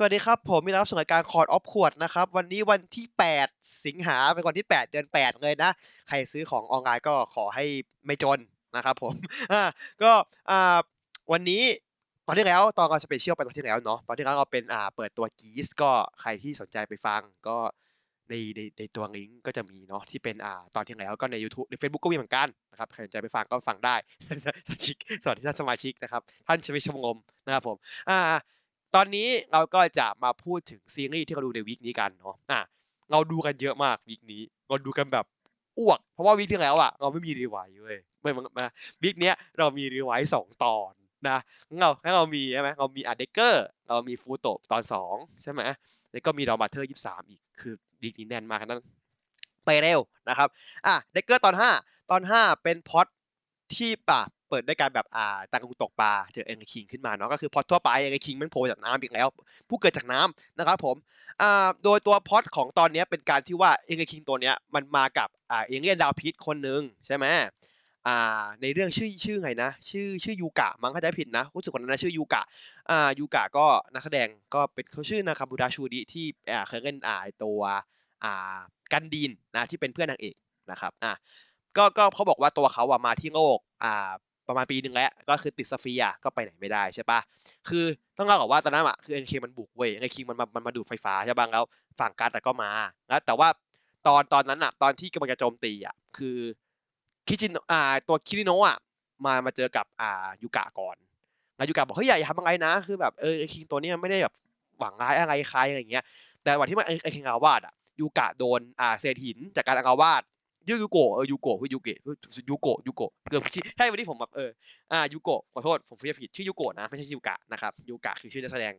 สวัสดีครับ ผมมีรับส่งรายการคอร์ดออฟขวดนะครับ วันนี้วันที่ 8 สิงหาเป็นวันที่ 8 เดือน 8 เลยนะ ใครซื้อของออนไลน์ก็ขอให้ไม่จนนะครับผมอ่าก็อ่าวันนี้ตอนที่แล้วตอนเรา special ไปตอนที่แล้วเนาะตอนที่แล้วเราเป็นอ่าเปิดตัว Geats ก็ใครที่สนใจไปฟังก็ในในในตัวลิงก์ก็จะมีเนาะที่เป็นอ่าตอนที่แล้วก็ใน YouTube ใน Facebook ก็มีเหมือนกันนะครับใครสนใจไปฟังก็ฟังได้สมาชิกสวัสดีท่านสมาชิกนะครับท่านชมิชมงมนะครับผมอ่า ตอนนี้เราก็จะมาพูดถึงซีรีส์ที่เราดูใน week นี้กันเนาะอะเราดูกันเยอะมาก week นี้เราดูกันแบบอ้วก เพราะว่า week ที่แล้วอะเราไม่มีรีไวท์เว้ยไม่มา week เนี้ยเรามีรีไวท์สองตอนนะเราแล้วเรามีใช่ไหมเรามีอ่า Decker เรามี Fuuto ตอนสองใช่ไหมแล้วก็มี Donbrothers ยี่สามอีกคือ week นี้แน่นมากนั้นไปเร็วนะครับอะเดเกอร์ตอนห้าตอนห้าเป็นพอดที่ป่ะ เปิดด้วยการแบบอ่าตางกุตกปลาเจอเอ็งคิงขึ้นมาเนาะก็คือพอดทั่วไปเอ็งคิงมันโผล่จากน้ำอีกแล้ว ผู้เกิดจากน้ำนะครับผมอ่าโดยตัวพอดของตอนนี้เป็นการที่ว่าเอ็งคิงตัวเนี้ยมันมากับอ่าเอเลียนดาวพิษคนหนึ่งใช่ไหมอ่าในเรื่องชื่อชื่อไงนะ ชื่อชื่อยูกะมั้งเข้าใจผิดนะรู้สึกคนนั้นชื่อยูกะอ่ายูกะก็นักแสดงก็เป็นเขาชื่อนาคาบูดาชูดิที่อ่าเคยเล่นอ่าตัวอ่ากันดีนนะที่เป็นเพื่อนนางเอกนะครับอ่าก็ก็เขาบอกว่าตัวเขาอะมาที่โลกอ่า ประมาณปีหนึ่งแล้ว ก็คือติดสเฟียก็ไปไหนไม่ได้ใช่ปะคือต้องเล่าก่อนว่าตอนนั้นอะคือเอ็นเคมันบุกเว้ยเอ็นเคมันมันมาดูดไฟฟ้าใช่ปะแล้วฝั่งการแต่ก็มาแล้วแต่ว่าตอนตอนนั้นอะตอนที่กำลังจะโจมตีอะคือคิจินอ่าตัวคิริโนะอะมามาเจอกับอ่ายูกะก่อนแล้วยูกะบอกเฮ้ยอย่าทำอะไรนะ คือแบบเออ Eleking ตัวนี้ไม่ได้แบบหวังร้ายอะไรใครอะไรอย่างเงี้ยแต่วันที่มัน Eleking อาละวาดอะยูกะโดนอ่าเศษหินจากการอาละวาด ยูยูโกะเออยูโกะคือยูเกะยูโกะยูโกะเกือบใช่วันนี้ผมแบบเอออ่ายูโกะขอโทษผมพูดผิดชื่อยูโกะนะไม่ใช่ยูกะนะครับยูกะคือชื่อนักแสดง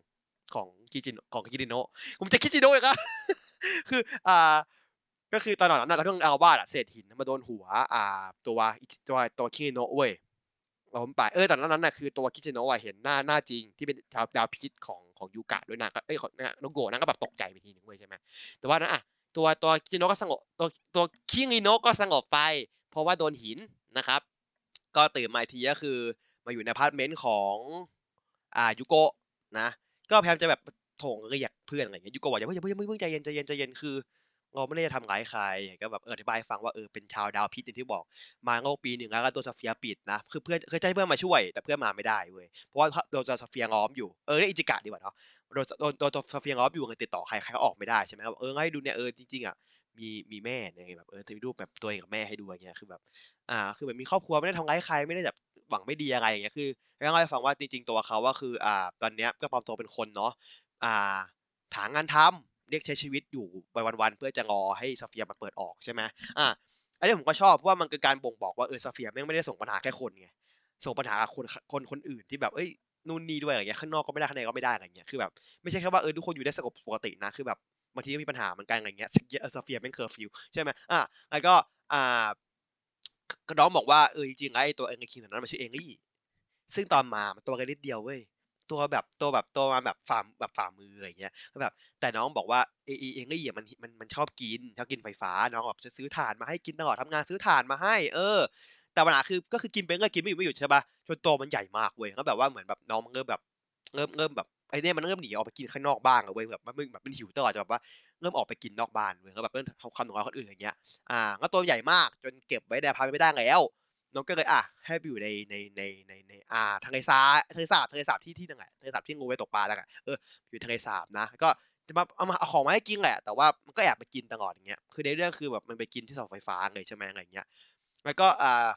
ของคิจินของคิจิโนะผมจะคิจิโนะอีกอะคืออ่าก็คือตอนนั้นตอนที่อาละวาดอะเศษหินมาโดนหัว อ่า ตัวตัวตัวคิจิโนะเว้ยเราผมไปเออตอนนั้นน่ะคือตัวคิจิโนะเห็นหน้าหน้าจริงที่เป็นชาวดาวพิษของของยูกะด้วยนะก็เอ้ยของโนโกะนั่นก็แบบตกใจไปทีนึงเว้ยใช่ไหมแต่ว่านั้นอะ ตัวตัวคิโนะก็สงบตัวตัวคิงิโนะก็สงบไป เพราะว่าโดนหินนะครับ ก็ตื่นมาทีก็คือมาอยู่ในพาร์ทเมนต์ของอ่ายูโกะนะ ก็พยายามจะแบบโถงเรียกเพื่อนอะไรเงี้ยยุโกะบอกอย่าเพิ่งอย่าเพิ่งอย่าเพิ่งใจเย็นใจเย็นใจเย็นคือ เราไม่ได้จะทำร้ายใครก็แบบเอออธิบายฟังว่าเออเป็นชาวดาว Pitt อย่างที่บอก มาโลกปีหนึ่งแล้วก็ตัว Sphere ปิดนะคือเพื่อนเคยใจเพื่อนมาช่วยแต่เพื่อนมาไม่ได้เว้ยเพราะว่าโดน Sphere ล้อมอยู่เออเรียกอิจิกะดีกว่าเนาะโดนโดนโดน Sphere ล้อมอยู่เลยติดต่อใครใครก็ออกไม่ได้ใช่ไหมครับเออให้ดูเนี่ยเออจริงๆอะมีมีแม่เนี่ยแบบเออจะมีรูปแบบตัวเองกับแม่ให้ดูอย่างเงี้ยคือแบบอ่าคือแบบมีครอบครัวไม่ได้ทำร้ายใครไม่ได้แบบหวังไม่ดีอะไรอย่างเงี้ยคือแล้วให้ฟังว่าจริง ๆ ตัวเขาว่าคืออ่าตอนเนี้ยก็ปลอมตัวเป็นคนเนาะอ่าหางานทำ เรียกใช้ชีวิตอยู่ไปวันๆเพื่อจะรอให้ Sphere มาเปิดออกใช่ไหมอ่าอันนี้ผมก็ชอบเพราะว่ามันคือการบ่งบอกว่าเออ Sphere แม่งไม่ได้ส่งปัญหาแค่คนไงส่งปัญหาคนคนคนอื่นที่แบบเอ้ยนู่นนี่ด้วยอะไรเงี้ยข้างนอกก็ไม่ได้ข้างในก็ไม่ได้อะไรเงี้ยคือแบบไม่ใช่แค่ว่าเออทุกคนอยู่ได้สงบปกตินะคือแบบบางทีก็มีปัญหาเหมือนกันอะไรเงี้ย Sphere แม่งเคอร์ฟิวใช่ไหมอะแล้วก็อ่าน้องบอกว่าเออจริงๆไอ้ตัว Eleking นั้นมันชื่อเองลี่ซึ่งตอนมามันตัวกันนิดเดียวเว้ย ตัวแบบตัวแบบตัวมาแบบฝ่าแบบฝ่ามืออะไรเงี้ยก็แบบ แต่น้องบอกว่าเอเองก็เหยียมันมันมันชอบกินชอบกินไฟฟ้าน้องแบบจะซื้อถ่านมาให้กินตลอดทำงานซื้อถ่านมาให้ เออ แต่ปัญหาคือก็คือกินไปก็กินไม่อยู่ไม่หยุดใช่ปะจนโตมันใหญ่มากเว้ยก็แบบว่าเหมือนแบบน้องมันเริ่มแบบเริ่มเริ่มแบบไอ้นี่มันเริ่มหนีออกไปกินข้างนอกบ้างเว้ยแบบมันแบบมันหิวตลอดจะแบบว่าเริ่มออกไปกินนอกบ้านเว้ยก็แบบเริ่มทำความหนุ่มคนอื่นอย่างเงี้ยอ่าก็ตัวใหญ่มากจนเก็บไว้ในพาไม่ได้แล้ว น้องก็เลยอะให้ไปอยู่ในในในในในอ่าทะเลสาบทะเลสาบทะเลสาบที่ที่นึงแหละทะเลสาบที่งูไว้ตกปลาแล้วกันเอออยู่ทะเลสาบนะ ก็จะมาเอามาเอาของมาให้กินแหละ แต่ว่ามันก็แอบไปกินตลอดอย่างเงี้ยคือในเรื่องคือแบบมันไปกินที่เสาไฟฟ้าเลยใช่ไหมอะไรเงี้ยแล้วก็อ่า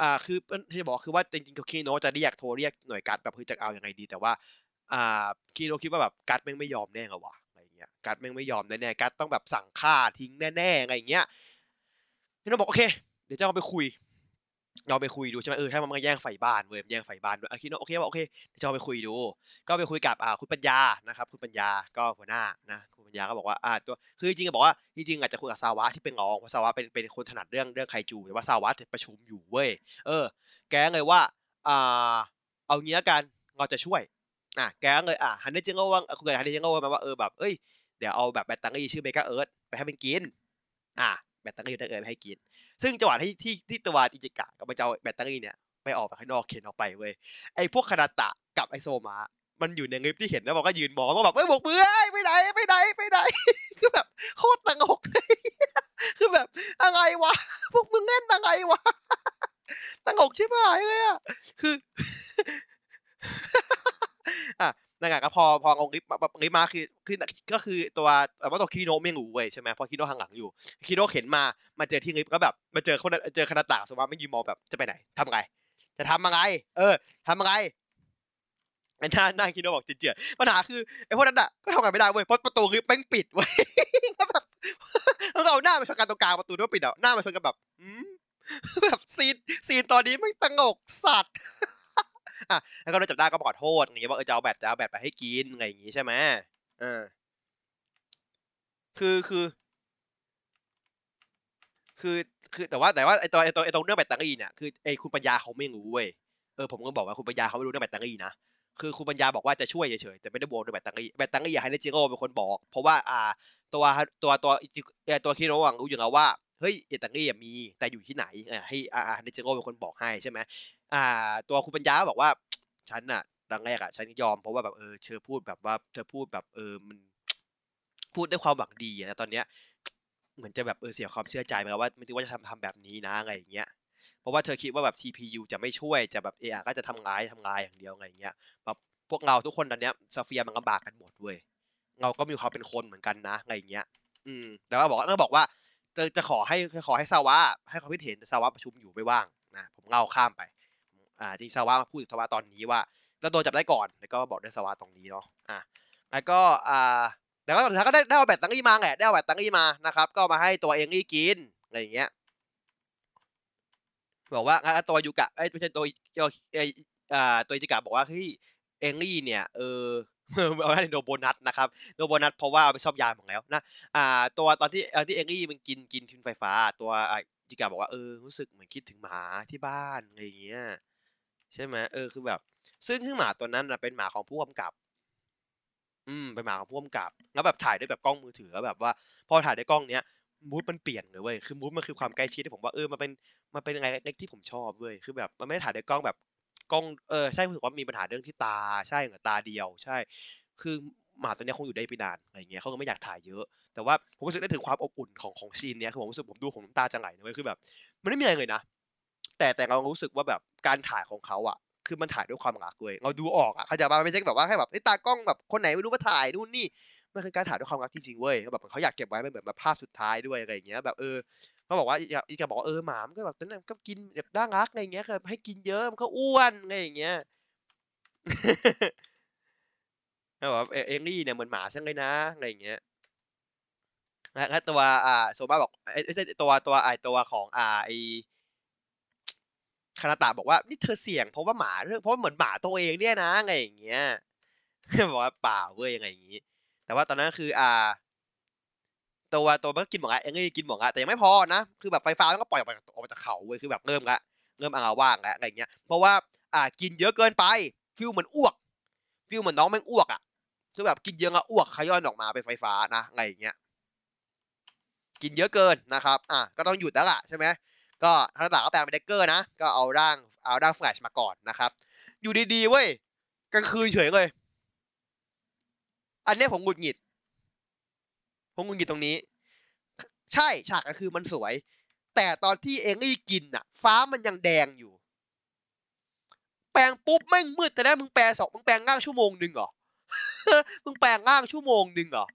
อ่าคือที่บอกคือว่าจริงๆคีโนจะเรียกโทรเรียกหน่วยการแบบคือจะเอายังไงดี แต่ว่าอ่าคีโนคิดว่าแบบกัดแม่งไม่ยอมแน่เหรอวะอะไรเงี้ยกัดแม่งไม่ยอมแน่ๆกัดต้องแบบสั่งฆ่าทิ้งแน่ๆอะไรเงี้ยคีโนบอกโอเค เดี๋ยวจะเอาไปคุย เราไปคุยดูใช่ไหมเออถ้ามันมาแย่งไฟบ้านเว้ยแย่งไฟบ้านด้วยคิดว่าโอเคว่าโอเคจะเอาไปคุยดู ก็ไปคุยกับอ่าคุณปัญญานะครับ คุณปัญญาก็หัวหน้านะคุณปัญญาก็บอกว่าอ่าตัวคือจริงๆบอกว่าจริงๆอาจจะคุยกับซาวะที่เป็นรองเพราะซาวะเป็นเป็นคนถนัดเรื่องเรื่องไคจูแต่ว่าซาวะประชุมอยู่เว้ยเออ แกเลยว่าอ่าเอางี้ละกันเราจะช่วยอะแกเลยอะฮันเดจิงโง่ว่าคุยกับฮันเดจิงโง่มาว่าเออแบบเอ้ยเดี๋ยวเอาแบบแบตเตอรี่ชื่อ Mega Earth ไปให้มันกิน อะแบตเตอรี่ได้ Earth ให้กิน ซึ่งจังหวะที่ที่ที่ตัวอิจิกะก็ไปจะเอาแบตเตอรี่เนี่ยไปออกไปข้างนอกเข็นออกไปเว้ยไอ้พวกคานาตะกับไอโซมามันอยู่ในคลิปที่เห็นแล้วบอกก็ยืนมองก็แบบเอ้ยโบกมือเอ้ไปไหนไปไหนไปไหนคือแบบโคตรตลกเลยคือแบบอะไรวะพวกมึงเล่นอะไรวะตลกชิบหายเลยอะคืออะ นั่นไงก็พอพอเอาคลิปมาคลิปมาคือคือก็คือตัวแต่ว่าตัวคีโนะไม่รู้เว้ยใช่ไหมพราะคีโนะทางหลังอยู่คีโนะเห็นมามาเจอที่ลิปก็แบบมาเจอคนเจอคณะตาสมมติไม่ยืนมองแบบจะไปไหนทำไงจะทำยังไงเออทำยังไงไอ้หน้าหน้าคีโนะบอกเจียๆปัญหาคือไอ้พวกนั้นอะก็ทำงานไม่ได้เว้ยเพราะประตูคือแม่งปิดเว้ยก็แบบแล้วเอาหน้ามาชนกันตรงกลางประตูด้วยปิดอะหน้ามาชนกันแบบแบบซีนซีนตอนนี้ม่งตงกสัตว์ อะแล้วก็โดนจับได้ก็ขอโทษอย่างเงี้ยว่าเออจะเอาแบตจะเอาแบตไปให้กินอะไรอย่างงี้ใช่ไหมเออคือคือ คือคือแต่ว่าแต่ว่าไอตัวไอตัวไอตรงเรื่องแบตเตอรี่เนี่ยคือไอคุณปัญญาเขาไม่รู้เว้ยเออผมก็บอกว่าคุณปัญญาเขาไม่รู้เรื่องแบตเตอรี่นะคือคุณปัญญาบอกว่าจะช่วยเฉยๆแต่ไม่ได้บอกเรื่องแบตเตอรี่แบตเตอรี่อยากให้เนจิโร่เป็นคนบอก เพราะว่าอ่า ตัวตัวตัวเอ่อตัวคิโนะรู้อยู่แล้วว่า เฮ้ยแบตเตอรี่อะมีแต่อยู่ที่ไหนเออให้อ่าเนจิโร่เป็นคนบอกให้ใช่ไหมอ่า ตัวคุณปัญญาบอกว่าฉันน่ะตอนแรกอะฉันยอมเพราะว่าแบบเออเธอพูดแบบว่าเธอพูดแบบเออมันพูดด้วยความหวังดีอะแต่ตอนเนี้ยเหมือนจะแบบเออเสียความเชื่อใจไปแล้วว่าไม่คิดว่าจะทำทำแบบนี้นะอะไรอย่างเงี้ยเพราะว่าเธอคิดว่าแบบ TPU จะไม่ช่วยจะแบบเออก็จะทำร้ายทำลายอย่างเดียวอะไรอย่างเงี้ยแบบพวกเราทุกคนตอนเนี้ยซาเฟียมันลำบากกันหมดเว้ยเราก็มีความเป็นคนเหมือนกันนะอะไรอย่างเงี้ย อืมแต่ว่าบอกก็บอกว่า จะจะขอให้ขอให้ซาวะให้ความคิดเห็นซาวะประชุมอยู่ไม่ว่างนะผมเล่าข้ามไปอ่าที่ซาวะมาพูดกับซาวะตอนนี้ว่าจะโดนจับได้ก่อนแล้วก็บอกด้วยซาวะตรงนี้เนาะอะแล้วก็อ่าแล้วก็สุดท้ายก็ได้ได้เอาแบตตังอี้มาแหละได้เอาแบตตังอี้มานะครับก็มาให้ตัวเองนี่กินอะไรอย่างเงี้ยบอกว่าตัวยูกะไอ้ไม่ใช่ตัวตัวอ้อ่าตัวจิกะบอกว่าเฮ้ยเองลี่เนี่ยเออ เอาได้โนโบนัสนะครับโนโบนัสเพราะว่าเอาไปชอบยาหมดแล้วนะอ่าตัวตอนที่ที่เองลี่มันกินกินทุนไฟฟ้า ตัวจิกาบอกว่าเออรู้สึกเหมือนคิดถึงหมาที่บ้านอะไรอย่างเงี้ยใช่ไหมเออคือแบบ ซึ่งซึ่งหมาตัวนั้นเป็นหมาของผู้กำกับ อืมเป็นหมาของผู้กำกับ แล้วแบบถ่ายด้วยแบบกล้องมือถือแบบว่า พอถ่ายด้วยกล้องเนี้ยมูดมันเปลี่ยนเลยเว้ยคือมูดมันคือความใกล้ชิดที่ผมว่าเออมันเป็นมันเป็นอะไรในที่ผมชอบเว้ยคือแบบมันไม่ได้ถ่ายด้วยกล้องแบบ กล้องเออใช่รู้สึกว่ามีปัญหาเรื่องที่ตาใช่เหตาเดียว ใช่ คือหมาตัวเนี้ยคงอยู่ได้ไปนานอะไรเงี้ยเขาก็ไม่อยากถ่ายเยอะ แต่ว่าผมรู้สึกได้ถึงความอบอุ่นของของซีนเนี้ยคือผมรู้สึกผมดูผมน้ำตาจะไหลเลยคือแบบ มันไม่มีอะไรเลยนะ แต่แต่เรารู้สึกว่าแบบการถ่ายของเขาอะ คือมันถ่ายด้วยความรักเลยเราดูออกอะเขาจะมาไม่ใช่แบบว่าแค่แบบไอ้ตากล้องแบบคนไหนไม่รู้มาถ่ายนู่นนี่มันคือการถ่ายด้วยความรักจริงๆเว้ยแบบเขาอยากเก็บไว้เป็นเหมือนแบบภาพสุดท้ายด้วยอะไรอย่างเงี้ยแบบเออ เขาบอกว่าอีกาบอกเออหมามันก็แบบตอนนั้นก็กินแบบน่ารักอะไรอย่างเงี้ยคือให้กินเยอะมันก็อ้วนอะไรอย่างเงี้ยแล้วบอกเอเอมลี่เนี่ยเหมือนหมาช่างเลยนะอะไรอย่างเงี้ยแล้วตัวอ่าโซมาบอกไอ้ตัวตัวไอ้ตัวของอ่าไอคานาตะบอกว่านี่เธอเสี่ยงเพราะว่าหมาเรื่องเพราะว่าเหมือนหมาตัวเองเนี่ยนะอะไรอย่างเงี้ยบอกว่าเปล่าเว้ยยังไงอย่างงี้ แต่ว่าตอนนั้นคือ อ่า ตัวตัวมันก็กินหมดละเองก็กินหมดละแต่ยังไม่พอนะคือแบบไฟฟ้ามันก็ปล่อยออกมาจากออกมาจากเขาเว้ยคือแบบเริ่มละเริ่มอาละวาดแล้วอะไรเงี้ยเพราะว่าอ่ากินเยอะเกินไป feel เหมือนอ้วก feel เหมือนน้องแม่งอ้วกอะคือแบบกินเยอะอะอ้วกขย้อนออกมาเป็นไฟฟ้านะอะไรอย่างเงี้ยกินเยอะเกินนะครับอะก็ต้องหยุดแล้วล่ะใช่ไหมก็คานาตะก็แปลงเป็น Decker นะ ก็เอาร่างเอาร่างแฟลชมาก่อนนะครับ อยู่ดีๆเว้ยกลางคืนเฉยเลย อันนี้ผมหงุดหงิด ผมหงุดหงิดตรงนี้ ใช่ฉากก็คือมันสวย แต่ตอนที่เองลี่กินอะ ฟ้ามันยังแดงอยู่ แปลงปุ๊บแม่งมืดแต่ได้มึงแปลสองมึงแปลงง่างชั่วโมงหนึ่งเหรอมึงแปลงง่างชั่วโมงหนึ่งเหรอ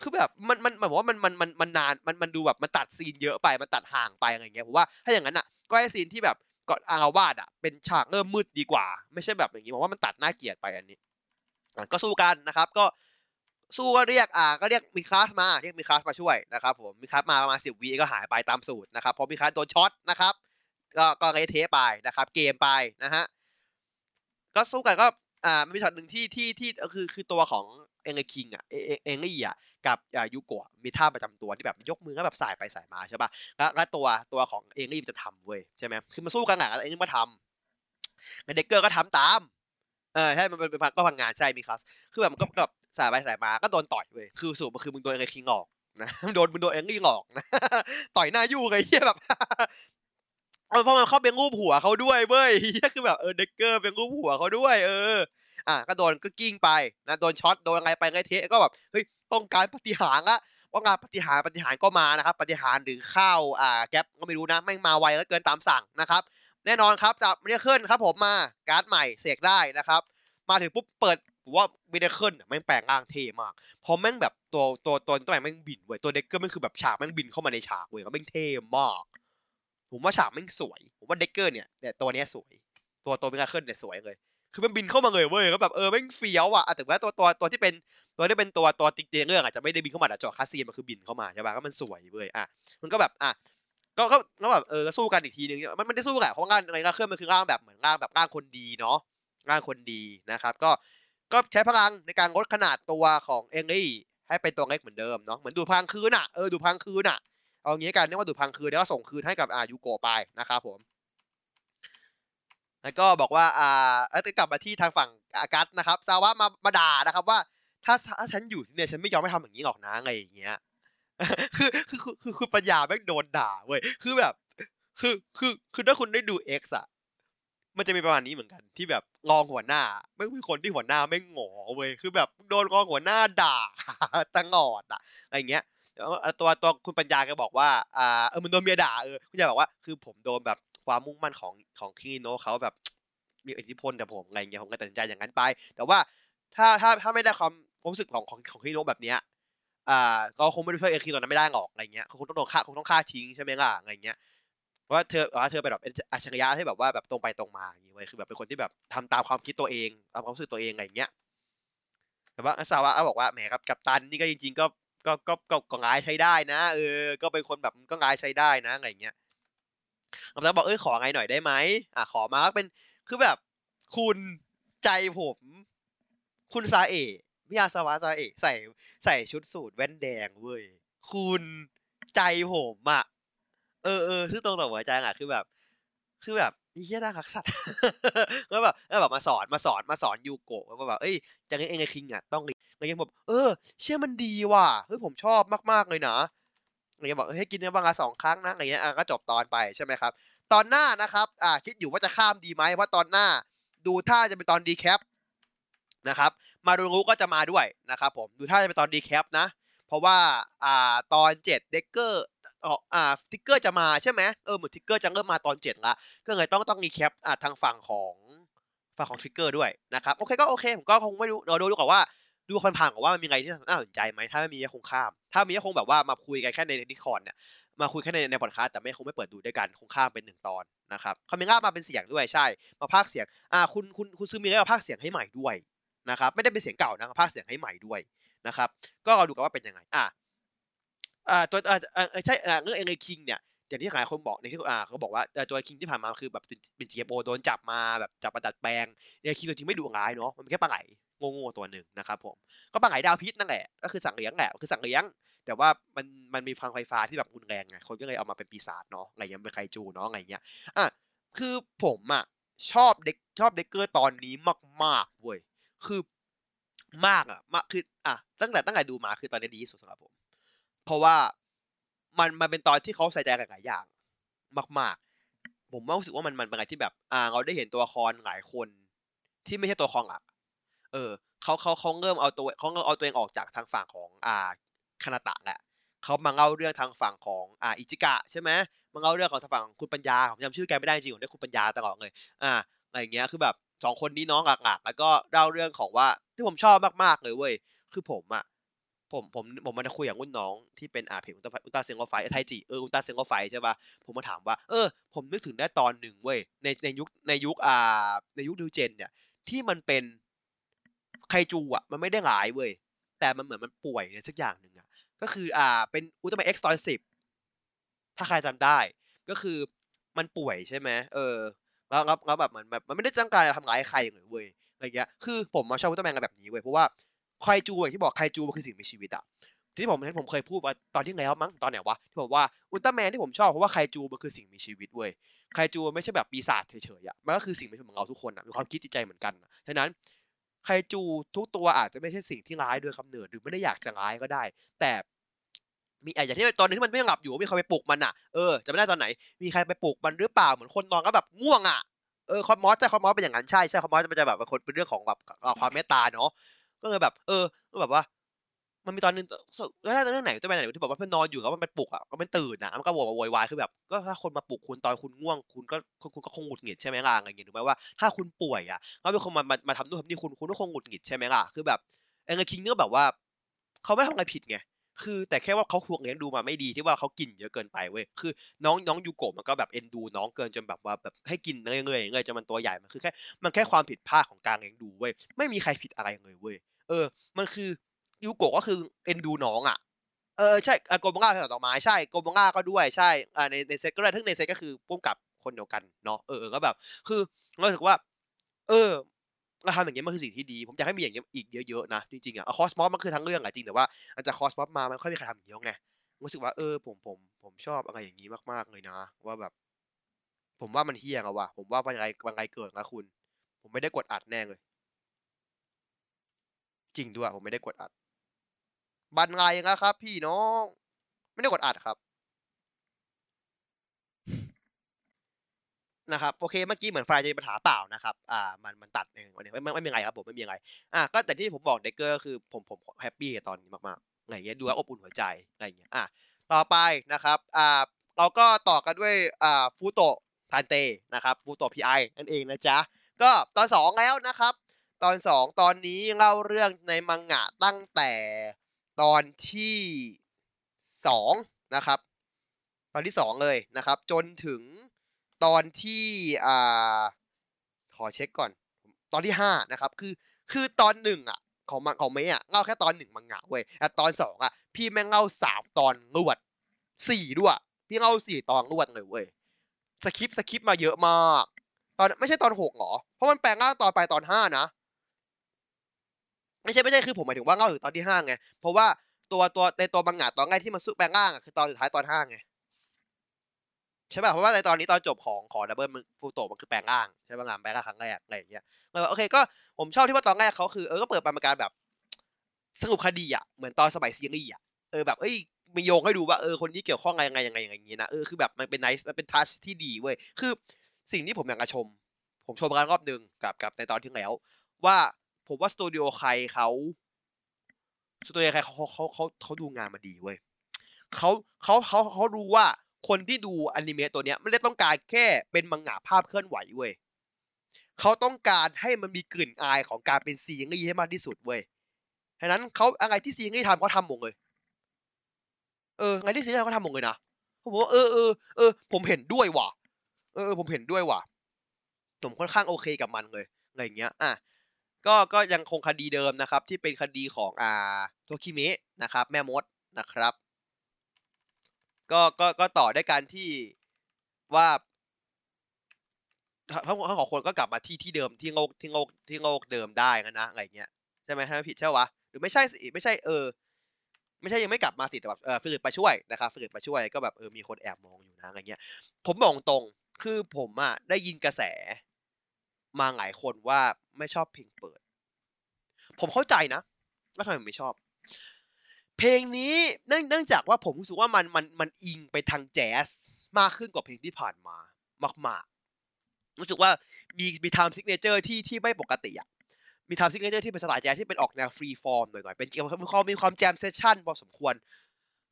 คือแบบมันมันหมายว่ามันมันมันมันนานมันมันดูแบบมันตัดซีนเยอะไปมันตัดห่างไปอะไรเงี้ยผมว่าถ้าอย่างนั้นอะ ก็ให้ซีนที่แบบก่อนอาละวาดอะเป็นฉากเริ่มมืดดีกว่า ไม่ใช่แบบอย่างนี้ผมว่ามันตัดน่าเกลียดไปอันนี้ ก็สู้กันนะครับ ก็สู้ก็เรียกอ่าก็เรียก Miclas มาเรียก Miclas มาช่วยนะครับผม Miclas มาประมาณสิบวิก็หายไปตามสูตรนะครับเพราะ Miclas โดนช็อตนะครับก็ก็เละเทไปนะครับ เกมไปนะฮะก็สู้กันก็อ่ามีช็อตหนึ่งที่ที่ที่คือคือตัวของ Eleking อะเอเอเองลี่อะกับอ่ายูโกะมีท่าประจำตัวที่แบบยกมือก็แบบสายไปสายมาใช่ป่ะแล้วแล้วตัวตัวของเองลี่มันจะทำเว้ยใช่ไหมคือมันสู้กันอะแล้วเองลี่มาทำเด็กเกอร์ก็ทำตาม เออใช่มันเป็นเป็นก็พังงานใช่มีคลาสคือแบบมันก็แบบสายไปสายมาก็โดนต่อยเว้ยคือสูบมันคือมึงโดนเองไอคิงออกนะโดนมึงโดนเองลี่ออกนะต่อยหน้ายู่เลยเฮียแบบเพราะมันเข้าไปรูปหัวเขาด้วยเว้ยเหี้ยคือแบบเออเด็กเกอร์ไปรูปหัวเขาด้วย เออ อะก็โดนก็กิ้งไปนะโดนช็อตโดนอะไรไปไงเทะก็แบบเฮ้ยต้องการปาฏิหาริย์ละว่างานปาฏิหาริย์ปาฏิหาริย์ก็มานะครับปาฏิหาริย์หรือข้าวอ่าแก๊ปก็ไม่รู้นะแม่งมาไวแล้วเกินตามสั่งนะครับ แน่นอนครับจาก Miracle ครับผมมาการ์ดใหม่เสกได้นะครับ มาถึงปุ๊บเปิดผมว่า Miracle แม่งแปลงร่างเท่มากเพราะแม่งแบบตัวตัวตัวตัวแม่งบินเว้ยตัว Decker แม่งคือแบบฉากแม่งบินเข้ามาในฉากเว้ยก็แม่งเท่มาก ผมว่าฉากแม่งสวย ผมว่า Decker เนี่ยเนี่ตัวเนี้ยสวย ตัวตัว Miracle เนี่ยสวยเลยคือมันบินเข้ามาเลยเว้ยแล้วแบบเออแม่งเฟี้ยวอะอะแต่ว่าตัวตัวตัวที่เป็นตัวที่เป็นตัวตัวติ๊กเตียงเรื่องอาจจะไม่ได้บินเข้ามาแต่จอคาซีนมันคือบินเข้ามาใช่ป่ะก็มันสวยเว้ยอะมันก็แบบอะ ก็ก็ก็แบบเออก็สู้กันอีกทีนึงมันไม่ได้สู้แหละเพราะงานอะไรก็เครื่องมันคือร่างแบบเหมือนร่างแบบร่างคนดีเนาะร่างคนดีนะครับ ก็ก็ใช้พลังในการลดขนาดตัวของเองลี่ให้เป็นตัวเล็กเหมือนเดิมเนาะเหมือนดูพังคืนอะเออดูพังคืนอะเอางี้กันเรียกว่าดูพังคืนแล้วก็ส่งคืนให้กับอายูโกไปนะครับผมแล้วก็บอกว่าอ่าเอ้ยกลับมาที่ทางฝั่งอากัสนะครับซาวะมามาด่านะครับว่าถ้าถ้าฉันอยู่เนี่ยฉันไม่ยอมให้ทำอย่างนี้หรอกนะอะไรอย่างเงี้ย คือคือคือคือปัญญาแม่งโดนด่าเว้ยคือแบบ คือคือคือถ้าคุณได้ดู X อะมันจะมีประมาณนี้เหมือนกัน ที่แบบรองหัวหน้าไม่มีคนที่หัวหน้าไม่งหงอเว้ยคือแบบโดนรองหัวหน้าด่าตลอดอะอะไรเงี้ยแล้วตัวตัวคุณปัญญาก็บอกว่าอ่าเออมันโดนเมียด่าเออคุณปัญญาบอกว่าคือผมโดนแบบความมุ่งมั่นของของคิโนเขาแบบมีอิทธิพลกับผมอะไรเงี้ยผมก็ตัดสินใจอย่างนั้นไป แต่ว่าถ้าถ้าถ้าไม่ได้ความรู้สึกของของของคิโนแบบเนี้ย อ่าก็คงไม่ได้ช่วยเอคิตอนนั้นไม่ได้หรอกอะไรเงี้ยคงต้องโดนฆ่าคงต้องฆ่าทิ้งใช่ไหมล่ะอะไรเงี้ยเพราะว่าเธอว่าเธอเป็นแบบอัจฉริยะที่แบบว่าแบบตรงไปตรงมาอย่างเงี้ยเว้ยคือแบบเป็นคนที่แบบทำตามความคิดตัวเองตามความรู้สึกตัวเองอะไรเงี้ยแต่ว่าอาซาวะบอกว่าแหมกับกัปตันนี่ก็จริง ๆ ก็ก็ก็ก็ก็งายใช้ได้นะ เออ ก็เป็นคนแบบก็งายใช้ได้นะอะไรเงี้ยกัปตันบอกเอ้ยขอไงหน่อยได้ไหมอะขอมาเป็นคือแบบคุณใจผม คุณซาเอะ มิยาสวะซาเอะใส่ใส่ชุดสูทแว่นแดงเว้ยคุณใจผมอะเออเออซึ่งตรงต่อหัวใจอะคือแบบ คือแบบอีเหี้ยน่ารักสัตว์ก็แบบเออแบบมาสอนมาสอนมาสอนยูโกะว่าแบบเอ้ยจะเล่นเองไงคิงอะต้องอะไรเงี้ยผมเออ เชื่อมันดีว่ะเฮ้ยผมชอบมากๆเลยนะอะไรเงี้ยบอกให้กินเนื้อบางละสองครั้งนะอะไรเงี้ยอะก็จบตอนไปใช่ไหมครับ ตอนหน้านะครับ อ่าคิดอยู่ว่าจะข้ามดีไหมเพราะตอนหน้า ดูท่าจะเป็นตอน recap นะครับ มาดูรู้ก็จะมาด้วยนะครับผมดูท่าจะเป็นตอน recap นะ เพราะว่าอ่าตอนเจ็ด Decker อ่า Trigger จะมาใช่ไหมเออเหมือน Trigger จะเริ่มมาตอนเจ็ดละก็เลยต้องต้อง recap อ่าทางฝั่งของฝั่งของ Trigger ด้วยนะครับโอเคก็โอเคผมก็คงไม่รู้เราดูดูก่อนว่าดูผ่านๆก่อนว่ามันมีอะไรที่น่าสนใจไหมถ้าไม่มีก็คงข้าม ถ้ามีก็คงแบบว่ามาคุยกันแค่ใน Discord เนี่ยมาคุยแค่ในในพอดคาสต์แต่ไม่คงไม่เปิดดูด้วยกันคงข้ามเป็นหนึ่งตอนนะครับคาเมล่ามาเป็นเสียงด้วยใช่ มาพากย์เสียงอ่าคุณคุณคุณซูมิก็มาพากย์เสียงให้ใหม่ด้วย นะครับไม่ได้เป็นเสียงเก่านะมาพากย์เสียงให้ใหม่ด้วยนะครับ ก็เราดูกันว่าเป็นยังไงอ่าอ่าตัวอ่าใช่อ่าเรื่องเอ็นคิงเนี่ยอย่างที่หลายคนบอกในที่อ่าเขาบอกว่าตัวคิงที่ผ่านมาคือแบบเป็น GMO โดนจับมาแบบจับมาดัดแปลงเนี่ยคิงตัวจริงไม่ดุร้ายเนาะมันแค่ปลาไหลโง่ๆตัวหนึ่งนะครับผมก็ปลาไหลดาวพิษนั่นแหละก็คือสังเลี้ยงแหละคือสังเลี้ยง แต่ว่ามันมันมีพลังไฟฟ้าที่แบบรุนแรงไงคนก็เลยเอามาเป็นปีศาจเนาะอะไรเงี้ยเป็นไคจูเนาะอะไรเงี้ยอะคือผมอะชอบเด็กชอบเด็กเกอร์ตอนนี้มากๆเว้ย คือมากอะมากคืออะตั้งแต่ตั้งแต่ดูมาคือตอนนี้ดีที่สุดสำหรับผม เพราะว่ามันมันเป็นตอนที่เขาใส่ใจกับหลายอย่าง มาก ๆ ผมรู้สึกว่ามันมันเป็นอะไรที่แบบ อ่า เราได้เห็นตัวละครหลายคน ที่ไม่ใช่ตัวละครหลักเออเขาเขาเขาเริ่มเอาตัวเขาเพิ่มเอาตัวเองออกจากทางฝั่งของอ่าคานาตะแหละเขามาเล่าเรื่องทางฝั่งของอ่าอิจิกะใช่ไหมมาเล่าเรื่องของทางฝั่งคุณปัญญาผมจำชื่อแกไม่ได้จริงผมได้คุณปัญญาตลอดเลย อ่าอะไรอย่างเงี้ยคือแบบ สองคนนี้น้องหลักๆแล้วก็เล่าเรื่องของว่าที่ผมชอบมากๆเลยเว้ยคือผมอะผมผมผมมันจะคุยกับรุ่นน้องที่เป็นอาเพจอุลตราอุลตราเซงโกไฟไทจิเอออุลตราเซงโกไฟใช่ป่ะผมมาถามว่า เออ ผมนึกถึงได้ตอนหนึ่งเว้ยในในยุคในยุคอ่าในยุคดิวเจน เนี่ย ที่มันเป็นไคจูอะมันไม่ได้หลายเว้ยแต่มันเหมือนมันป่วยในสักอย่างหนึ่งอะก็คืออ่าเป็นอุลตร้าแมนเอ็กซ์ตอนสิบถ้าใครจำได้ ก็คือมันป่วยใช่ไหมเออ แล้วแล้วแล้วแบบเหมือนแบบมันไม่ได้ตั้งใจทำร้ายใครเลยเว้ยอะไรเงี้ยคือผมมาชอบอุลตร้าแมนกันแบบนี้เว้ยเพราะว่าไคจูอย่างที่บอกไคจูมันคือสิ่งมีชีวิตอะที่ผมที่ผมเคยพูดว่าตอนที่แล้วมั้งตอนไหนวะที่บอกว่าอุลตร้าแมนที่ผมชอบเพราะว่าไคจูมันคือสิ่งมีชีวิตเว้ยไคจูไม่ใช่แบบปีศาจเฉยๆอะมันก็คือสิ่งมีชีวิตของเราทุกคนอะมีความคิดจิตใจเหมือนกันฉะนั้นไคจูทุกตัวอาจจะไม่ใช่สิ่งที่ร้ายโดยกำเนิดหรือไม่ได้อยากจะร้ายก็ได้ แต่ มีไอ้อย่างที่ตอนนึงที่มันไม่หลับอยู่มีใครไปปลุกมันอะเออจะไม่ได้ตอนไหน มีใครไปปลุกมันหรือเปล่าเหมือนคนนอนก็แบบง่วงอะเออคอมมอสใช่คอมมอสเป็นอย่างนั้นใช่ใช่คอมมอสมันจะแบบเป็นคนเป็นเรื่องของแบบความเมตตาเนาะก็เลยแบบ เออก็แบบว่า มันมีตอนนึงแล้วเรื่องไหนตัวไหนที่บอกว่าเพื่อนนอนอยู่แล้วมันเป็นปลุกอะก็มันตื่นอะมันก็โวยวายคือแบบ ก็ถ้าคนมาปลุกคุณตอนคุณง่วง คุณก็คุณก็คงหงุดหงิดใช่ไหมล่ะอะไรอย่างเงี้ยถูกไหมว่าถ้าคุณป่วยอะแล้วมีคนมามามาทำนู่นทำนี่คุณคุณก็คงหงุดหงิดใช่ไหมล่ะคือแบบเอ็งคิงก็แบบว่า เขาไม่ทำอะไรผิดไง คือแต่แค่ว่าเขาควงเลี้ยงดูมาไม่ดีที่ว่าเขากินเยอะเกินไปเว้ยคือ น้องน้องยูโกะมันก็แบบเอ็นดู น้องเกินจนแบบว่าแบบให้กินเงยเงยเงยจนมันตัวใหญ่มันคือแค่มันแค่ความผิดพลาดของการเลี้ยงดูเว้ยไม่มีใครผิดอะไรเลยเว้ยเออ มันคือยูโกะก็คือเอ็นดูน้องอะเออใช่โกบังกาเป็นดอกไม้ใช่โกบังกาก็ด้วยใช่อ่าในในเซตก็ได้ทั้งในเซตก็คือพุ่มกับคนเดียวกันเนาะเออก็แบบ คือรู้สึกว่า เออ เราทำอย่างเงี้ยมันคือสิ่งที่ดี ผมอยากให้มีอย่างเงี้ยอีกเยอะๆนะจริงๆอะคอสมอสมันคือทั้งเรื่องอะจริงแต่ว่าอาจจะคอสมอสมามันค่อยมีใครทำอย่างนี้ไงรู้สึกว่าเออผมผมผมชอบอะไรอย่างนี้มากๆเลยนะ ว่าแบบ ผมว่ามันเฮี้ยงอะว่ะผมว่าวันไงวันไงเกิดนะคุณ ผมไม่ได้กดอัดแน่เลย จริงด้วยผมไม่ได้กดอัดบันไงนะครับ พี่น้อง ไม่ได้กดอัดครับ นะครับโอเคเมื่อกี้เหมือนไฟล์จะมีปัญหาเปล่านะครับอ่ามันมันตัดเองวันนี้ไม่ไม่มีอะไรครับผมไม่มีอะไรอะก็แต่ที่ผมบอก Decker คือผมผม happy กับตอนนี้มากๆอะไรเงี้ยดูแลอบอุ่นหัวใจอะไรเงี้ยอะต่อไปนะครับอ่าเราก็ต่อกันด้วยอ่าฟูโตทันเตนะครับฟูโตพีไอนั่นเองนะจ๊ะก็ตอนสองแล้วนะครับ ตอนสองตอนนี้เล่าเรื่องในมังงะตั้งแต่ตอนที่สองนะครับตอนที่สองเลยนะครับ จนถึง ตอนที่อ่าขอเช็คก่อน ตอนที่ห้านะครับ คือคือตอนหนึ่งอะของมังของเมย์อะเล่าแค่ตอนหนึ่งมังงะเว้ยแต่ตอนสองอะพี่แม่งเล่าสามตอนรวดสี่ด้วยพี่เล่าสี่ตอนรวดเลยเว้ยสคริปสคริปมาเยอะมากตอนไม่ใช่ตอนหกหรอ เพราะมันแปลงร่างตอนไปตอนห้านะไม่ใช่ไม่ใช่คือผมหมายถึงว่าเล่าถึงตอนที่ห้าไงเพราะว่าตัวตัวในตัวมังงะตอนแรกที่มันสู้แปลงร่างอะคือตอนสุดท้ายตอนห้าไง ใช่ป่ะเพราะว่าในตอนนี้ตอนจบของของ Double ฟูโตมันคือแปลงร่างใช่ป่ะงานแปลงร่างครั้งแรกอะไรอย่างเงี้ยเออโอเคก็ผมชอบที่ว่าตอนแรกเขาคือเออก็เปิดประการแบบสรุปคดีอะเหมือนตอนสมัยซีรีส์อะเออแบบเอ้ยมีโยงให้ดูว่าเออคนนี้เกี่ยวข้องยังไงยังไงอย่างเงี้ยนะเออคือแบบมันเป็น nice มันเป็น touch ที่ดีเว้ยคือสิ่งที่ผมอยากจะชม ผมชมกันรอบหนึ่งกับกับในตอนที่แล้ว ว่าผมว่าสตูดิโอใครเขาสตูดิโอใครเขาเขาเขาเขาดูงานมาดีเว้ยเขาเขาเขาเขารู้ว่า คนที่ดูอนิเมะตัวเนี้ยไม่ได้ต้องการแค่เป็นมังงะภาพเคลื่อนไหวเว้ยเขาต้องการให้มันมีกลิ่นอายของการเป็นซีรีส์ให้มากที่สุดเว้ยฉะนั้นเขาอะไรที่ซีรีส์ทำเขาทำหมดเลย เอออะไรที่ซีรีส์ทำเขาทำหมดเลยนะผมบอกเออเออเออผมเห็นด้วยว่ะ เออผมเห็นด้วยว่ะผมค่อนข้างโอเคกับมันเลยอะไรอย่างเงี้ย อะ ก็ก็ยังคงคดีเดิมนะครับ ที่เป็นคดีของอ่าโทคิเมะนะครับ แม่มดนะครับ ก็ก็ก็ต่อด้วยการที่ว่าทั้งทั้งสองคนก็กลับมาที่ที่เดิมที่โลกที่โลกที่โลกเดิมได้นะอะไรเงี้ยใช่ไหมฮะผิดใช่วะหรือไม่ใช่สิไม่ใช่เออ ไม่ใช่ยังไม่กลับมาสิแต่แบบเออฟิลิปมาช่วยนะครับฟิลิปมาช่วยก็แบบเออมีคนแอบมองอยู่นะอะไรเงี้ย ผมบอกตรงคือผมอะได้ยินกระแส มาหลายคนว่าไม่ชอบเพลงเปิด ผมเข้าใจนะว่าทำไมไม่ชอบ เพลงนี้เนื่องจากว่าผมรู้สึกว่ามันมันมันอิงไปทางแจ๊สมากขึ้นกว่าเพลงที่ผ่านมามากๆ รู้สึกว่ามีมี time signature ที่ที่ไม่ปกติอะมี time signature ที่เป็นสไตล์แจ๊สที่เป็นออกแนว free form หน่อยๆ เป็นมีความมีความ jam session พอสมควร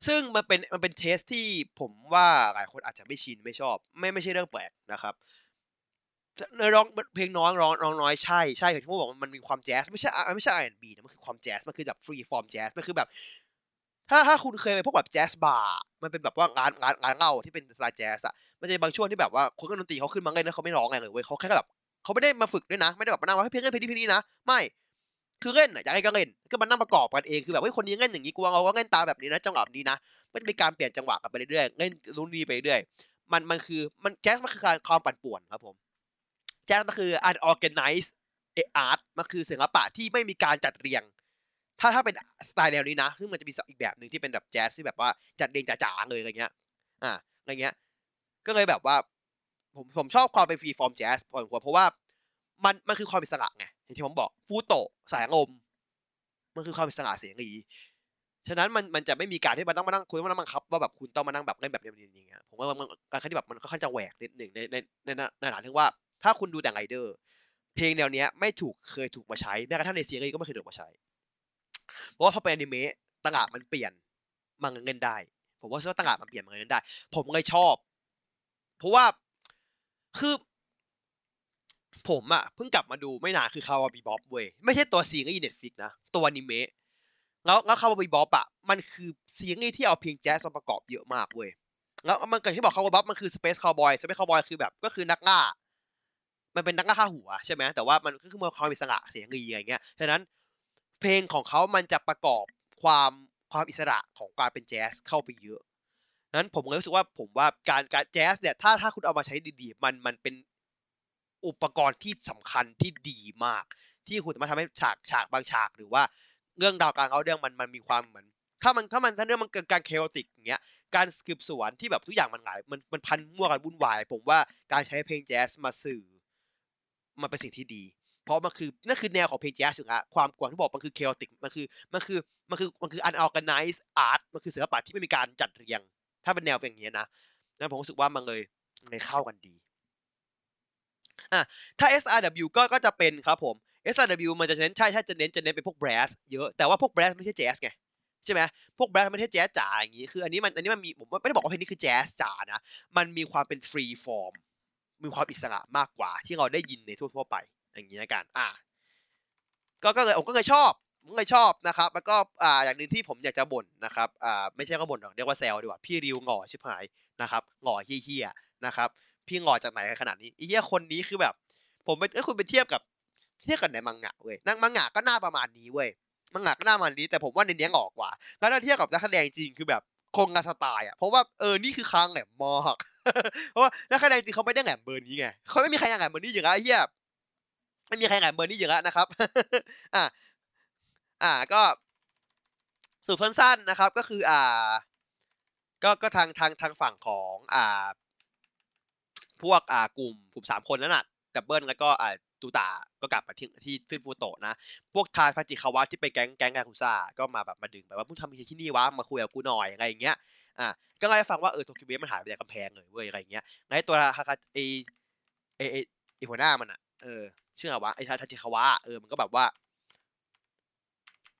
ซึ่งมันเป็นมันเป็น taste ที่ผมว่าหลายคนอาจจะไม่ชินไม่ชอบ ไม่ไม่ใช่เรื่องแปลกนะครับเนื้อร้องเพลงน้อยร้องร้องน้อยใช่ใช่ที่ผมบอกมันมีความแจ๊สไม่ใช่ไม่ใช่ R&B นะมันคือความแจ๊สมันคือแบบ free form jazz มันคือแบบ ถ้าถ้าคุณเคยไปพวกแบบ jazz bar มันเป็นแบบว่าร้านร้านร้านเหล้าที่เป็นสไตล์แจ๊สอะมันจะบางช่วงที่แบบว่าคนดนตรีเขาขึ้นมาเล่นแล้วเขาไม่ร้องอะไรเลยเว้ยเขาแค่แบบเขาไม่ได้มา fix ด้วยนะ ไม่ได้แบบมานั่งว่าให้เพลงเล่นเพลงนี้เพลงนี้นะไม่คือเล่นอะอยากให้ก็เล่นก็มานั่งประกอบกันเองคือแบบว่าคนนี้เล่นอย่างนี้กูเอาก็เล่นตามแบบนี้นะจังหวะนี้นะมันจะมีการเปลี่ยนจังหวะกันไปเรื่อยๆเล่นรุ่นนี้ไปเรื่อยมันมันคือมันแจ๊สมันคือการความปั่นป่วนครับผมแจ๊สมันคือ unorganized art มันคือศิลปะที่ไม่มีการจัดเรียง ถ้าถ้าเป็นสไตล์แนวนี้นะซึ่งมันจะมีอีกแบบหนึ่งที่เป็นแบบแจ๊สที่แบบว่าจัดเรียงจ๋าๆเลยอะไรเงี้ย อ่าอะไรเงี้ย ก็เลยแบบว่า ผมผมชอบความเป็น free form jazz พอสมควรเพราะว่ามันมันคือความอิสระไงอย่างที่ผมบอกฟูโตสายลมมันคือความอิสระเสียงดีฉะนั้นมันมันจะไม่มีการที่มันต้องมานั่งคุณต้องมานั่งบังคับว่าแบบคุณต้องมานั่งแบบเล่นแบบนี้อย่างเงี้ยผมว่ามันการที่แบบมันค่อนข้างจะแหวกนิดหนึ่งในในในในฐานที่ว่า ถ้าคุณดูแต่ไรเดอร์ เพลงแนวเนี้ยไม่ถูกเคยถูกมาใช้แม้กระทั่งในซีรีส์ก็ไม่เคยถูกมาใช้ เพราะว่าพอเป็นอนิเมะต่างหากมันเปลี่ยนมันเงินได้ ผมว่าต่างหากมันเปลี่ยนมันเงินได้ ผมเลยชอบ เพราะว่าคือ ผมอะเพิ่งกลับมาดูไม่นานคือ Cowboy Bebop เว้ยไม่ใช่ตัวซีรีส์ Netflix นะตัวอนิเมะแล้วแล้ว Cowboy Bebop อะมันคือซีรีส์ที่เอาเพลงแจ๊สมาประกอบเยอะมากเว้ยแล้วมันเกิดที่บอก Cowboy Bebop มันคือ space cowboy space cowboy คือแบบ ก็คือนักล่ามันเป็นนักล่าฆ่าหัวใช่ไหมแต่ว่ามันก็คือมันความอิสระเสียงรีอะไรเงี้ยฉะนั้น เพลงของเขามันจะประกอบความความอิสระของการเป็นแจ๊สเข้าไปเยอะนั้นผมก็รู้สึกว่าผมว่าการการแจ๊สเนี่ยถ้าถ้าคุณเอามาใช้ดีๆ มันมันเป็นอุปกรณ์ที่สำคัญที่ดีมาก ที่คุณสามารถทำให้ฉากฉากบางฉากหรือว่าเรื่องราวการเอาเรื่องมันมันมีความเหมือน ถ้ามันถ้ามันถ้าเรื่องมันเกิดการเคโอติกอย่างเงี้ยการสืบสวนที่แบบทุกอย่างมันหลายมันมันพันมั่วกันวุ่นวาย ผมว่าการใช้เพลงแจ๊สมาสื่อ มันเป็นสิ่งที่ดี เพราะมันคือนั่นคือแนวของเพลงแจ๊สถูกไหมความกวางที่บอกมันคือเคอติกมันคือมันคือมันคือมันคือ unorganized art มันคือศิลปะที่ไม่มีการจัดเรียง ถ้าเป็นแนวเป็นอย่างเงี้ยนะนั้นผมรู้สึกว่ามันเลยเลยเข้ากันดีอะถ้า SRW ก็ก็จะเป็นครับผม SRW มันจะเน้นใช่ใช่จะเน้นจะเน้นเป็นพวกแบรสเยอะแต่ว่าพวกแบรสไม่ใช่แจ๊สไงใช่ไหมพวกแบรสไม่ใช่แจ๊สจ๋าอย่างงี้ คืออันนี้มันอันนี้มันมีผมไม่ได้บอกว่าเพลงนี้คือแจ๊สจ๋านะ มันมีความเป็นฟรีฟอร์ม มีความอิสระมากกว่าที่เราได้ยินในทั่วๆไป อย่างนี้กันอะก็ก็เลยผมก็เลยชอบผมเลยชอบนะครับแล้วก็อ่าอย่างหนึ่งที่ผมอยากจะบ่นนะครับอ่าไม่ใช่ก็บ่นหรอกเรียกว่าแซวดีกว่าพี่ริวหงอชิบหายนะครับหงอเฮี้ยๆนะครับ พี่หงอจากไหนขนาดนี้ไอ้เฮี้ยคนนี้คือแบบ ผมไปถ้คุณไปเทียบกับเทียบกับในมังงะเว้ยนักมังงะก็หน้าประมาณนี้เว้ยมังงะก็หน้าประมาณนี้แต่ผมว่าในนี้หงอกกว่า แล้วถ้าเทียบกับนักแสดงจริงคือแบบคงงานสไตล์อะเพราะว่าเออนี่คือคางแหลมมากเพราะว่านักแสดงจริงเขาไม่ได้แหลมเบอร์นี้ไงเขาไม่มีใครแหลมเบอร์นี้อยู่แล้วเหี้ย ไม่มีใครแหลมเบอร์นี้อยู่แล้วนะครับ อ่า อ่า ก็สรุปสั้นๆนะครับ ก็คือ อ่า ก็ ก็ทาง ทาง ทางฝั่งของ อ่า พวก อ่า กลุ่ม กลุ่มสามคนนั้นน่ะ Double แล้วก็ อ่า ตูตา ก็กลับมาที่ ที่ฟิฟูโตะนะ พวกทาพาจิคาวะที่ไปแก๊ง แก๊งยากูซ่า ก็มาแบบ มาดึงแบบว่ามึงทำอะไรที่นี่วะ มาคุยกับกูหน่อย อะไรอย่างเงี้ย อ่า ก็เลยฟังว่า เออโตคิวเบสมันหายไปจากกำแพงเลยเว้ย อะไรอย่างเงี้ย ไงตัวฮากาไอไอไอไอหัวหน้ามันอะ เออ ชื่ออะไรวะไอทาจิคาวะเออมันก็แบบว่า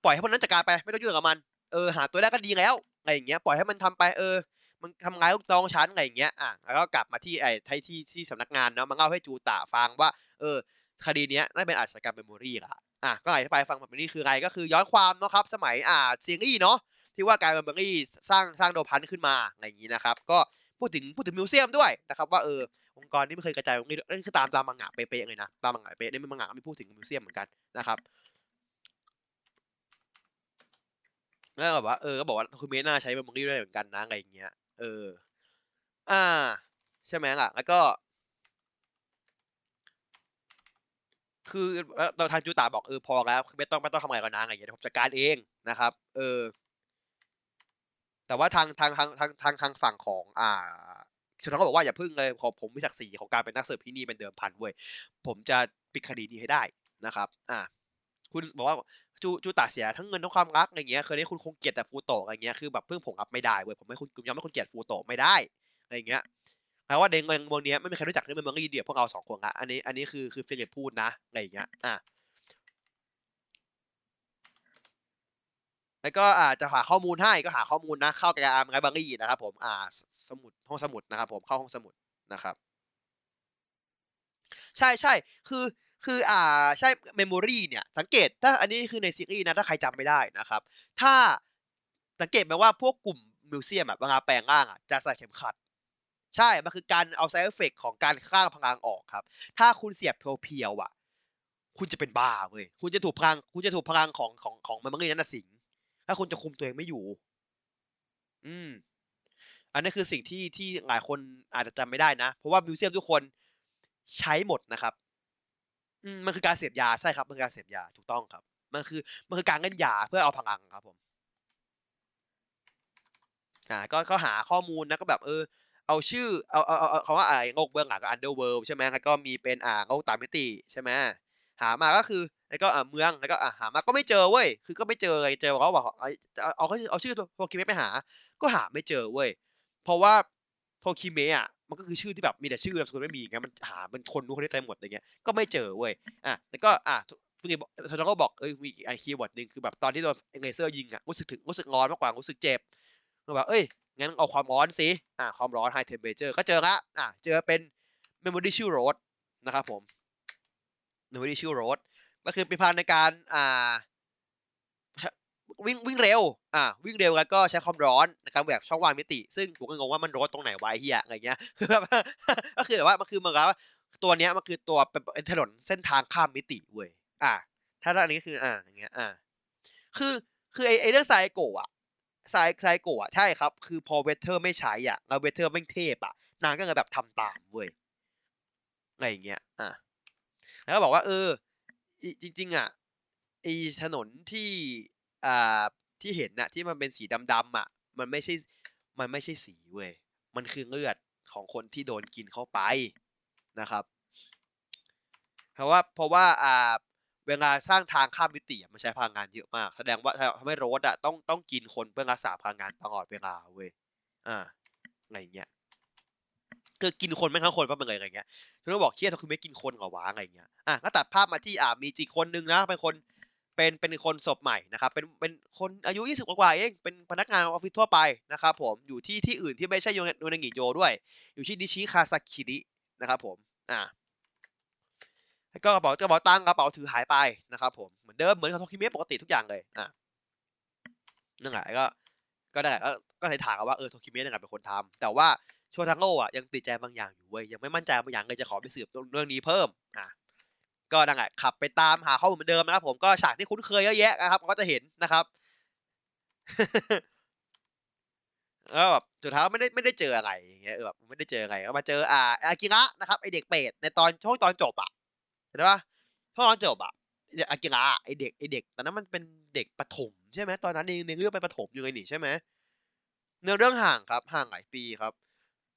ปล่อยให้พวกนั้นจัดการไปไม่ต้องยุ่งกับมันเออหาตัวได้ก็ดีแล้วอะไรอย่างเงี้ยปล่อยให้มันทำไปเออ มันทำงานลูกน้องฉันอะไรอย่างเงี้ยอะแล้วก็กลับมาที่ไอ้ที่ที่ที่สำนักงานเนาะมาเล่าให้จูตะฟังว่า เออ คดีเนี้ยน่าเป็นอาชญากรรมเมมโมรี่ละอะก็อธิบายฟังแบบนี้คืออะไรก็คือย้อนความเนาะครับ สมัยอ่าซีรีส์เนาะที่ว่า Gaia memory สร้างสร้าง Dopant ขึ้นมาอะไรอย่างงี้นะครับ ก็พูดถึงพูดถึง Museum ด้วยนะครับ ว่าเออ องค์กรนี้ไม่เคยกระจายตรงนี้นี่คือตามตามมังงะเป๊ะๆเลยนะตามมังงะเป๊ะในมังงะไม่พูดถึง Museum เหมือนกันนะครับแล้วแบบว่าเออก็บอกว่าคุณเมน่าใช้ memory ด้วยเหมือนกันนะอะไรอย่างเงี้ยเออ อ่า ใช่ไหมล่ะ แล้วก็ คือตอนทางจูตาบอกเออพอแล้วคือไม่ต้องไม่ต้องทำอะไรกันนะอะไรอย่างเงี้ยผมจัดการเองนะครับ เออ แต่ว่าทางทางทางทางทางทางฝั่งของ อ่า ชนเขาบอกว่าอย่าพึ่งเลยขอผมมีศักดิ์ศรีของการเป็นนักสืบที่นี่เป็นเดิมพันเว้ยผมจะปิดคดีนี้ให้ได้นะครับ อ่าคุณบอกว่าจูจูตาเสียทั้งเงินทั้งความรักอะไรเงี้ยเคยได้คุณคงเกลียดแต่ฟูโตะอะไรเงี้ยคือแบบเพิ่งผมรับไม่ได้เว้ยผมไม่คุณยอมไม่คุณเกลียดฟูโตะไม่ได้อะไรเงี้ยแปลว่าเดงเมืองเมืองนี้ไม่มีใครรู้จักเรื่องเมืองนี้เดียวพวกเราสองคนละอันนี้อันนี้คือคือฟิลิปพูดนะอะไรเงี้ยอะ แล้วก็อาจจะหาข้อมูลให้ก็หาข้อมูลนะเข้ากับอาร์มไงบางรี่นะครับผมอ่าสมุดห้องสมุดนะครับผมเข้าห้องสมุดนะครับ ใช่ใช่คือคืออ่าใช่เมมโมรีเนี่ยสังเกตถ้าอันนี้คือในซีรีส์นะถ้าใครจำไม่ได้นะครับ ถ้าสังเกตไหมว่าพวกกลุ่ม Museum แบบเวลาแปลงร่างอะจะใส่เข็มขัด ใช่ มันคือการเอา side effect ของการข้างพลังออกครับ ถ้าคุณเสียบ pure ๆอะคุณจะเป็นบ้าเว้ยคุณจะถูกพลังคุณจะถูกพลังของของของ memory นั้นสิง ถ้าคุณจะคุมตัวเองไม่อยู่ อืม อันนี้คือสิ่งที่ที่หลายคนอาจจะจำไม่ได้นะ เพราะว่า Museum ทุกคนใช้หมดนะครับ อืมมันคือการเสพยาใช่ครับ มันคือการเสพยาถูกต้องครับ มันคือมันคือการเล่นยาเพื่อเอาพลังครับผม อ่า ก็ก็หาข้อมูลนะก็แบบเออเอาชื่อเอาเอาเอาคำว่าไอ้โลกเบื้องหลังกับ Underworld ใช่ไหมแล้วก็มีเป็นอ่าโลกตามมิติใช่ไหม หามาก็คือแล้วก็อ่าเมืองแล้วก็อ่าหามาก็ไม่เจอเว้ยคือก็ไม่เจอเลยเจอเขาบอกเอาเอาเอาชื่อโทคิเมะไปหา ก็หาไม่เจอเว้ยเพราะว่าโทคิเมะอะมันก็คือชื่อที่แบบมีแต่ชื่อนามสกุลไม่มีไงมันหามันคนรู้คนได้เต็มหมดอะไรเงี้ยก็ไม่เจอเว้ยอะแล้วก็อะทุกทีเธอก็บอกเอ้ยมีไอ keyword หนึ่งคือแบบตอนที่โดนเลเซอร์ยิงอะรู้สึกถึงรู้สึกร้อนมากกว่ารู้สึกเจ็บก็แบบเอ้ยงั้นเอาความร้อนสิอะความร้อน high temperature ก็เจอละอะเจอเป็น memory shield road นะครับผม memory shield road ก็คือเป็นพลังในการอ่าวิ่งวิ่งเร็ว อ่า วิ่งเร็วแล้วก็ใช้ความร้อนนะครับแบบช่องว่างมิติ ซึ่งผมก็งงว่ามันร้อนตรงไหนวะเฮียอะไรเงี้ย คือแบบก็คือแบบว่ามันคือมันว่าตัวเนี้ยมันคือตัวเป็นถนนเส้นทางข้ามมิติเว้ย อ่า ถ้าอันนี้คือ อ่า อย่างเงี้ย อ่า คือ คือไอไอเรื่องไซโกะอะไซไซโกะอะใช่ครับ คือพอ Weather ไม่ใช้อะแล้ว Weather ไม่เทพอะ นางก็เลยแบบทำตามเว้ย อะไรเงี้ย อ่า แล้วก็บอกว่าเออจริง ๆ อะไอถนนที่อ่าที่เห็นนะที่มันเป็นสีดำๆอะ มันไม่ใช่มันไม่ใช่สีเว้ยมันคือเลือดของคนที่โดนกินเข้าไปนะครับ เพราะว่าเพราะว่าอ่าเวลาสร้างทางข้ามมิติมันใช้พลังงานเยอะมาก แสดงว่าทำให้โรดอะต้องต้องกินคนเพื่อรักษาพลังงานตลอดเวลาเว้ยอ่าอะไรเงี้ย คือกินคนไม่ทั้งคนป่ะเป็นอะไรเงี้ยฉันก็บอกเชี่ยเธอคือไม่กินคนเหรอวะอะไรเงี้ยอะก็ตัดภาพมาที่อ่ามีจีคนนึงนะเป็นคนเป็นเป็นคนศพใหม่นะครับเป็นเป็นคนอายุ 20 กว่าเองเป็นพนักงานออฟฟิศทั่วไปนะครับผมอยู่ที่ที่อื่นที่ไม่ใช่โยนางิโยด้วย อยู่ที่นิชิคาซาคิรินะครับผมอ่าก็กระเป๋ากระเป๋าตังค์กระเป๋าถือหายไปนะครับผมเหมือนเดิมเหมือนกับโทคิเมะปกติทุกอย่างเลยอ่านั่นแหละก็ก็ได้ก็ก็เลยถามว่าเออโทคิเมะยังไงเป็นคนทำแต่ว่า โชทังโง่อะยังติดใจบางอย่างอยู่เว้ยยังไม่มั่นใจบางอย่างเลยจะขอไปสืบเรื่องนี้เพิ่มอ่าก็ดังไงขับไปตามหาข้อมูลเหมือนเดิมนะครับผมก็ฉากที่คุ้นเคยเยอะแยะนะครับก็จะเห็นนะครับแล้วแบบสุดท้ายไม่ได้ไม่ได้เจออะไรอย่างเงี้ยแบบไม่ได้เจออะไรก็มาเจออ่าอากิระนะครับไอเด็กเป็ดในตอนช่วงตอนจบอะเห็นปะช่วงตอนจบอะอากิระไอเด็กไอเด็กตอนนั้นมันเป็นเด็กประถมใช่ไหมตอนนั้นในเรื่องเป็นประถมอยู่เลยนี่ใช่ไหมเนื้อเรื่องห่างครับห่างหลายปีครับ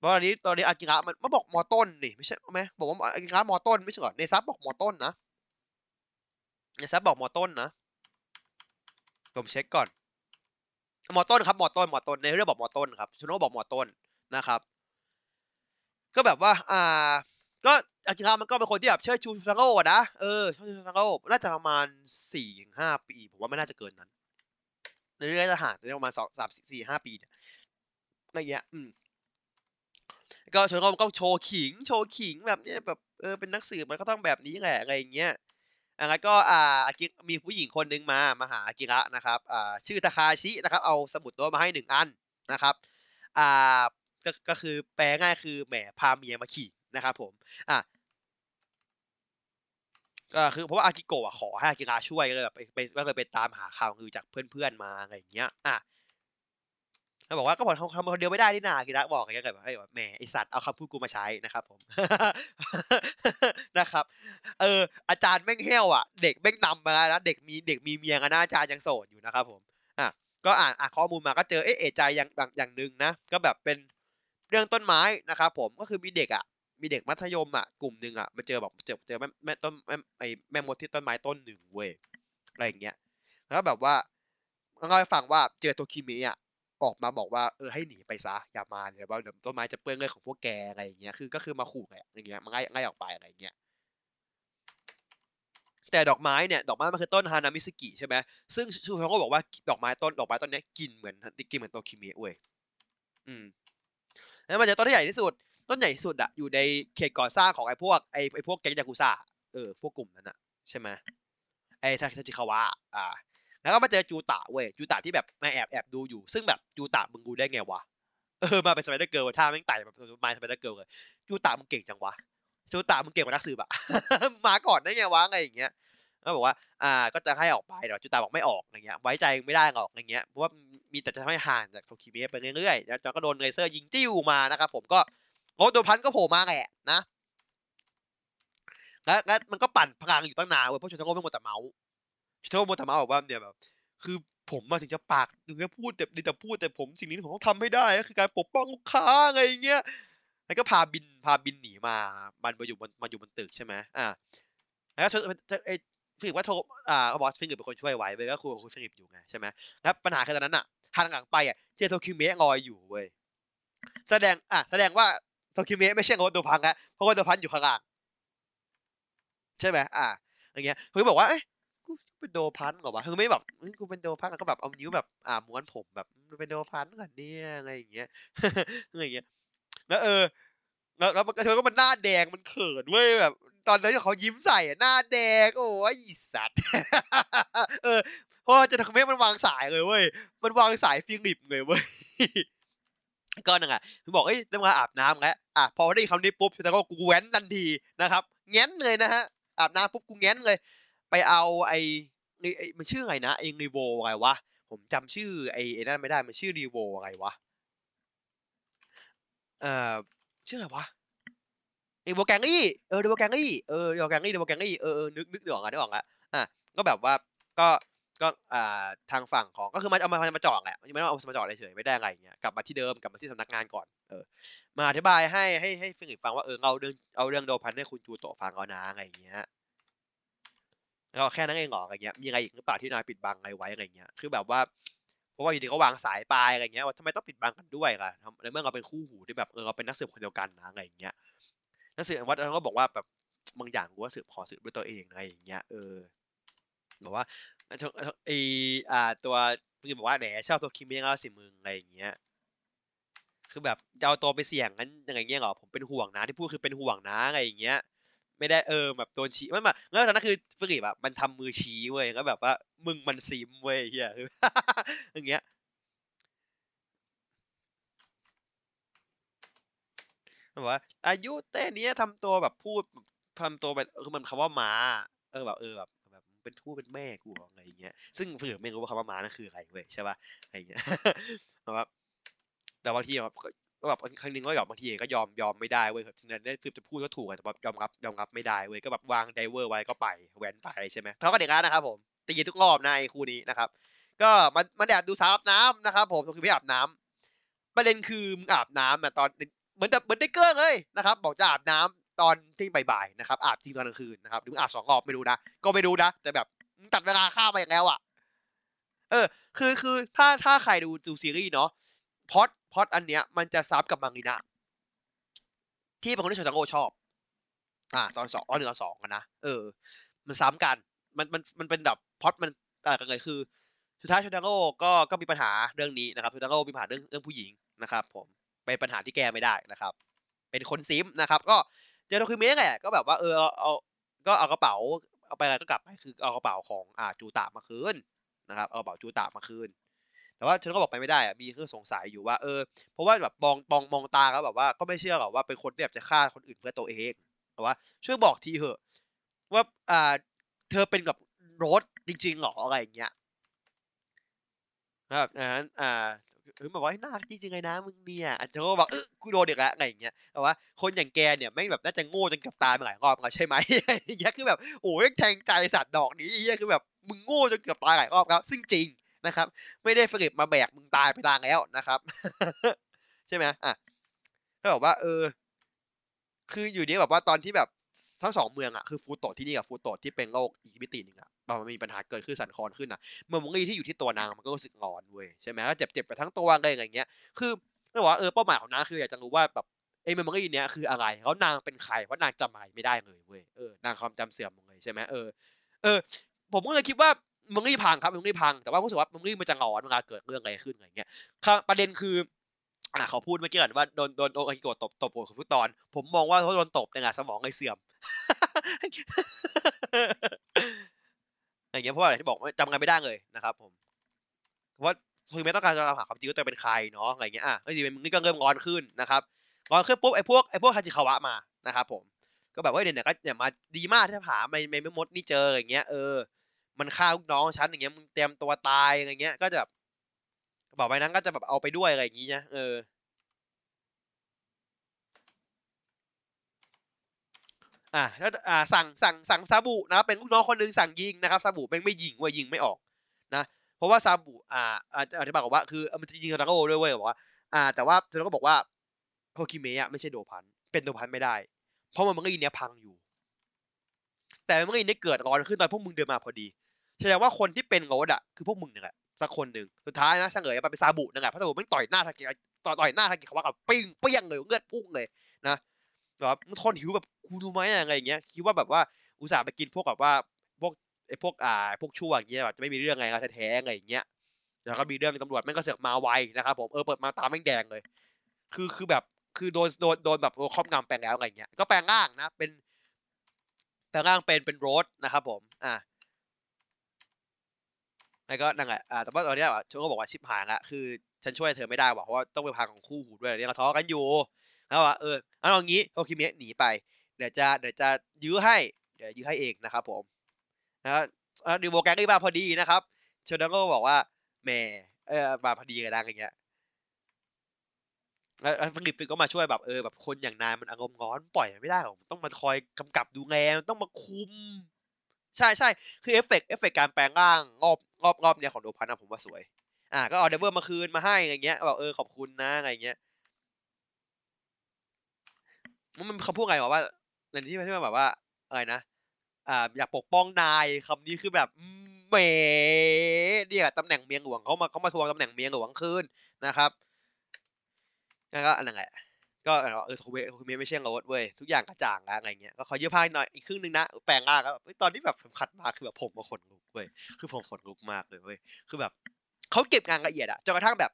ตอนนี้ตอนนี้อากิระมันมาบอกมอต้นนี่ไม่ใช่ไหมบอกว่าอากิระมอต้นไม่ใช่เหรอในซับบอกมอต้นนะในซับบอกมอต้นนะผมเช็คก่อนมอต้นครับมอต้นมอต้นในเรื่องบอกมอต้นครับชุนโนบอกมอต้นนะครับ ก็แบบว่า อ่า ก็อากิระมันก็เป็นคนที่แบบเชิดชูซังโง่นะเออเชิดชูซังโง่น่าจะประมาณสี่ถึงห้าปีผมว่าไม่น่าจะเกินนั้นในเรื่องจะห่างประมาณสองสามสี่ห้าปีเนี่ยอะไรเงี้ยอืม ก็ชนก็ก็โชว์ขิง โชว์ขิงแบบเนี้ยแบบเออเป็นนักสืบมันก็ต้องแบบนี้แหละอะไรเงี้ยแล้วก็อ่าอากิมีผู้หญิงคนนึงมามาหาอากิระนะครับอ่าชื่อตาคาชินะครับ เอาสมุดโน้ตมาให้หนึ่งอันนะครับอ่าก็ก็คือแปลง่ายคือแหมพาเมียมาขี่นะครับผมอะก็คือเพราะว่าอากิโกะขอให้อากิระช่วยก็เลยแบบไปไปก็เลยไปตามหาข่าวคือจากเพื่อนๆมาอะไรอย่างเงี้ยอะ บอกว่าก็บอกทำคนเดียวไม่ได้นี่นากิระบอกอย่างเงี้ยแบบไอ้แหมไอสัตว์เอาคำพูดกูมาใช้นะครับผมนะครับ เอออาจารย์แม่งเหี้ยวอะ เด็กแม่งนำมาแล้วเด็กมีเด็กมีเมียกันนะอาจารย์ยังโสดอยู่นะครับผมอะก็อ่านอ่านข้อมูลมาก็เจอเอ๊ะเอใจอย่างอย่างหนึ่งนะก็แบบเป็นเรื่องต้นไม้นะครับผมก็คือมีเด็กอะมีเด็กมัธยมอะกลุ่มหนึ่งอะมาเจอแบบเจอเจอแม่แม่ต้นแม่ไอแม่มดที่ต้นไม้ต้นหนึ่งเว้ยอะไรอย่างเงี้ยแล้วแบบว่าเล่าให้ฟังว่าเจอโทคิเมะอะ ออกมาบอกว่าเออให้หนีไปซะอย่ามาเดี๋ยว่าเดี๋ยวต้นไม้จะเปื้อนเลือดของพวกแกอะไรอย่างเงี้ยคือก็คือมาขู่แหละอย่างเงี้ยมันง่ายง่ออกไปอะไรอย่างเงี้ยแต่ดอกไม้เนี่ยดอกไม้มันคือต้นฮานามิสกิใช่ไหมซึ่งชูชงก็บอกว่าดอกไม้ต้นดอกไม้ต้นนี้กินเหมือนกินเหมือนโตคิเมะเว้ยอืมแล้วมันจะต้นที่ใหญ่ที่สุด ต้นใหญ่ที่สุดอะอยู่ในเขตก่อสร้างของไอ้พวกไอ้ไอ้พวกแก๊งยากุซ่าเออพวกกลุ่มนั้นอะใช่ไหมไอ้ทาจิคาวะอ่า แล้วก็มาเจอจูตะเว้ยจูตะที่แบบมาแอบแอบดูอยู่ ซึ่งแบบจูตะมึงดูได้ไงวะเออมาเป็น Spider Girl ท่าแม่งไต่แบบมา Spider Girl เลยจูตะมึงเก่งจังวะจูตะมึงเก่งกว่านักสืบอะมาก่อนได้ไงวะอะไรอย่างเงี้ยก็บอกว่าอ่าก็จะให้ออกไปเดี๋ยวจูตะบอกไม่ออกอย่างเงี้ยไว้ใจไม่ได้หรอกอย่างเงี้ยเพราะว่ามีแต่จะทำให้ห่างจากโทคิเมะไปเรื่อยๆแล้วจอก็โดนเลเซอร์ยิงจิ้วมานะครับผมก็โอ้โดนพันก็โผล่มาแหละนะแล้วแล้วมันก็ปั่นพลังอยู่ตั้งนานเว้ยเพราะชูทังโง่ไม่หมดแต่เมาส์ ชูทังโมดแต่เมาส์บอกว่าเนี่ยแบบ คือผมมาถึงจะปากถึงจะพูดแต่แต่พูดแต่ผมสิ่งนี้ผมต้องทำให้ได้ก็คือการปกป้องลูกค้าอะไรอย่างเงี้ยแล้วก็พาบินพาบินหนีมา มันมาอยู่บนมาอยู่บนตึกใช่ไหมอ่าแล้วชจะไอ้ฟิลิปว่าโทรอ่าบอกว่าฟิลิปเป็นคนช่วยไว้เว้ยก็คุยกับคุณฟิลิปอยู่ไงใช่ไหมแล้วปัญหาคือตอนนั้นอะหันหลังไปอะเจอโทคิเมะลอยอยู่เว้ยแสดงอะแสดงว่าโทคิเมะไม่ใช่ Road Dopant อะเพราะ Road Dopant อยู่ข้างล่างใช่ไหมอะอย่างเงี้ยคือบอกว่าเอ๊ะ เป็น Dopant เหรอวะคือไม่แบบกูเป็น Dopant แล้วก็แบบเอานิ้วแบบอ่าม้วนผมแบบเป็น Dopant เหรอเนี่ยอะไรอย่างเงี้ยอะไรอย่างเงี้ยแล้วเออ แล้วแล้วเธอก็มันหน้าแดงมันเขินเว้ยแบบ ตอนนั้นเขายิ้มใส่อะหน้าแดงโอ้ยสัตว์เออเพราะจะทำให้มันวางสายเลยเว้ย มันวางสายฟิลิปเลยเว้ย ก็นั่นไงคือบอกเอ้ยต้องมาอาบน้ำแล้วอะพอได้คำนี้ปุ๊บแต่ก็กูแว้นทันทีนะครับ แว้นเลยนะฮะ อาบน้ำปุ๊บกูแว้นเลย ไปเอาไอ้ไอ้ไอ้ มันชื่อไรนะไอ้ Revo อะไรวะ ผมจำชื่อไอ้นั่นไม่ได้มันชื่อ Revo อะไรวะเอ่อชื่ออะไรวะเอโวแกงอี้เออเดโวแกงอี้เออเดโวแกงอี้เดโวแกงอี้เออนึกนึกเดี๋ยวอะนึกออกอะอะก็แบบว่าก็ก็อ่าทางฝั่งของก็คือมันเอามามาจอดแหละไม่ได้เอามาจอดเฉยๆไม่ได้อะไรอย่างเงี้ยกลับมาที่เดิมกลับมาที่สำนักงานก่อนเออมาอธิบายให้ให้ให้ฟิลิปฟังว่าเออเอาเรื่องเอาเรื่อง Dopant ให้คุณจูตะฟังเอานะอะไรอย่างเงี้ย แล้วแค่นั้นเองหรออะไรเงี้ยมีอะไรอีกหรือเปล่าที่นายปิดบังอะไรไว้อะไรเงี้ยคือแบบว่าเพราะว่าอยู่ดีก็วางสายปลายอะไรเงี้ยว่าทำไมต้องปิดบังกันด้วยล่ะในเมื่อเราเป็นคู่หูที่แบบเออเราเป็นนักสืบคนเดียวกันนะอะไรเงี้ยนักสืบวัดเขาก็บอกว่าแบบบางอย่างกูว่าสืบขอสืบด้วยตัวเองอะไรอย่างเงี้ยเออบอกว่าไออ่าตัวพี่บอกว่าแหนชอบตัวคิมเมงเอาสิมึงอะไรอย่างเงี้ยคือแบบจะเอาตัวไปเสี่ยงงั้นอย่างเงี้ยเหรอผมเป็นห่วงนะที่พูดคือเป็นห่วงนะอะไรอย่างเงี้ย ไม่ได้เออแบบโดนชี้ไม่มาแล้วตอนนั้นคือฟิลิปแบบมันทำมือชี้เว้ยก็แบบว่า มึงมันซิมเว้ยเฮียคืออย่างเงี้ยแบบว่า อายุแต่เนี้ยทำตัวแบบพูดทำตัวแบบคือมันคำว่าม้า เออแบบเออแบบแบบเป็นทู่เป็นแม่กูอะไรอย่างเงี้ยซึ่งฟิลิปไม่รู้ว่าคำว่าม้านั่นคืออะไรเว้ยใช่ป่ะอะไรอย่างเงี้ยแบบแต่บางทีแบบ ก็แบบครั้งนึงก็แบบบางทีก็ยอมยอมไม่ได้เว้ยถึงนั้นฟิลจะพูดก็ถูกแต่แบบยอมรับยอมรับไม่ได้เว้ยก็แบบวางไดเวอร์ไว้ก็ไปแวนไปใช่ไหมเขาก็เด็กนะครับผมตีทุกรอบนะไอ้คู่นี้นะครับ ก็มันมันแอบดูสาวอาบน้ำนะครับผมคือไม่อาบน้ำประเด็นคือมึงอาบน้ำอะตอนเหมือนเหมือนได้เกิ้งเลยนะครับบอกจะอาบน้ำตอนที่บ่ายๆนะครับอาบจริงตอนกลางคืนนะครับหรืออาบสองรอบไม่รู้นะก็ไม่รู้นะแต่แบบตัดเวลาข้ามไปอย่างแล้วอะ เออ คือคือถ้าถ้าใครดูดูซีรีส์เนาะพอด พอดอันเนี้ยมันจะซับกับมังงินะที่เป็นคนที่ชอนโกชอบ อ่าตอนสองตอนหนึ่งตอนสองกันนะเออ มันซ้ำกัน มันมันมันเป็นแบบพอดมันต่างกันเลยคือ สุดท้ายชอนโกก็ก็มีปัญหาเรื่องนี้นะครับชอนโกมีปัญหาเรื่องเรื่องผู้หญิงนะครับผมเป็นปัญหาที่แก้ไม่ได้นะครับ เป็นคนซิมนะครับ ก็เจอโดคิเมะแหละก็แบบว่าเออเอาก็เอากระเป๋าเอาไปอะไรก็กลับไปคือเอากระเป๋าของอ่าจูตามาคืนนะครับเอากระเป๋าจูตามาคืน แต่ว่าฉันก็บอกไปไม่ได้อะมีเครื่องสงสัยอยู่ว่าเออเพราะว่าแบบมองมองมองตาแล้วแบบว่าก็ไม่เชื่อหรอกว่าเป็นคนที่แบบจะฆ่าคนอื่นเพื่อตัวเองแต่ว่าช่วยบอกทีเถอะ ว่าอ่าเธอเป็นกับรถจริงๆหรออะไรอย่างเงี้ยครับนั้นอ่าเออแบบว่าน่าจริงๆไงนะมึงเนี่ยอาจจะก็บอกเออกูโดนเด็กล้วอะไรอย่างเงี้ยแต่ว่าคนอย่างแกเนี่ยแม่แบบน่าจะโง่จนกับตายมาหลายรอบแล้วใช่ไหมอย่างเงี้ยคือแบบโอ้ยแทงใจสัตว์ดอกนี้เงี้ยคือแบบมึงโง่จนเกือบตายหลายรอบแล้วซึ่งจริง นะครับ ไม่ได้ฟิลิปมาแบกมึงตายไปตางแล้วนะครับ ใช่ไหมอะก็บอกว่า เออ คืออยู่นี้แบบว่าตอนที่แบบทั้งสองเมืองอะคือฟูโตที่นี่กับฟูโตที่เป็นโลกอีกมิติหนึ่งอะมันมีปัญหาเกิดขึ้นสั่นคลอนขึ้นอะ memory ที่อยู่ที่ตัวนางมันก็รู้สึกงอนเว้ยใช่ไหมก็เจ็บเจ็บไปทั้งตัวอะไรอย่างเงี้ย คือก็บอกว่าเออเป้าหมายของนางคืออยากจะรู้ว่าแบบไอ้ memory เนี้ยคืออะไรแล้วนางเป็นใครเพราะนางจำอะไรไม่ได้เลยเว้ยเออนางความจำเสื่อมหมดเลยใช่ไหมเออเออ ผมก็เลยคิดว่า มึงรีพังครับมึงรีพังแต่ว่ารู้สึกว่ามึงรีมันจะงอนเวลาเกิดเรื่องอะไรขึ้นอะไรเงี้ยประเด็นคืออ่าเขาพูดเมื่อกี้ก่อนว่าโดนโดนโดนอากิโกะตบตบหัวทุกตอน ผมมองว่าเขาโดนตบเนี่ยสมองเลยเสื่อมอย่างเงี้ยเพราะว่าอะไรที่บอกว่าจำกันไม่ได้เลยนะครับผมว่าคือไม่ต้องการจะหาความจริงว่าตัวเป็นใครเนาะอะไรเงี้ยอะก็ดีเป็นมึงนี่ก็เริ่มงอนขึ้นนะครับงอนขึ้นปุ๊บไอ้พวกไอ้พวกฮาจิคาวะมานะครับผมก็แบบว่าเดี๋ยวเนี่ยก็เนี่ยมาดีมากที่หาไม่ไม่ไม่มดนี่เจออย่างเงี้ยเออ มันฆ่าลูกน้องฉันอย่างเงี้ยมึงเตรียมตัวตายอะไรเงี้ย ก็จะบบอกไปนั้นก็จะแบบเอาไปด้วยอะไรอย่างงี้นะเออ อ่าแล้วอ่าสั่งสั่งสั่งซาบุนะครับเป็นลูกน้องคนนึงสั่งยิงนะครับซาบุแม่งไม่ยิงเว้ยยิงไม่ออกนะเพราะว่าซาบุอ่าอธิบายบอกว่าคือมันจะยิงกับดาโก้ด้วยเว้ยบอกว่า อ่า แต่ว่าเธอก็บอกว่าโฮคิเมะไม่ใช่โดพันเป็นโดพันไม่ได้ เพราะมันมันก็ยิงเนี้ยพังอยู่ แต่เมื่อกี้นี่เกิดร้อนขึ้นตอนพวกมึงเดินมาพอดี แสดงว่าคนที่เป็นโรสอะคือพวกมึงเนี่ยแหละสักคนหนึ่งสุดท้ายนะช่างเอ๋ยไปเป็นซาบุนั่นแหละเพราะซาบุแม่ต่อยหน้าทากะต่อยต่อยหน้าทากะเขาว่ากับปิ้งเปี้ยงเลยเลือดพุ่งเลยนะแบบมึงทนหิวแบบกูดูไหมอะไรอย่างเงี้ยคิดว่าแบบว่าอุตส่าห์ไปกินพวกแบบว่าพวกไอ้พวกอ่าพวกชั่วอย่างเงี้ยแบบจะไม่มีเรื่องอะไรกันแท้ๆอะไรอย่างเงี้ยแล้วก็มีเรื่องตำรวจแม่งก็เสือกมาไวนะครับผมเออเปิดมาตาแม่งแดงเลย คือคือแบบคือโดนโดนโดนแบบโครอบงำแปลงแล้วอะไรเงี้ยก็แปลงร่างนะเป็นแปลงร่างเป็นเป็นโรสนะครับผมอะ แล้วก็นั่นแหละอ่าแต่ว่าตอนนี้ยชนก็บอกว่าชิบหายละคือฉันช่วยเธอไม่ได้ว่ะเพราะว่าต้องไปพาของคู่หูด้วยเนี่ยเขาท้อกันอยู่แล้วว่าเออเอาอย่างงี้โอคิเมะหนีไปเดี๋ยวจะเดี๋ยวจะยื้อให้เดี๋ยวยื้อให้เองนะครับผมนะครับดิโวแกงก็มาพอดีนะครับชนก็บอกว่าแหมเออมาพอดีเลยนะอย่างเงี้ยแล้วฟิลิปปินก็มาช่วยแบบเออแบบคนอย่างนายมันอารมณ์ร้อนปล่อยไม่ได้หรอกมันต้องมาคอยกำกับดูแลต้องมาคุม ใช่ใช่คือ effect effect การแปลงร่างรอบ รอบรอบเนี้ยของ Dopant นะผมว่าสวย อ่าก็เอา driver มาคืนมาให้อะไรเงี้ยบอกเออขอบคุณนะอะไรเงี้ยมันคำพูดไงบอกว่าในที่ที่มันแบบว่าอะไรนะอ่าอยากปกป้องนายคำนี้คือแบบแหมเนี่ยตำแหน่งเมียหลวงเขามาเขามาทวงตำแหน่งเมียหลวงคืนนะครับก็อันนั้นแหละ ก็เออโทเวโทเวไม่ใช่โรสเว้ยทุกอย่างกระจ่างแล้วอะไรเงี้ยก็ขอยืมผ้าหน่อยอีกครึ่งนึงนะแปลงร่างแล้วตอนที่แบบสำคัญมาคือแบบผมมาขนลุกเว้ยคือผมขนลุกมากเลยเว้ยคือแบบเขาเก็บงานละเอียดอะจนกระทั่งแบบ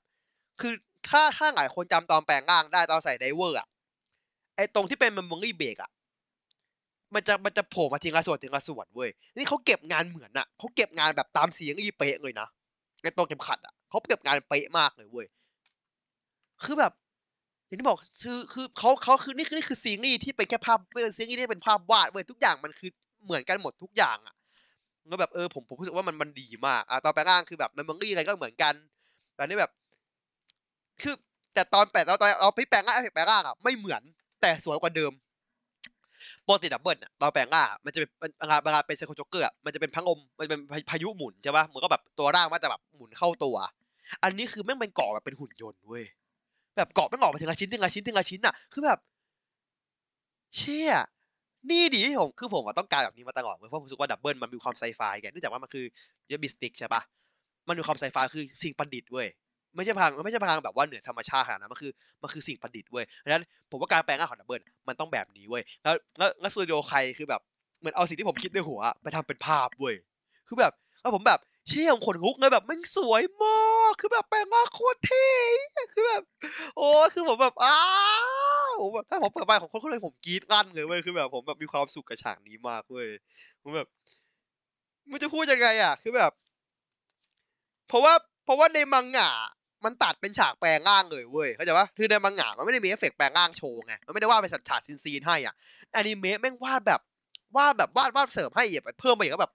คือถ้าถ้าหลายคนจำตอนแปลงร่างได้ตอนใส่ไดเวอร์อะไอตรงที่เป็นมันมงรี่เบรกอะมันจะมันจะโผล่มาทีละส่วนทีละส่วนเว้ยนี่เขาเก็บงานเหมือนอะเขาเก็บงานแบบตามเสียงอีเป๊ะเลยนะไอตัวเข็มขัดอะเขาเก็บงานเป๊ะมากเลยเว้ยคือแบบ อย่างที่บอกคือคือเขาเขาคือนี่คือนี่คือซีรีส์ที่เป็นแค่ภาพเป็นซีรีส์ที่เป็นภาพวาดเว้ยทุกอย่างมันคือเหมือนกันหมดทุกอย่างอะก็แบบเออผมผมรู้สึกว่ามันมันดีมากอะตอนแปลงร่างคือแบบมันมังรี่อะไรก็เหมือนกันแต่นี่แบบ คือแต่ตอนแปลตอนตอนเอาพี่แปลงร่างแปลงร่างอะไม่เหมือนแต่สวยกว่าเดิมปกติ Double อะตอนแปลงร่างมันจะเป็นเวลาเวลาเป็น Cyclone Joker อะมันจะเป็นพลังลมมันเป็นพายุหมุนใช่ป่ะมันก็แบบตัวร่างมันจะแบบหมุนเข้าตัว อันนี้คือแม่งเป็นเกราะแบบเป็นหุ่นยนต์เว้ย แบบเกราะแม่งออกมาทีละชิ้นทีละชิ้นทีละชิ้นอะ คือแบบ เชี่ยนี่ดีที่ผม คือผมต้องการแบบนี้มาตลอดเว้ยเพราะผมรู้สึกว่า Double มันมีความไงเนื่องจากว่ามันคือเยบิสติกใช่ปะมันมีความไซไฟคือสิ่งประดิษฐ์เว้ยไม่ใช่พลังไม่ใช่พลังแบบว่าเหนือธรรมชาติขนาดนั้นมันคือมันคือสิ่งประดิษฐ์เว้ยเพราะฉะนั้นผมว่าการแปลงร่างของ Double มันต้องแบบนี้เว้ยแล้วแล้วแล้ว Studio Kai คือแบบเหมือนเอาสิ่งที่ผมคิดในหัวไปทำเป็นภาพเว้ยคือแบบแล้วผมแบบ เชี่ยขนลุกเลยแบบมันสวยมากคือแบบแปลงร่างโคตรเท่คือแบบ โอ้คือผมแบบอ้าวผมแบบถ้าผมเปิดไปของคนคนนึงผมกรี๊ดลั่นเลยเว้ยคือแบบผมแบบมีความสุขกับฉากนี้มากเว้ยผมแบบมันจะพูดยังไงอะ คือแบบ เพราะว่า เพราะว่าในมังงะมันตัดเป็นฉากแปลงร่างเลยเว้ยเข้าใจปะคือในมังงะมันไม่ได้มีเอฟเฟกต์แปลงร่างโชว์ไงมันไม่ได้วาดเป็นฉาก scene scene ให้อะอนิเมะแม่งวาดแบบวาดแบบวาดวาดเสริมให้แบบเพิ่มไปอีกแบบ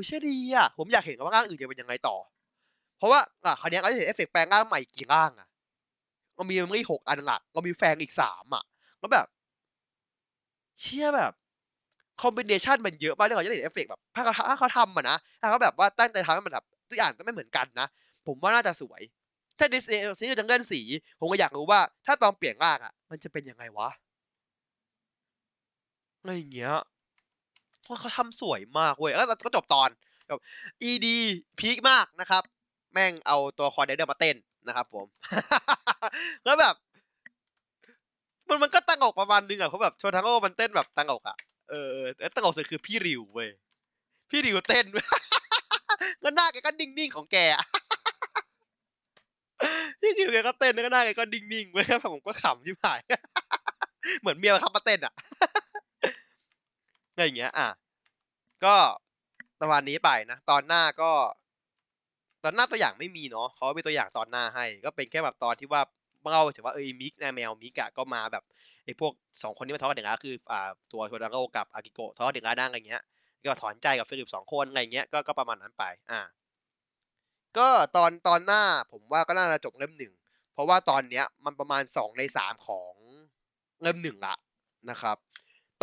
ยเช่ดีอะผมอยากเห็นว่าร่างอื่นจะเป็นยังไงต่อ เพราะว่าอะคราวนี้เราจะเห็นเอฟเฟกต์แปลงร่างใหม่กี่ร่างอะเรามีมันมีหกอันหลักเรามี Fang อีกสามอะแล้วแบบ เชี่ยแบบ combination มันเยอะมากที่เราจะเห็นเอฟเฟกต์แบบถ้าเขาถ้าเขาทำอะนะถ้าเขาแบบว่าตั้งใจทำให้มันแบบทุกอย่างต้องไม่เหมือนกันนะ ผมว่าน่าจะสวย ถ้าดิสนีย์ซีรีส์จังเกิลสี ผมก็อยากรู้ว่า ถ้าตอนเปลี่ยนร่างอะ มันจะเป็นยังไงวะอะไรอย่าง เงี้ยว่าเขาทำสวยมากเว้ยแล้วก็จบตอนแบบ ED peak มากนะครับ แม่งเอาตัวคอร์เดเดอร์มาเต้นนะครับ ผมแล้วแบบ มันมันก็ตั้งอกประมาณนึงอะเขาแบบโชทังโอมันเต้นแบบตั้งอกอะเออแล้วตั้งอกสุดคือพี่ริวเว้ยพี่ริวเต้นก็หน้าแกก็นิ่งๆของแกพี่ริวแกก็เต้นแล้วก็หน้าแกก็นิ่งๆเว้ยแล้วผมก็ขำที่ผ่ายเหมือนเมียมาขับมาเต้นอะ อะไรอย่างเงี้ย อะ ก็ประมาณนี้ไปนะ ตอนหน้าก็ ตอนหน้าตัวอย่างไม่มีเนาะเขามีตัวอย่างตอนหน้าให้ ก็เป็นแค่แบบตอนที่ว่าเล่าถึงว่าเออมิกนะแมวมิกอะก็มาแบบไอ้พวกสองคนที่มาทะเลาะกันอาคืออ่าตัวโทดังโกกับอากิโกะทะเลาะกันอย่างนั้นอะไรเงี้ย ก็ถอนใจกับฟิลิปสองคนอะไรเงี้ยก็ก็ประมาณนั้นไป อ่า ก็ตอนตอนหน้าผมว่าก็น่าจะจบเล่มหนึ่งเพราะว่าตอนเนี้ยมันประมาณสองในสามของเล่มหนึ่งละนะครับ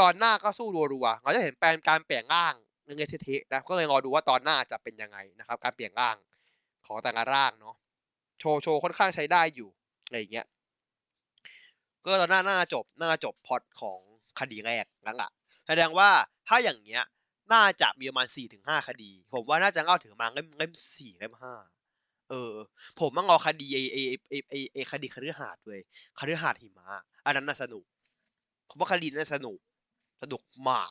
ตอนหน้าก็สู้รัวๆเราจะเห็นแปลนการเปลี่ยนร่างเงี้ยเทะๆนะก็เลยรอดูว่าตอนหน้าจะเป็นยังไงนะครับ การเปลี่ยนร่างของแต่ละร่างเนาะโชว์โชว์ค่อนข้างใช้ได้อยู่อะไรอย่างเงี้ยก็ตอนหน้าน่าจบน่าจบพอดของคดีแรกนั่นแหละแสดงว่าถ้าอย่างเงี้ยน่าจะมีประมาณสี่ถึงห้าคดี ผมว่าน่าจะเล่าถึงมาเล่มเล่มสี่เล่มห้าเออ ผมมั่งเอคดีไอไอไอไอไอคดีคฤหาสน์เว้ยคฤหาสน์หิมะอันนั้นน่าสนุก ผมว่าคดีนั้นสนุก สนุกมาก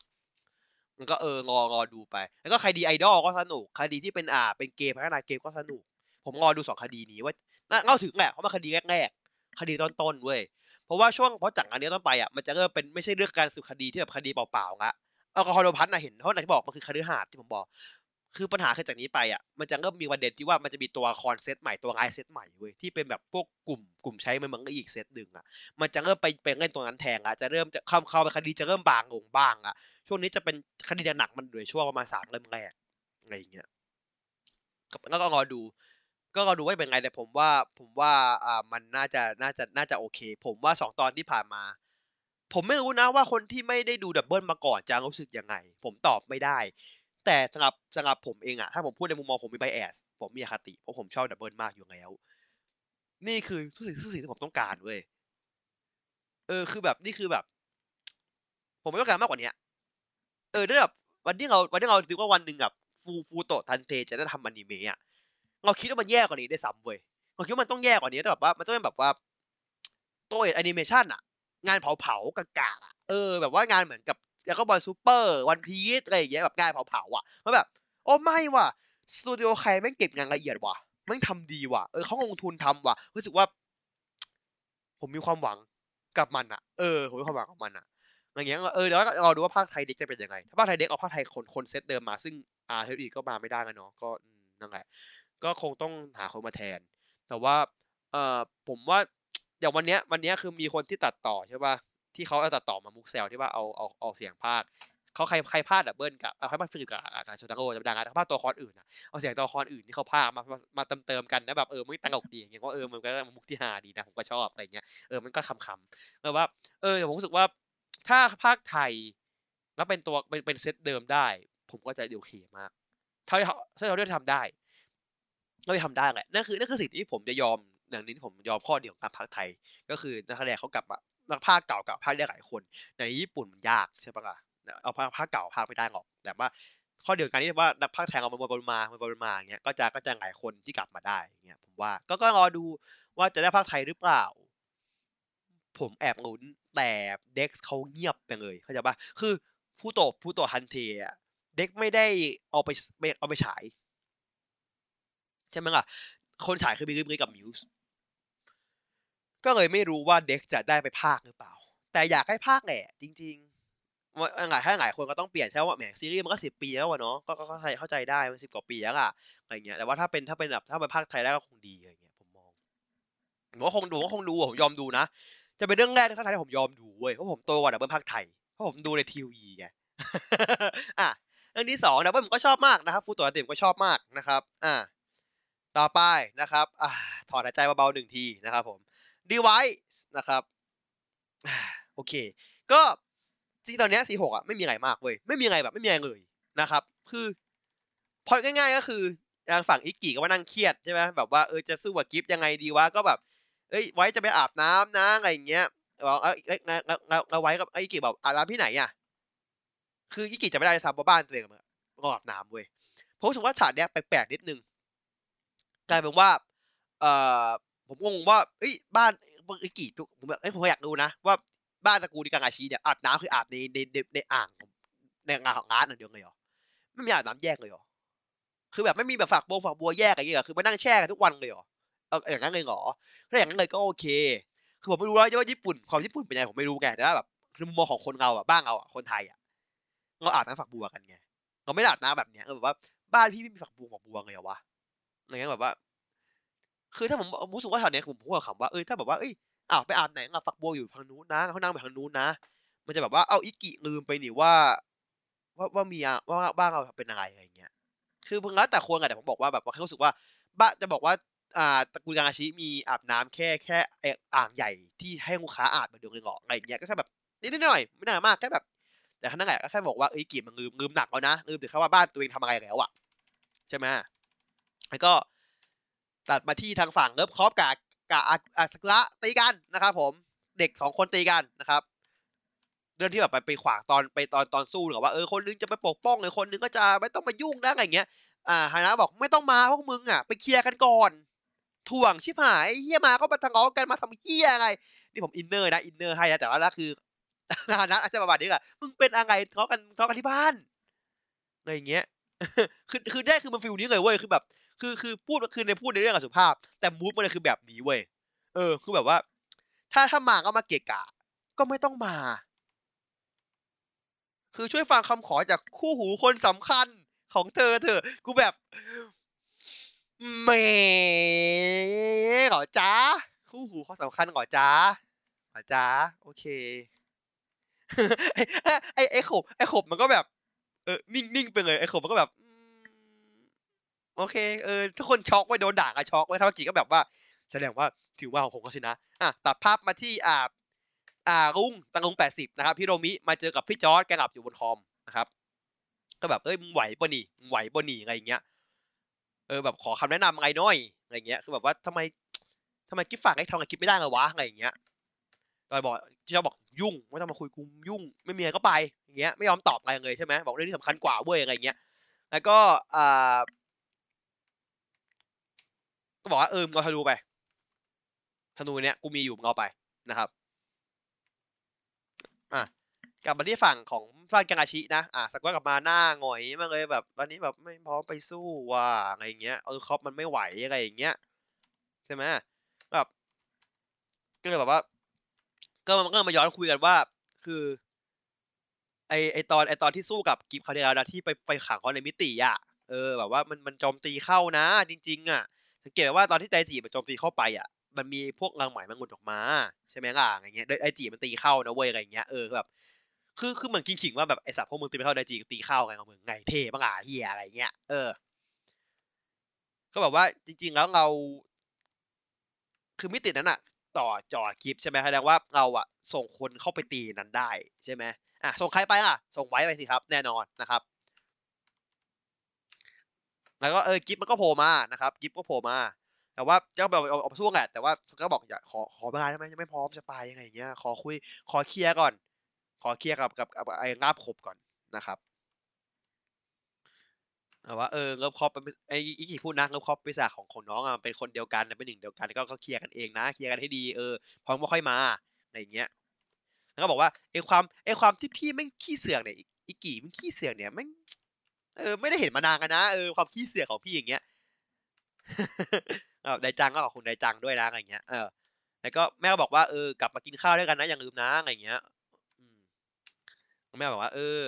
มันก็เอององอดูไป แล้วก็คดีไอดอลก็สนุก คดีที่เป็นอ่า เป็นเกมพัฒนาเกมก็สนุก ผมงอดูสองคดีนี้ว่าน่าเล่าถึงแหละเพราะมันคดีแรกๆ คดีต้นๆเว้ย เพราะว่าช่วงเพราะจากอันนี้ต้นไปอะ มันจะเริ่มเป็นไม่ใช่เรื่องการสืบคดีที่แบบคดีเปล่าๆละเอลกอฮอลโดพัทนะเห็นเพราะไหนที่บอกมันคือคดีหาดที่ผมบอก คือปัญหาคือจากนี้ไปอะมันจะเริ่มมีประเด็นที่ว่ามันจะมีตัวคอนเซตใหม่ตัวไลน์เซตใหม่เว้ยที่เป็นแบบพวกกลุ่มกลุ่มใช้มันมันก็อีกเซตหนึ่งอะมันจะเริ่มไปไปเล่นตัวนั้นแทนอะจะเริ่มจะเข้าเข้าไปคดีจะเริ่มบางลงบ้างอะช่วงนี้จะเป็นคดีหนักมันโดยช่วงประมาณสามเล่มแรกอะไรอย่างเงี้ยแล้วก็รอดู ก็รอดูว่าเป็นไงแต่ผมว่าผมว่าอ่ามันน่าจะน่าจะน่าจะโอเค ผมว่าสองตอนที่ผ่านมา ผมไม่รู้นะว่าคนที่ไม่ได้ดูดับเบิลมาก่อนจะรู้สึกยังไง ผมตอบไม่ได้ แต่สำหรับสำหรับผมเองอะถ้าผมพูดในมุมมองผมมีไบแอสผมมีอคติเพราะผมชอบดับเบิลมากอยู่แล้ว นี่คือทุกสิ่งทุกสิ่งที่ผมต้องการเว้ยเออคือแบบนี่คือแบบ ผมไม่ต้องการมากกว่านี้เออถ้าแบบวันที่เราวันที่เราคิดว่าวันหนึ่งแบบฟูฟูโตทันเตจะได้ทำอนิเมะอะเราคิดว่ามันแย่กว่านี้ได้ซ้ำเว้ยเราคิดว่ามันต้องแย่กว่านี้แต่แบบว่า มันต้องเป็นแบบว่าตัวแอนิเมชันอะงานเผาเผากากๆอะเออ แบบว่างานเหมือนกับ แล้วก็ Ball Super One Piece อะไรอย่างเงี้ยแบบงานเผาๆอะมันแบบโอ้ไม่ว่ะสตูดิโอใครแม่งเก็บงานละเอียดว่ะแม่งทำดีว่ะเออเขาลงทุนทำว่ะรู้สึกว่า ผมมีความหวังกับมันอะเออผมมีความหวังกับมันอะอย่างเงี้ยเออเดี๋ยวเราดูว่าภาคไทยเด็กจะเป็นยังไง ถ้าภาคไทยเด็กเอาภาคไทยคนคนเซตเดิมมา ซึ่งอาร์เทอีก็มาไม่ได้กันเนาะก็นั่นแหละก็คงต้องหาคนมาแทน แต่ว่าเออผมว่าอย่างวันเนี้ยวันเนี้ยคือมีคนที่ตัดต่อใช่ป่ะ ที่เขาเอาตัดต่อมามุกเซลที่ว่าเอาเอาเอาเสียงภาคเขาใครใครพากย์ Double กับเอาใครพากย์ฟิลกับกับโชตังโอจะไม่ได้นะเขาพากย์ตัวละครอื่นอะเอาเสียงตัวละครอื่นที่เขาพากย์มามาเติมเติมกันนะแบบเออมันตลกดีอย่างเงี้ยว่าเออมันก็มุกที่ฮาดีนะผมก็ชอบอะไรเงี้ยเออมันก็คำๆแล้วว่าเออผมรู้สึกว่าถ้าพากย์ไทยแล้วเป็นตัวเป็นเป็นเซตเดิมได้ ผมก็จะโอเคมากเท่าที่เขาเท่าที่เขาได้ทำได้ก็ไปทำได้แหละนั่นคือนั่นคือสิ่งที่ผมจะยอมอย่างนี้ที่ผมยอมข้อเดียวกับการพากย์ไทย ก็คือนักแสดงเขากลับมา นักพากย์เก่ากับพากย์ได้หลายคน ในญี่ปุ่นมันยากใช่ปะล่ะเอาภาคภาคเก่าพากย์ไม่ได้หรอก แต่ว่าข้อเดียวกันที่ว่านักพากย์ไทยเอามาบนมามาบนมาอย่างเงี้ยก็จะก็จะหลายคนที่กลับมาได้อย่างเงี้ยผมว่าก็ก็รอดูว่าจะได้ภาคไทยหรือเปล่า ผมแอบลุ้นแต่เด็กเขาเงียบไปเลยเข้าใจปะคือฟูโตะฟูโตะฮันเทอะเด็กไม่ได้เอาไปเอาไปฉายใช่ไหมล่ะคนฉายคือบิลลี่กับมิวส์ ก็เลยไม่รู้ว่าเด็กจะได้ไปพากย์หรือเปล่า แต่อยากให้พากย์แหละ จริงๆว่าหลายถ้าหลายคนก็ต้องเปลี่ยนใช่ว่าแหมซีรีส์มันก็สิบปีแล้วอะเนาะก็ก็เข้าใจเข้าใจได้มันสิบกว่าปีแล้วอะอะไรเงี้ยแต่ว่าถ้าเป็นถ้าเป็นแบบถ้าเป็นพากย์ไทยได้ก็คงดีอะไรเงี้ยผมมองผมว่าคงดูก็คงดูผมยอมดูนะจะเป็นเรื่องแรกในพากย์ไทยที่ผมยอมดูเว้ยเพราะผมโตกว่า Double พากย์ไทยเพราะผมดูในทีวีไงอะเรื่องที่สองดับเบิลผมก็ชอบมากนะครับฟูตัวเต็มก็ชอบมากนะครับ อ่าต่อไปนะครับอ่าถอนหายใจเบาๆหนึ่งทีนะครับผม device นะครับโอเค ก็จริงตอนเนี้สี่หกอะไม่มีอะไรมากเว้ยไม่มีอะไรแบบไม่มีอะไรเลยนะครับ คือพอยง่าย ๆ ก็คือทางฝั่งอิกกี้ก็มานั่งเครียดใช่ไหมแบบว่าเออจะสู้กับกิฟยังไงดีวะก็แบบเอ้ยไว้จะไปอาบน้ำนะอะไรอย่างเงี้ยบอกเอ้ยเอ้ยงั้นงั้นงั้นงั้นไว้กับอิกกี้บอกอาบน้ำที่ไหนอะคืออิกกี้จะไม่ได้ซ้ำว่าบ้านตัวเองมันก็อาบน้ำเว้ยผมรู้สึกว่าฉากเนี้ยแปลกๆนิดนึงกลายเป็นว่าเอ่อ ผมงงว่าเอ้ยบ้านอิกิทุกผมแบบเอ้ยผมอยากรู้นะ ว่าบ้านตระกูลดิกังอาชีเนี่ยอาบน้ำคืออาบในในในในอ่างในอ่างของร้านอย่างเดียวเลยเหรอไม่มีอาบน้ำแยกเลยเหรอคือแบบไม่มีแบบฝักบัวฝักบัวแยกอะไรอย่างเงี้ยคือมานั่งแช่กันทุกวันเลยเหรอเอาอย่างนั้นเลยเหรอถ้าอย่างนั้นเลยก็โอเคคือผมไม่รู้ว่าว่าญี่ปุ่นความญี่ปุ่นเป็นยังไงผมไม่รู้ไงแต่ว่าแบบคือมุมมองของคนเราอะบ้านเราอะคนไทยอะเราอาบน้ำฝักบัวกันไงเราไม่อาบน้ำแบบเนี้ยเออแบบว่าบ้านพี่ไม่มีฝักบัวฝักบัวเลยเหรอวะอะไรเงี้ยแบบว่า คือถ้าผมรู้สึกว่าแถวเนี้ยผมพูดกับคำว่าเออถ้าแบบว่าเอ้ยอ้าวไปอาบไหนอะฝักบัวอยู่ทางนู้นนะเขานั่งไปทางนู้นนะ มันจะแบบว่าเอาอิกิลืมไปนี่ว่า ว่าว่ามีอะว่าบ้านเราเป็นอะไรอะไรเงี้ย คือเพิ่งแล้วแต่คนอะแต่ผมบอกว่าแบบว่าเขารู้สึกว่าบ้านจะบอกว่าอ่าตระกูลยางอาชิมีอาบน้ำแค่แค่อ่างใหญ่ที่ให้ลูกค้าอาบมาเดียวเลยเหรออะไรเงี้ยก็แค่แบบนิดหน่อยไม่น่ามากแค่แบบ แต่ท่านั่นแหละก็แค่บอกว่าเอ้ยกีมันลืมลืมหนักแล้วนะลืมถึงแค่ว่าบ้านตัวเองทำอะไรแล้วอะใช่ไหมแล้วก็ ตัดมาที่ทางฝั่งเลิฟคอปกับกับอาสกุระตีกันนะครับผมเด็กสองคนตีกันนะครับ เรื่องที่แบบไปไปขวางตอนไปตอนตอนสู้หรือว่าเออคนนึงจะไปปกป้องเลยคนนึงก็จะไม่ต้องมายุ่งนะอะไรเงี้ยอ่าฮานะบอกไม่ต้องมาพวกมึงอะไปเคลียร์กันก่อนถ่วงชิบหายเหี้ยมาก็มาทะเลาะกันมาทำเหี้ยอะไรนี่ผม inner นะ inner ให้นะแต่ว่าแล้วคือฮานะอาจจะประมาณนี้แหละมึงเป็นอะไรทะเลาะกันทะเลาะกันที่บ้านอะไรเงี้ยคือคือได้คือมัน feel นี้เลยเว้ยคือแบบ คือคือพูดคือในพูดในเรื่องกับสุภาพ แต่ mood มันคือแบบนี้เว้ยเออ คือแบบว่า ถ้าถ้ามาก็มาเกะกะ ก็ไม่ต้องมา คือช่วยฟังคำขอจากคู่หูคนสำคัญของเธอเถอกูแบบแหมเหรอจ้าคู่หูข้อสำคัญหรอจ้าหรอจ้าโอเคไอไอไอขบไอขบมันก็แบบ เออนิ่งนิ่งไปเลยไอขบมันก็แบบ โอเคเออทุกคนช็อกไว้โดนด่าก็ช็อกไว้เท่ากี่ก็แบบว่า แสดงว่าถือว่าของผมก็ชนะ อะตัดภาพมาที่อ่าอ่ารุ้งตังรุงแปดสิบนะครับพี่โรมิมาเจอกับพี่จอร์ดแกหลับอยู่บนคอมนะครับ ก็แบบเอ้ยมึงไหวปะนี่มึงไหวปะนี่อะไรอย่างเงี้ยเออแบบขอคำแนะนำอะไรหน่อยอะไรเงี้ยคือแบบว่าทำไมทำไมกิ๊บฝากให้ทำกับกิ๊บไม่ได้เหรอวะอะไรอย่างเงี้ยตอนบอกพี่จอร์ดบอกยุ่งไม่ต้องมาคุยกูยุ่ง ไม่มีอะไรก็ไปอย่างเงี้ยไม่ยอมตอบอะไรเลยใช่ไหมบอกเรื่องนี้สำคัญกว่าเว้ยอะไรอย่างเงี้ยแล้วก็อ่า ก็บอกว่าเออมึงเอาธนูไป ธนูเนี้ยกูมีอยู่มึงเอาไปนะครับ อะกลับมาที่ฝั่งของฟานกังอาชินะ อะสักว่ากลับมาหน้าหงอยมากเลยแบบ ตอนนี้แบบไม่พร้อมไปสู้ว่ะอะไรอย่างเงี้ยเออคอปมันไม่ไหวอะไรอย่างเงี้ยใช่ไหมแบบก็เลยแบบว่า ก็มันก็มาย้อนคุยกันว่า คือ ไอไอตอนไอตอนที่สู้กับกิฟคาเดียนะที่ไปไปขังเขาในมิติอะเออแบบว่ามันมันโจมตีเข้านะ จริง ๆ อะ สังเกตว่าตอนที่ไดจีมันโจมตีเข้าไปอะมันมีพวกรังไหมมันหมุนออกมาใช่ไหมล่ะอย่างเงี้ยไดจีมันตีเข้านะเว้ยอะไรเงี้ยเออแบบคือคือเหมือนขิงๆว่าแบบไอสัตว์พวกมึงตีไม่เข้าไดจีตีเข้าไงของมึงไงเท่บ้างอะเฮียอะไรเงี้ยเออ ก็แบบว่าจริง ๆ แล้วเรา คือมิตินั้นอะต่อจอคลิปใช่ไหมแสดงว่าเราอะส่งคนเข้าไปตีนั้นได้ใช่ไหมอะส่งใครไปอะ ส่งไว้ไปสิครับ แน่นอนนะครับ แล้วก็เออกิฟมันก็โผล่มานะครับกิฟก็โผล่มาแต่ว่าเจ้าแบบเอาเอาสู้แหละแต่ว่าก็บอกอย่าขอขอเวลาได้ไหมยังไม่พร้อมจะไปยังไงอย่างเงี้ยขอคุยขอเคลียร์ก่อน ขอเคลียร์กับกับไอ้งาบขบก่อนนะครับแต่ว่าเออเงิบคอปเป็นไอ้อีกี่พูดนะเงิบคอปปีศาจของของน้องอะเป็นคนเดียวกันเป็นหนึ่งเดียวกันก็ก็เคลียร์กันเองนะเคลียร์กันให้ดีเออพร้อมก็ค่อยมาอะไรอย่างเงี้ยแล้วก็บอกว่าไอ้ความไอ้ความที่พี่แม่ขี้เสือกเนี่ยอีกี่มันขี้เสือกเนี่ยแม่ เออไม่ได้เห็นมานานกันนะเออความขี้เสือกของพี่อย่างเงี้ยเออไดจังก็ขอบคุณไดจังด้วยนะอะไรเงี้ยเออแล้วก็แม่ก็บอกว่าเออกลับมากินข้าวด้วยกันนะอย่าลืมนะอะไรเงี้ยแม่บอกว่า เออ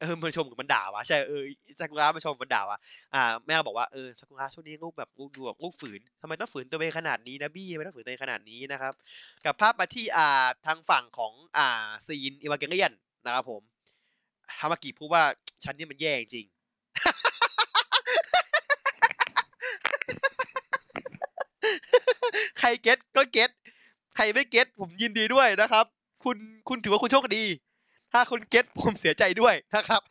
เออมันชมกับมันด่าวะใช่เออซากุระมันชมมันด่าวะอ่าแม่ก็บอกว่าเออซากุระช่วงนี้ลูกแบบลูกดูแบบลูกฝืนทำไมต้องฝืนตัวเองขนาดนี้นะบี้ทำไมต้องฝืนตัวเองขนาดนี้นะครับ กับภาพมาที่อ่าทางฝั่งของอ่าซีนอีวาเกเลียนนะครับผม ฮามากิพูดว่าฉันนี่มันแย่จริงใครเก็ตก็เก็ตใครไม่เก็ตผมยินดีด้วยนะครับ คุณคุณถือว่าคุณโชคดี ถ้าคุณเก็ตผมเสียใจด้วยนะครับ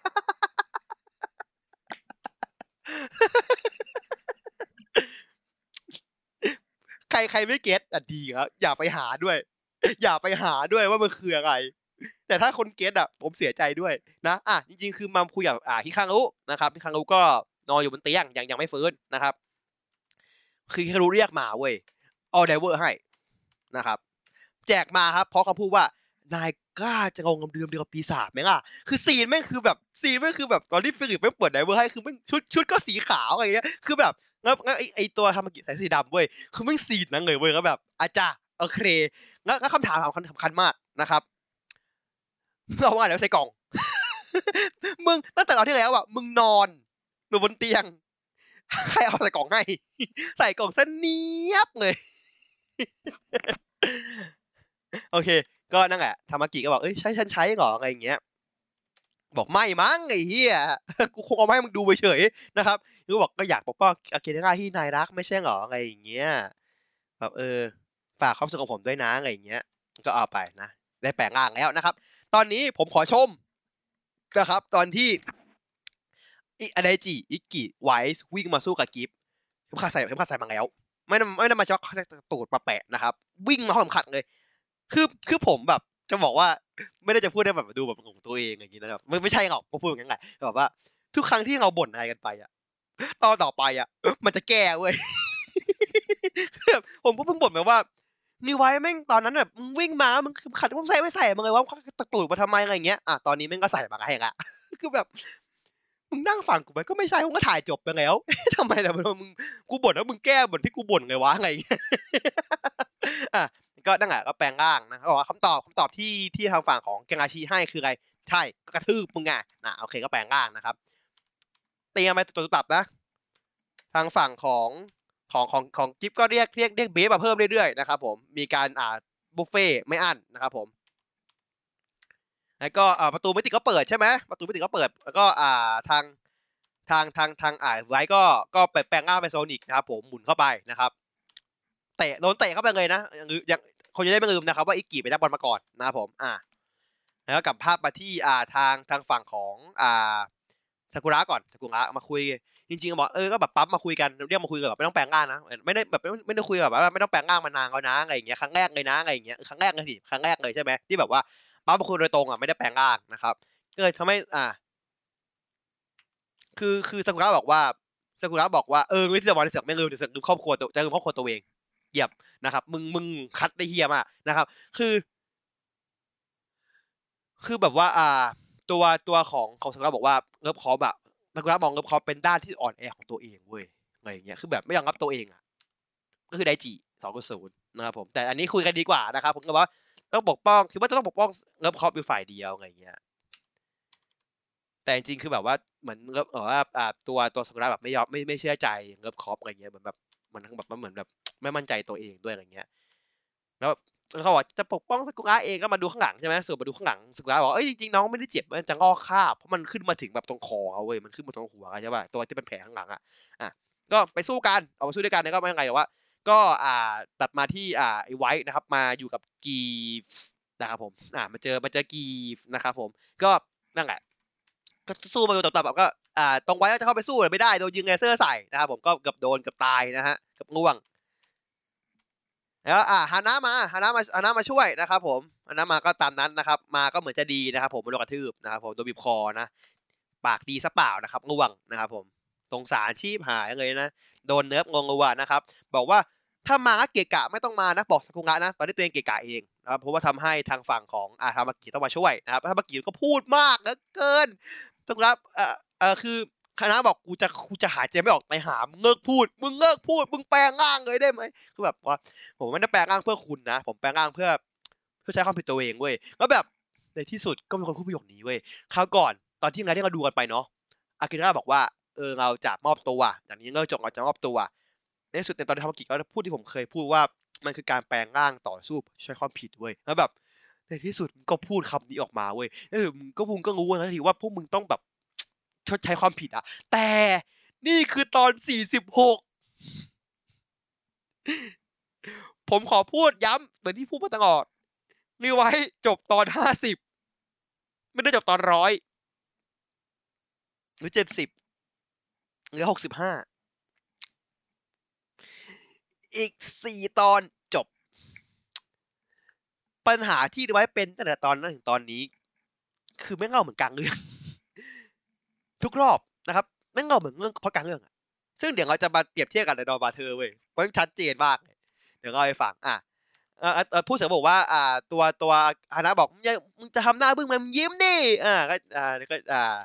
ใครใครไม่ get อะดีครับอย่าไปหาด้วย อย่าไปหาด้วยว่ามันคืออะไร แต่ถ้าคน get อะผมเสียใจด้วยนะอะจริงๆคือมาคุยกับอ่าฮิคังรุนะครับฮิคังรุก็นอนอยู่บนเตียงยังยังไม่ฟื้นนะครับ คือฮิคังรุเรียกมาเว้ยออเดเวอร์ให้นะครับ แจกมาครับ เพราะเขาพูดว่านายกล้าจะลงเดิมเดียวกับปีศาจไหมล่ะ คือ scene แม่งคือแบบ scene แม่งคือแบบตอนที่ฟิลิปแม่งเปิด Driver ให้คือแม่งชุดชุดก็สีขาวอะไรเงี้ย คือแบบแล้วแล้วไอไอตัวทามากิใส่สีดำเว้ย คือแม่งซีนนั้นเลยเว้ยแล้วแบบอาจารย์โอเคแล้วแล้วคำถามสำคัญสำคัญมากนะครับ เราว่าแล้วใส่กล่อง มึงตั้งแต่ตอนที่แล้วอะมึงนอนอยู่บนเตียง ใครเอาใส่กล่องให้ ใส่กล่องเส้นเนียบเลย โอเค ก็นั่นแหละธรรมากิก็บอก เอ้ยใช้ฉันใช้เหรออะไรอย่างเงี้ย บอกไม่มั้งไอ้เหี้ย กูคงเอามาให้มึงดูไปเฉยนะครับคือบอกก็อยากปกป้องอากเนราที่นายรักไม่ใช่เหรออะไรอย่างเงี้ย แบบเออฝากความสุขของผมด้วยนะอะไรอย่างเงี้ย ก็เอาไปนะ ได้แปลงร่างแล้วนะครับ ตอนนี้ผมขอชมนะครับ ตอนที่อิอไดจิอิกิไวส์วิ่งมาสู้กับกิฟเข็มขัดใส่เข็มขัดใส่มาแล้ว ไม่ไม่ได้มาช็อกตูดมาแปะนะครับ วิ่งมาห้องขัดเลย คือคือผมแบบ จะบอกว่าไม่ได้จะพูดได้แบบดูแบบของตัวเองอย่างนี้นะครับไม่ไม่ใช่หรอกผมพูดอย่างนั้นแหละแบบว่าทุกครั้งที่เราบ่นอะไรกันไปอะตอนต่อไปอะมันจะแก้เว้ยผมก็เพิ่งบ่นไปว่า มีไว้แม่งตอนนั้นแบบมึงวิ่งมา มึงขัดมึงใส่ไม่ใส่มึงเลยว่าตะกรูดมาทำไมอะไรเงี้ย อะตอนนี้แม่งก็ใส่มาให้ละคือแบบมึงนั่งฟังกูไปก็ไม่ใช่มึงก็ถ่ายจบไปแล้วทำไมล่ะมึงกูบ่นแล้วมึงแก้บ่นที่กูบ่นไงวะอะไรอย่างเงี้ยอะก็นั่นแหละก็แปลงร่างนะเขาบอกว่าคำตอบคำตอบที่ที่ทางฝั่งของเกงอาชีให้คืออะไร ใช่กระทืบมึงไงนะโอเคก็แปลงร่างนะครับเตรียมไปตัวตับนะ ทางฝั่งของ ของของของจิ๊บก็เรียกเรียกเรียกเบฟมาเพิ่มเรื่อยๆนะครับผมมีการอ่าบุฟเฟ่ไม่อั้นนะครับผมแล้วก็อ่าประตูไม่ติดก็เปิดใช่ไหมประตูไม่ติดก็เปิดแล้วก็อ่าทางทางทางทางอ่าไว้ก็ก็ไปแปลงร่างเป็นโซนิกนะครับผมหมุนเข้าไปนะครับเตะโดนเตะเข้าไปเลยนะยังยังคนจะได้ไม่ลืมนะครับว่าอิกกี้ไปได้บอลมาก่อนนะครับผมอ่าแล้วกลับภาพมาที่อ่าทางทางฝั่งของอ่าซากุระก่อนซากุระมาคุย จริงๆบอกเออก็แบบปั๊บมาคุยกันเรียกมาคุยกันแบบไม่ต้องแปลงร่างนะไม่ได้แบบไม่ไม่ได้คุยแบบว่าไม่ต้องแปลงร่างมานานแล้วนะอะไรอย่างเงี้ยครั้งแรกเลยนะอะไรอย่างเงี้ยครั้งแรกเลยสิครั้งแรกเลยใช่ไหมที่แบบว่าปั๊บมาคุยโดยตรงอะไม่ได้แปลงร่างนะครับก็เลยทำให้อ่า คือคือซากุระบอกว่าซากุระบอกว่าเออวิธีวันเสือกไม่ลืมเสือกลืมครอบครัวตัวจะลืมครอบครัวตัวเองเหยียบนะครับ มึงมึงคัดได้เฮียมากนะครับ คือ คือแบบว่า อ่า ตัวตัวของของซากุระบอกว่าเลิฟคอปอะ ซากุระมองเลิฟคอปเป็นด้านที่อ่อนแอของตัวเองเว้ยอะไรอย่างเงี้ยคือแบบไม่ยอมรับตัวเองอะก็คือไดจิสองศูนย์นะครับผมแต่อันนี้คุยกันดีกว่านะครับผมก็ว่าต้องปกป้องคิดว่าจะต้องปกป้องเลิฟคอปอยู่ฝ่ายเดียวอะไรอย่างเงี้ยแต่จริงๆคือแบบว่าเหมือนเลิฟเออว่าตัวตัวซากุระแบบไม่ยอมไม่ไม่เชื่อใจเลิฟคอปอะไรเงี้ยเหมือนแบบมันแบบมันเหมือนแบบไม่มั่นใจตัวเองด้วยอะไรเงี้ยแล้ว เขาบอกจะปกป้องซากุระเองก็มาดูข้างหลังใช่ไหมส่วนมาดูข้างหลังซากุระบอกเอ้ยจริงๆน้องไม่ได้เจ็บมันจะงอกคาบเพราะมันขึ้นมาถึงแบบตรงคอเขาเว้ยมันขึ้นมาตรงหัวใช่ป่ะตัวที่เป็นแผลข้างหลังอะอะก็ไปสู้กันออกมาสู้ด้วยกันนะก็ไม่ยังไงหรอว่าก็อ่าตัดมาที่อ่าไอไวท์นะครับ มาอยู่กับกีฟนะครับผมอ่ามาเจอมาเจอกีฟนะครับผมก็นั่นแหละก็สู้มาโดนตับๆก็อ่าตรงไว้ก็จะเข้าไปสู้เลยไม่ได้โดนยิงเลเซอร์ใส่นะครับผมก็เกือบโดนเกือบตายนะฮะเกือบง่วง แล้วอ่าฮานะมาฮานะมาฮานะมาช่วยนะครับ ผมฮานะมาก็ตามนั้นนะครับ มาก็เหมือนจะดีนะครับ ผมโดนกระทืบนะครับ ผมโดนบีบคอนะปากดีซะเปล่านะครับง่วงนะครับ ผมตรงสารชีพหายเลยนะโดนเนิร์ฟงงงัวนะครับ บอกว่าถ้ามาเกะกะไม่ต้องมานะบอกสกุงะนะตอนนี้ตัวเองเกะกะเองนะครับเพราะว่าทำให้ทางฝั่งของอาทามากิต้องมาช่วยนะครับทามากิก็พูดมากเหลือเกินต้องรับเอ่อเอ่อคือ คณะบอกกูจะกูจะหายใจไม่ออกในหามึงเลิกพูด มึงเลิกพูด มึงแปลงร่างเลยได้ไหมคือแบบว่าผมไม่ได้แปลงร่างเพื่อคุณนะ ผมแปลงร่างเพื่อ เพื่อใช้ความผิดตัวเองเว้ยแล้วแบบในที่สุดก็มีคนพูดประโยคนี้เว้ยคราวก่อนตอนที่งานที่เราดูกันไปเนาะอากิระบอกว่าเออเราจะมอบตัวจากนี้เลิกจบเราจะมอบตัวในที่สุดในตอนที่ทามากิจก็พูดที่ผมเคยพูดว่ามันคือการแปลงร่างต่อสู้ใช้ความผิดเว้ยแล้วแบบในที่สุดก็พูดคำนี้ออกมาเว้ยในที่สุดมึงก็มึงก็รู้ทันทีว่าพวกมึงต้องแบบ ชดใช้ความผิดอะแต่นี่คือตอนสี่สิบหกผมขอพูดย้ำเหมือนที่พูดมาตลอดรีไว้จบตอนห้าสิบไม่ได้จบตอนร้อยหรือเจ็ดสิบหรือหกสิบห้าอีกสี่ตอนจบ ปัญหาที่ไว้เป็นตั้งแต่ตอนนั้นถึงตอนนี้ คือไม่เงาเหมือนกลางเรื่อง ทุกรอบนะครับไม่เงาเหมือนเรื่องเพราะกางเรื่องอะซึ่งเดี๋ยวเราจะมาเปรียบเทียบกันในดอนบาเธอเว้ยเพราะมันชัดเจนมากเลยเดี๋ยวเราไปฟังอะเอ่อผู้เสนอบอกว่า อ่า ตัวตัวฮานะบอกมึงจะทำหน้าบึ้งมันมึงยิ้มดิอ่าก็อ่าก็อ่า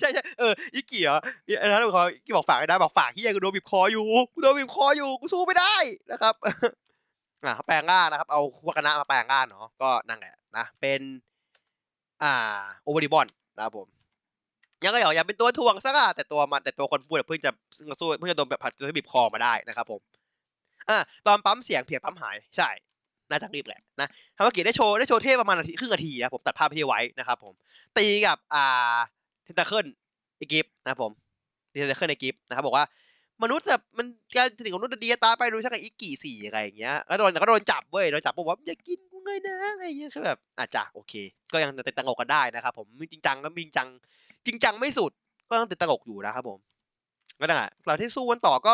ใช่ใช่เอออีกี่เหรออันนั้นบอกอีกี่บอกฝากไอ้นะบอกฝากที่ยังกูโดนบีบคออยู่กูโดนบีบคออยู่กูสู้ไม่ได้นะครับอ่าแปลงร่างนะครับ เอาวากนะมาแปลงร่างเนาะก็นั่นแหละนะเป็น อ่าโอเวอร์ดิบอน นะครับผมยังก็อยากอย่าเป็นตัวถ่วงซะก็แต่ตัวมันแต่ตัวคนพูดเพิ่งจะสู้เพิ่งจะโดนแบบผัดจะบีบคอมาได้นะครับผมอ่าตอนปั๊มเสียงเพียงปั๊มหายใช่น่าจะรีบแหละนะทำให้เกียรติได้โชว์ได้โชว์เทพประมาณนาทีครึ่งนาทีนะผมตัดภาพที่ไว้นะครับผมตีกับอ่าเทนตาเคิลอีกิฟนะครับผมเทนตาเคิลในกิฟนะครับบอกว่ามนุษย์แบบมันการถึงของมนุษย์ดีตาไปดูช่างกับอีกี่สี่อะไรอย่างเงี้ยก็โดนก็โดนจับเว้ยโดนจับบอกว่าอย่ากิน เลยนะอะไรเงี้ยคือแบบอาจจะโอเค ก็ยังติดตลกกันได้นะครับผมจริงจังก็จริงจัง จริงจังไม่สุด ก็ต้องติดตลกอยู่นะครับผมก็นั่นแหละหลังที่สู้กันต่อก็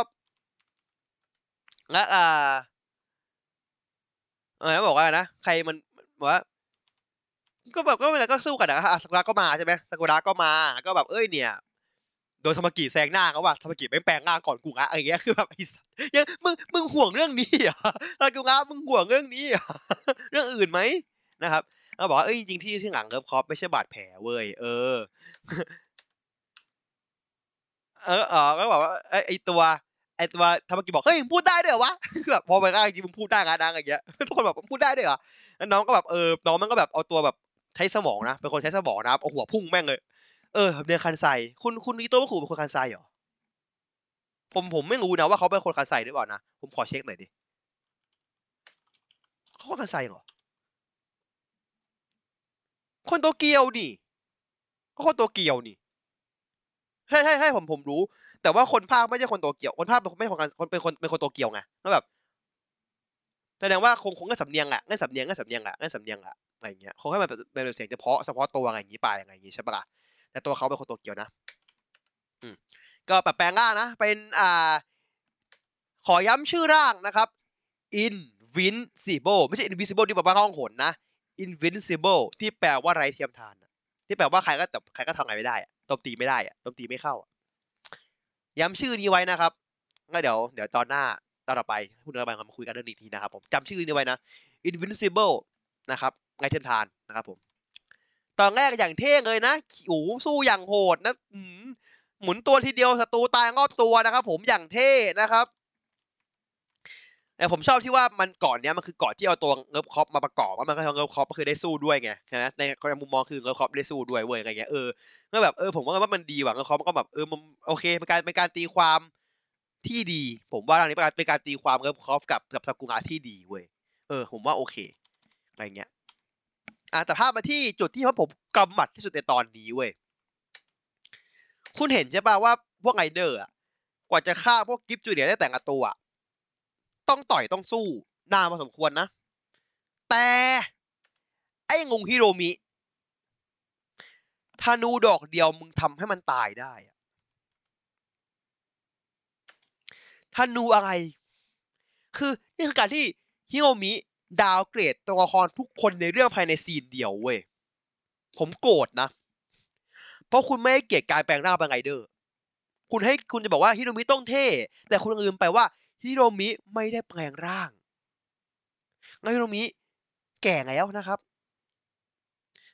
และอ่าเออบอกว่านะใครมันบอกว่าก็แบบก็เวลาก็สู้กันนะอะสกุระก็มาใช่ไหมสกุระก็มา ก็แบบเอ้ยเนี่ย โดนธรรมกิแซงหน้าเขาว่าธรรมกิไม่แปลงร่างก่อนกูงะอะไรเงี้ยคือแบบไอ้สัสยังมึงมึงห่วงเรื่องนี้เหรอธรรมกิงะมึงห่วงเรื่องนี้เหรอเรื่องอื่นไหมนะครับเขาบอกว่าเอ้ยจริงๆที่ที่หลังเลิฟคอปไม่ใช่บาดแผลเว้ยเออ เออเออก็บอกว่าไอ้ตัวไอตัวธรรมกิบอกเฮ้ยมึงพูดได้ด้วยเหรอวะคือแบบพอไปร่างจริงมึงพูดได้งานดังอย่างเงี้ยทุกคนแบบมึงพูดได้ด้วยเหรอแล้วน้องก็แบบเออน้องมันก็แบบเอาตัวแบบใช้สมองนะเป็นคนใช้สมองนะเอาหัวพุ่งแม่งเลย เออเรียนคันไซคุณคุณนิโต้ว่าคุณเป็นคนคันไซเหรอผมผมไม่รู้นะว่าเขาเป็นคนคันไซหรือเปล่านะผมขอเช็คหน่อยดิเขาคนคันไซเหรอคนโตเกียวนี่ก็คนโตเกียวนี่ใช่ใช่ใช่ผมผมรู้ แต่ว่าคนภาคไม่ใช่คนโตเกียว คนภาคเป็นไม่ใช่คนคนเป็นคนเป็นคนโตเกียวไงแล้วแบบแสดงว่าคงคงก็สำเนียงอะงั้นสำเนียงงั้นสำเนียงอะงั้นสำเนียงอะอะไรเงี้ยคงให้มันเป็นเสียงเฉพาะเฉพาะตัวอะไรอย่างงี้ไปอะไรอย่างงี้ใช่ปะล่ะ แต่ตัวเขาเป็นคนโตเกียวนะก็ปรับแปลงร่างนะ เป็นอ่า ขอย้ำชื่อร่างนะครับ invincible ไม่ใช่ invisible ที่แปลว่าห้องหนนะ invincible ที่แปลว่าไร้เทียมทาน ที่แปลว่าใครก็แต่ใครก็ทำอะไรไม่ได้ตบตีไม่ได้อะตบตีไม่เข้า ย้ำชื่อนี้ไว้นะครับงั้นเดี๋ยวเดี๋ยวตอนหน้าตอนต่อไปพูดกันไปมาคุยกันเรื่องนี้ทีนะครับผมจำชื่อนี้ไว้นะ invincible นะครับไร้เทียมทานนะครับผม ตอนแรกอย่างเท่เลยนะโอ้สู้อย่างโหดนะหมุนตัวทีเดียวศัตรูตายรอบตัวนะครับ ผมอย่างเท่นะครับแต่ผมชอบที่ว่ามันก่อนเนี้ยมันคือก่อนที่เอาตัวเงิบคอปมาประกอบว่ามันก็ทำเงิบคอปก็คือได้สู้ด้วยไงนะในในมุมมองคือเงิบคอปได้สู้ด้วยเว้ยอะไรเงี้ยเออก็แบบเออผมว่ามันดีว่ะเงิบคอปก็แบบเออมันโอเคเป็นการเป็นการตีความที่ดี ผมว่าอันนี้เป็นการเป็นการตีความเงิบคอปกับกับซากุระที่ดีเว้ยเออ ผมว่าโอเคอะไรเงี้ย อะแต่ภาพมาที่จุดที่ผมกำหมัดที่สุดในตอนนี้เว้ย คุณเห็นใช่ป่ะว่าพวกไงเดอร์อะ กว่าจะฆ่าพวกกิฟจูเนียได้แต่งตัวต้องต่อยต้องสู้นานพอสมควรนะ แต่ ไอ้งงฮิโรมิธนูดอกเดียวมึงทำให้มันตายได้ธนูอะไร คือนี่คือการที่ฮิโรมิ downgrade ตัวละครทุกคนในเรื่องภายในซีนเดียวเว้ย ผมโกรธนะ เพราะคุณไม่ให้เกียรติการแปลงร่างเป็นไงเดอร์ คุณให้คุณจะบอกว่าฮิโรมิต้องเท่ แต่คุณลืมไปว่าฮิโรมิไม่ได้แปลงร่างฮิโรมิแก่แล้วนะครับ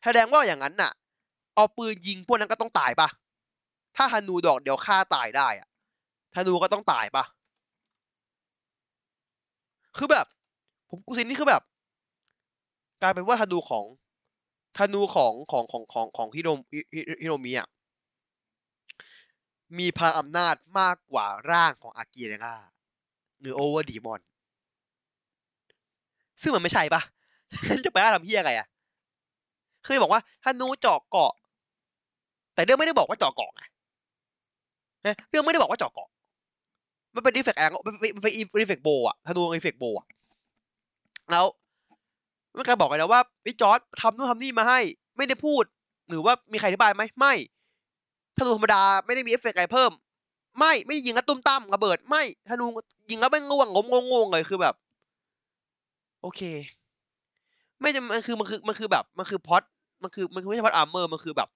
แสดงว่าอย่างนั้นน่ะ เอาปืนยิงพวกนั้นก็ต้องตายปะถ้าฮานูดอกเดี๋ยวฆ่าตายได้อะฮานูก็ต้องตายปะคือแบบ ผมกูสินนี่คือแบบกลายเป็นว่าธนูของธนูของของของของของฮิโรฮิโรมิอะมีพลังอำนาจมากกว่าร่างของอากิเลร่าหรือ Over Demon ซึ่งมันไม่ใช่ปะฉันจะไปทำเหี้ยอะไรอะคือบอกว่าธนูเจาะเกราะ แต่เรื่องไม่ได้บอกว่าเจาะเกราะไงเรื่องไม่ได้บอกว่าเจาะเกราะ มันเป็นดีเฟกแองมันเป็น default bow อะธนู default bow อะ แล้วไม่เคยบอกเลยนะว่าพี่จอร์ดทำนู่นทำนี่มาให้ ไม่ได้พูด หรือว่ามีใครอธิบายไหมไม่ธนูธรรมดาไม่ได้มีเอฟเฟกต์อะไรเพิ่ม ไม่ไม่ได้ยิงกระตุ้มตั้มระเบิด ไม่ธนูยิงแล้วไม่ง่วงงมงงเลยคือแบบ โอเค ไม่จะมันคือมันคือมันคือแบบมันคือพอดมันคือมันคือไม่ใช่ plot armor มันคือแบบ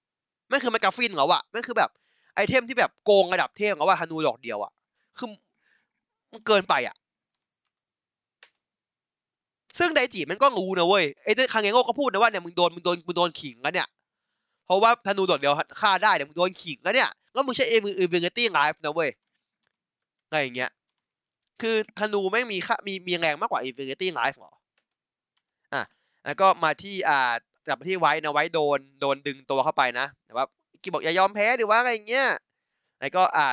ไม่คือมันกาฟินเหรอวะไมันคือแบบ item ที่แบบโกงระดับเทพเหรอวะธนูดอกเดียวอะคือมันเกินไปอะ ซึ่งไดจิมันก็รู้นะเว้ยไอ้คาเงโร่ก็พูดนะว่าเนี่ยมึงโดนมึงโดนมึงโดนขิงแล้วเนี่ย เพราะว่าธนูดอกเดียวฆ่าได้เนี่ยมึงโดนขิงแล้วเนี่ยก็มึงใช้เอมือ Infinity Live นะเว้ยอะไรอย่างเงี้ย คือธนูไม่มีค่ามีมีแรงมากกว่า Infinity Live หรอ อะแล้วก็มาที่อ่ากลับมาที่ไว้นะไว้โดนโดนดึงตัวเข้าไปนะแต่ว่ากิบอกอย่ายอมแพ้หรือว่าอะไรอย่างเงี้ยแล้วก็อ่า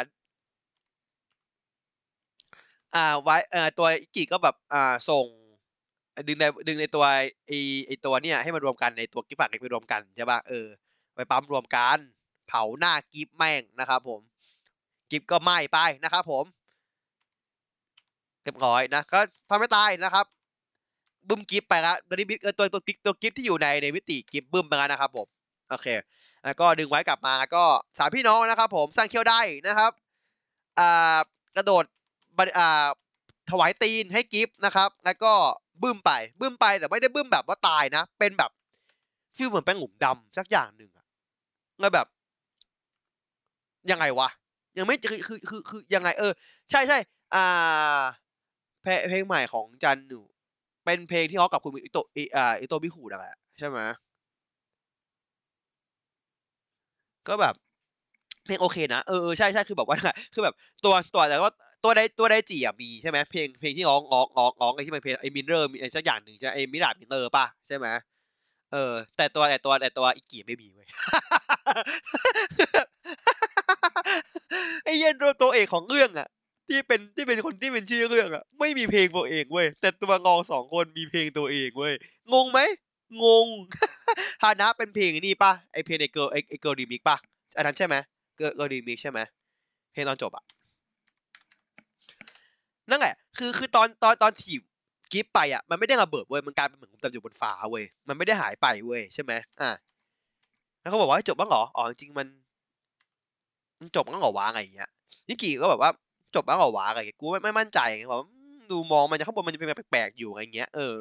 อ่าไว้เอ่อตัวอิกิก็แบบอ่าส่ง ดึงในดึงในตัวไอไอตัวเนี้ยให้มารวมกันในตัวกิฟต์ฝากไปรวมกันใช่ป่ะเออไปปั๊มรวมกัน เผาหน้ากิฟต์แม่งนะครับผม กิฟต์ก็ไหม้ไปนะครับผมเรียบร้อยนะก็ทำไม่ตายนะครับบึ้มกิฟต์ไปละตัวนี้ตัวตัวกิฟต์ตัวกิฟต์ที่อยู่ในในวิติกิฟต์บึ้มไปแล้วนะครับผมโอเคแล้วก็ดึงไว้กลับมาก็สามพี่น้องนะครับ ผมสร้างเคียวได้นะครับอ่ากระโดดอ่าถวายตีนให้กิฟต์นะครับ แล้วก็ บึ้มไปบึ้มไปแต่ไม่ได้บึ้มแบบว่าตายนะ เป็นแบบฟีลเหมือนเป็นหลุมดำสักอย่างหนึ่งอะแล้วแบบ ยังไงวะ ยังไม่คือคือคือคือยังไง เออ ใช่ใช่อ่าเพลงเพลงใหม่ของจันหนูเป็นเพลงที่เขากับคุณอิโตะอิอ่าอิโตะมิคุนั่ะใช่ไหมก็แบบ เพลงโอเคนะเออใช่ใช่คือแบบว่าคือแบบตัวตัวแต่ว่าตัวได้ตัวได้จีอะมีใช่ไหมเพลงเพลงที่ร้องร้องร้องร้องไอ้ที่มันเพลงไอ้มินเนอร์มีไอ้สักอย่างหนึ่งใช่ไอ้มิรามินเนอร์ป่ะใช่ไหมเออ แต่ตัวแต่ตัวแต่ตัวอีกีไม่มีเว้ยไอ้เย็นตัวเอกของเรื่องอะ ที่เป็นที่เป็นคนที่เป็นชื่อเรื่องอะ ไม่มีเพลงตัวเองเว้ยแต่ตัวงองสองคนมีเพลงตัวเองเว้ยงงไหมงงฮานะเป็นเพลงนี่ป่ะไอเพลงไอ Girls ไอ Girls Remix ป่ะอันนั้นใช่ไหม Girls Girls Remix ใช่ไหมเพลงตอนจบอะนั่นแหละ คือคือตอนตอนตอนถีบกิฟไปอะ มันไม่ได้ระเบิดเว้ย มันกลายเป็นเหมือนแต่อยู่บนฟ้าเว้ย มันไม่ได้หายไปเว้ยใช่ไหมอะแล้วเขาบอกว่าจบบ้างเหรอ อ๋อจริงมัน มันจบบ้างเหรอวะอะไรอย่างเงี้ยนิกิก็แบบว่าจบบ้างเหรอวะอะไรอย่างเงี้ย กูไม่ไม่มั่นใจไงบอกดูมองมันจะข้างบนมันจะเป็นแปลกๆอยู่อะไรเงี้ย เออ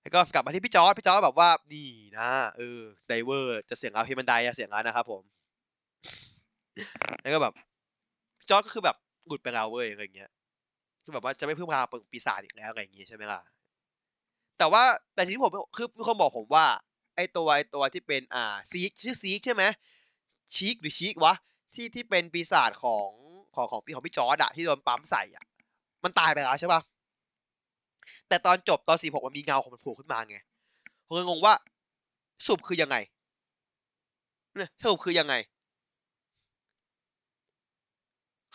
แล้วก็กลับมาที่พี่จอร์ดพี่จอร์ดแบบว่า นี่นะ เออ ไดเวอร์ จะเสียงเอาพี่มันไดอะเสียงแล้วนะครับผม แล้วก็แบบจอร์ดก็คือแบบหลุดไปแล้วเว้ยอะไรเงี้ยคือแบบว่าจะไม่พึ่งพาปีศาจอีกแล้วอะไรอย่างงี้ใช่ไหมล่ะแต่ว่าแต่ทีนี้ผมคือมีคนบอกผมว่า ไอตัวไอตัวที่เป็นอ่าซีกชื่อซีกใช่ไหมชีกหรือชีกวะที่ที่เป็นปีศาจของของของพี่ของพี่จอร์ดอะที่โดนปั๊มใส่อะมันตายไปแล้วใช่ปะแต่ตอนจบตอนสี่หกมันมีเงาของมันโผล่ขึ้นมาไงผมเลยงงว่าสรุปคือยังไงเนี่ยสรุปคือยังไง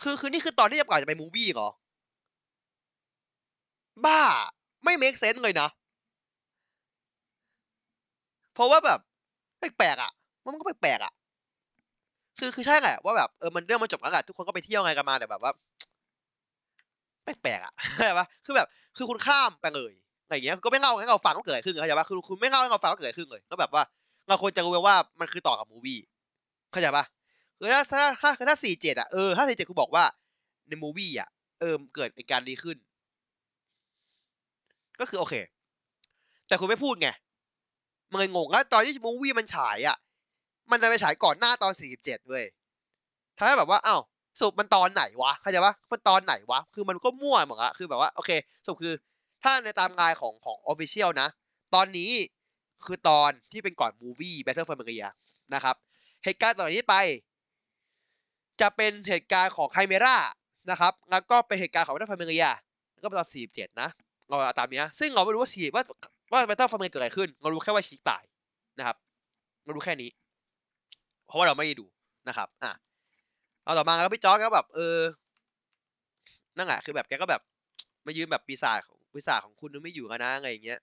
คือคือนี่คือตอนที่จะก่อนจะไปมูวี่เหรอ บ้า ไม่เมคเซนส์เลยนะ เพราะว่าแบบแปลกๆอะ มันก็แปลกๆอะ คือคือใช่แหละว่าแบบเออมันเรื่องมันจบแล้วอะทุกคนก็ไปเที่ยวไงกันมาแต่แบบว่าแปลกๆอะเข้าใจปะคือแบบ คือคุณข้ามไปเลยอะไรอย่างเงี้ยก็ไม่เล่าให้เราฟังว่าเกิดขึ้นเข้าใจปะคือคุณไม่เล่าให้เราฟังว่าเกิดขึ้นเลยก็แบบว่า เราควรจะรู้ว่ามันคือต่อกับมูวี่เข้าใจปะ คือถ้าถ้าถ้าถ้าสี่เจ็ดอะเออถ้าสี่เจ็ดคุณบอกว่าใน movie อะเออเกิดเหตุการณ์ดีขึ้น ก็คือโอเค แต่คุณไม่พูดไงมันเลยงงแล้วตอนที่ movie มันฉายอะ มันจะไปฉายก่อนหน้าตอนสี่สิบเจ็ดเว้ยทำให้แบบว่าอ้าวสรุปมันตอนไหนวะเข้าใจปะมันตอนไหนวะ คือมันก็มั่วหมดอะคือแบบว่าโอเคสรุปคือ ถ้าในตามงานของของ official นะ ตอนนี้คือตอนที่เป็นก่อนมูวี่ Battle for Maria นะครับ เหตุการณ์ตอนนี้ไป จะเป็นเหตุการณ์ของไคเมรานะครับ แล้วก็เป็นเหตุการณ์ของ Battle for Maria ก็เป็นตอน47นะเราตามนี้ซึ่งเราไม่รู้ว่าสีว่าว่า Battle for Maria เกิดอะไรขึ้น เรารู้แค่ว่าชิกตายนะครับ เรารู้แค่นี้ เพราะว่าเราไม่ได้ดูนะครับ อะเอาต่อมาแล้วพี่จอร์ก็แบบ เออ นั่นแหละคือแบบแกก็แบบ มายืมแบบปีศาจของปีศาจของคุณไม่อยู่กันนะอะไรอย่างเงี้ย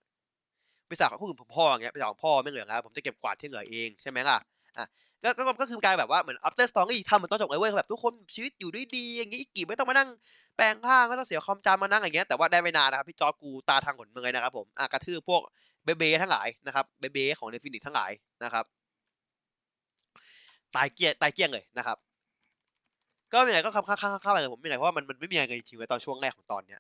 ปีศาจของคุณผมพ่ออย่างเงี้ยปีศาจของพ่อไม่เหลือแล้วผมจะเก็บกวาดที่เหลือเองใช่ไหมล่ะ อะก็ก็ก็คือการแบบว่าเหมือน after story ทำเหมือนตอนจบเลยเว้ยแบบทุกคนชีวิตอยู่ด้วยดีอย่างงี้อีกกี่ไม่ต้องมานั่งแปลงผ้าไม่ต้องเสียความจำมานั่งอย่างเงี้ยแต่ว่าได้ไม่นานนะครับพี่จอกูตาทางหนเมือนะครับผมอะกระทืบพวกเบเบ้ทั้งหลายนะครับเบเบ้ของเดฟินิตทั้งหลายนะครับตายเกี้ยตายเกี้ยงเลยนะครับก็มีอะไรก็ข้ามข้ามข้ามไปเลยผมไม่ไงเพราะว่ามันมันไม่มีอะไรจริงๆเลยตอนช่วงแรกของตอนเนี้ย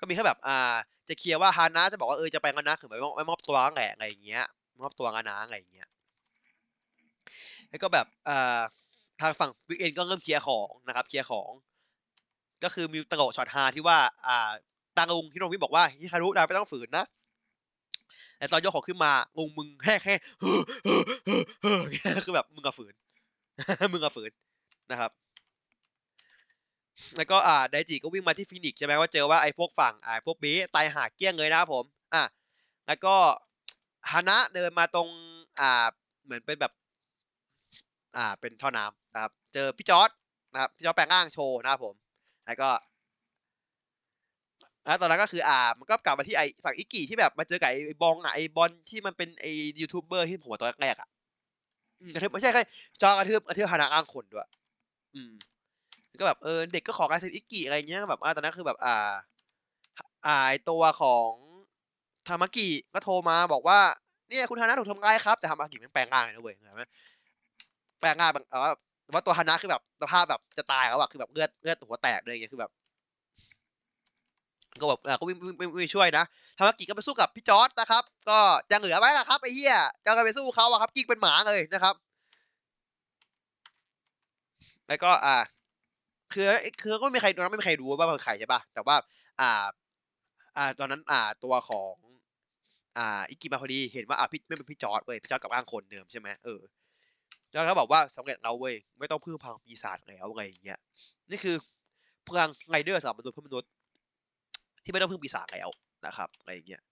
ก็มีแค่แบบอ่าจะเคลียร์ว่าฮานะจะบอกว่าเออจะไปกันนะคือไม่ไม่มอบตัวกันแหละอะไรอย่างเงี้ยมอบตัวกันนะอะไรอย่างเงี้ย แล้วก็แบบอ่าทางฝั่งวิกเอนก็เริ่มเคลียร์ของนะครับเคลียร์ของ ก็คือมีตะโกช็อตฮาที่ว่าอ่าตางงฮิโรวิบอกว่าฮิคารุนายไม่ต้องฝืนนะแต่ตอนยกของขึ้นมางงมึงแค่แค่คือแบบมึงกับฝืน มึงกับฝืนนะครับ แล้วก็อ่าไดจิก็วิ่งมาที่ Fenix ใช่ไหมว่าเจอว่าไอ้พวกฝั่งไอ่าพวก base ตายหาเกลี้ยงเลยนะครับผมอะแล้วก็ฮานะเดินมาตรงอ่าเหมือนเป็นแบบ อ่าเป็นท่อน้ำนะครับ เจอพี่จอร์ดนะครับพี่จอร์ดแปลงร่างโชว์นะครับผมแล้วก็แล้วตอนนั้นก็คืออ่ามันก็กลับมาที่ไอ้ฝั่งอิกิที่แบบมาเจอกับไอ้บองอะไอ้บอลที่มันเป็นไอ้ยูทูบเบอร์ที่ผมว่าตอนแรกๆอะกระทืบไม่ใช่แค่จอกระทืบกระทืบฮานะอ้างคนด้วย อืมก็แบบเออเด็กก็ขอการเซ็นอิกิอะไรเงี้ยแบบอ่าตอนนั้นคือแบบอ่า อ่าตัวของทามากิก็โทรมาบอกว่าเนี่ยคุณฮานะถูกทำร้ายครับแต่ทามากิมันแปลงร่างเลยนะเว้ยเห็นไหม แปลง่างแบบว่าว่าตัวฮานะคือแบบสภาพแบบจะตายแล้วอะคือแบบเลือดเลือดหัวแตกเลยอย่างเงี้ยคือแบบก็แบบก็วิ่งวิ่งวิ่งช่วยนะทำกิก็ไปสู้กับพี่จอร์ดนะครับ ก็ยังเหลือไวซ์ล่ะครับไอ้เหี้ยก็ไปสู้เขาอะครับกิ๊กเป็นหมาเลยนะครับ แล้วก็อ่า คือคือก็ไม่มีใครตอนนั้นไม่มีใครรู้ว่าเป็นใครใช่ปะแต่ว่า อ่า อ่า ตอนนั้นอ่าตัวของ อ่าอิกกิมาพอดีเห็นว่าอ่าพี่ไม่เป็นพี่จอร์จเว้ยพี่จอร์จกับร่างคนเดิมใช่ไหมเออ แล้วเขาบอกว่าสำเร็จแล้วเว้ยไม่ต้องพึ่งพลังปีศาจแล้วอะไรอย่างเงี้ยนี่คือพลังไรเดอร์สำหรับมนุษย์เพื่อมนุษย์ ที่ไม่ต้องพึ่งปีศาจแล้วนะครับอะไรอย่างเงี้ย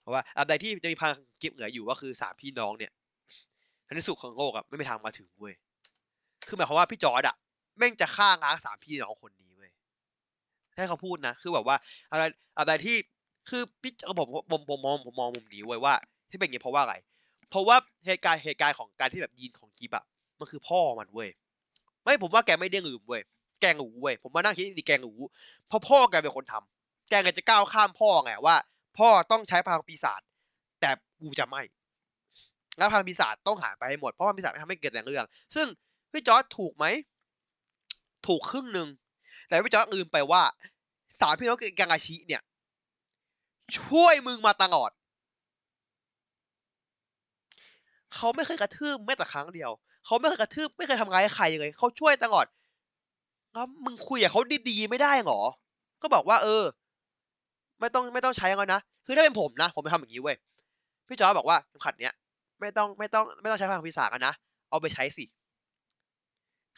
เพราะว่าอันใดที่จะมีพลังก็บเหลืออยู่ก็คือสามพี่น้องเนี่ยในที่สุดของโลกอะไม่มีทางมาถึงเว้ยคือหมายความว่าพี่จอร์ดอะแม่งจะฆ่าง้างสามพี่น้องคนนี้เว้ยให้เขาพูดนะ คือแบบว่าอะไรอะไรที่คือพี่ผมผมผมมองผมมองมุมนี้เว้ยว่า ที่เป็นอย่างนี้เพราะว่าอะไร เพราะว่าเหตุการณ์เหตุการณ์ของการที่แบบยีนของกิบอะมันคือพ่อมันเว้ยไม่ผมว่าแกไม่ได้ลืมเว้ยแกงหูเว้ยผมมานั่งคิดดีแกงหูเพราะพ่อแกเป็นคนทำแกไงจะก้าวข้ามพ่อไงว่า พ่อต้องใช้พลังปีศาจแต่กูจะไม่แล้วพลังปีศาจต้องหายไปให้หมดเพราะพลังปีศาจไม่ทำให้เกิดแต่เรื่อง ซึ่งพี่จอร์ดถูกไหมถูกครึ่งหนึ่งแต่พี่จอร์ดลืมไปว่าสามพี่น้องกังอาชิเนี่ย ช่วยมึงมาตลอด เขาไม่เคยกระทืบแม้แต่ครั้งเดียว เขาไม่เคยกระทืบไม่เคยทำร้ายใครเลย เขาช่วยตลอดแล้วมึงคุยกับเขาดีๆไม่ได้หรอ ก็บอกว่า เออ ไม่ต้องไม่ต้องใช้แล้วนะ คือถ้าเป็นผมนะ ผมจะทำอย่างนี้เว้ย พี่จอร์บอกว่าเข็มขัดเนี้ยไม่ต้องไม่ต้องไม่ต้องใช้พลังปีศาจนะ เอาไปใช้สิ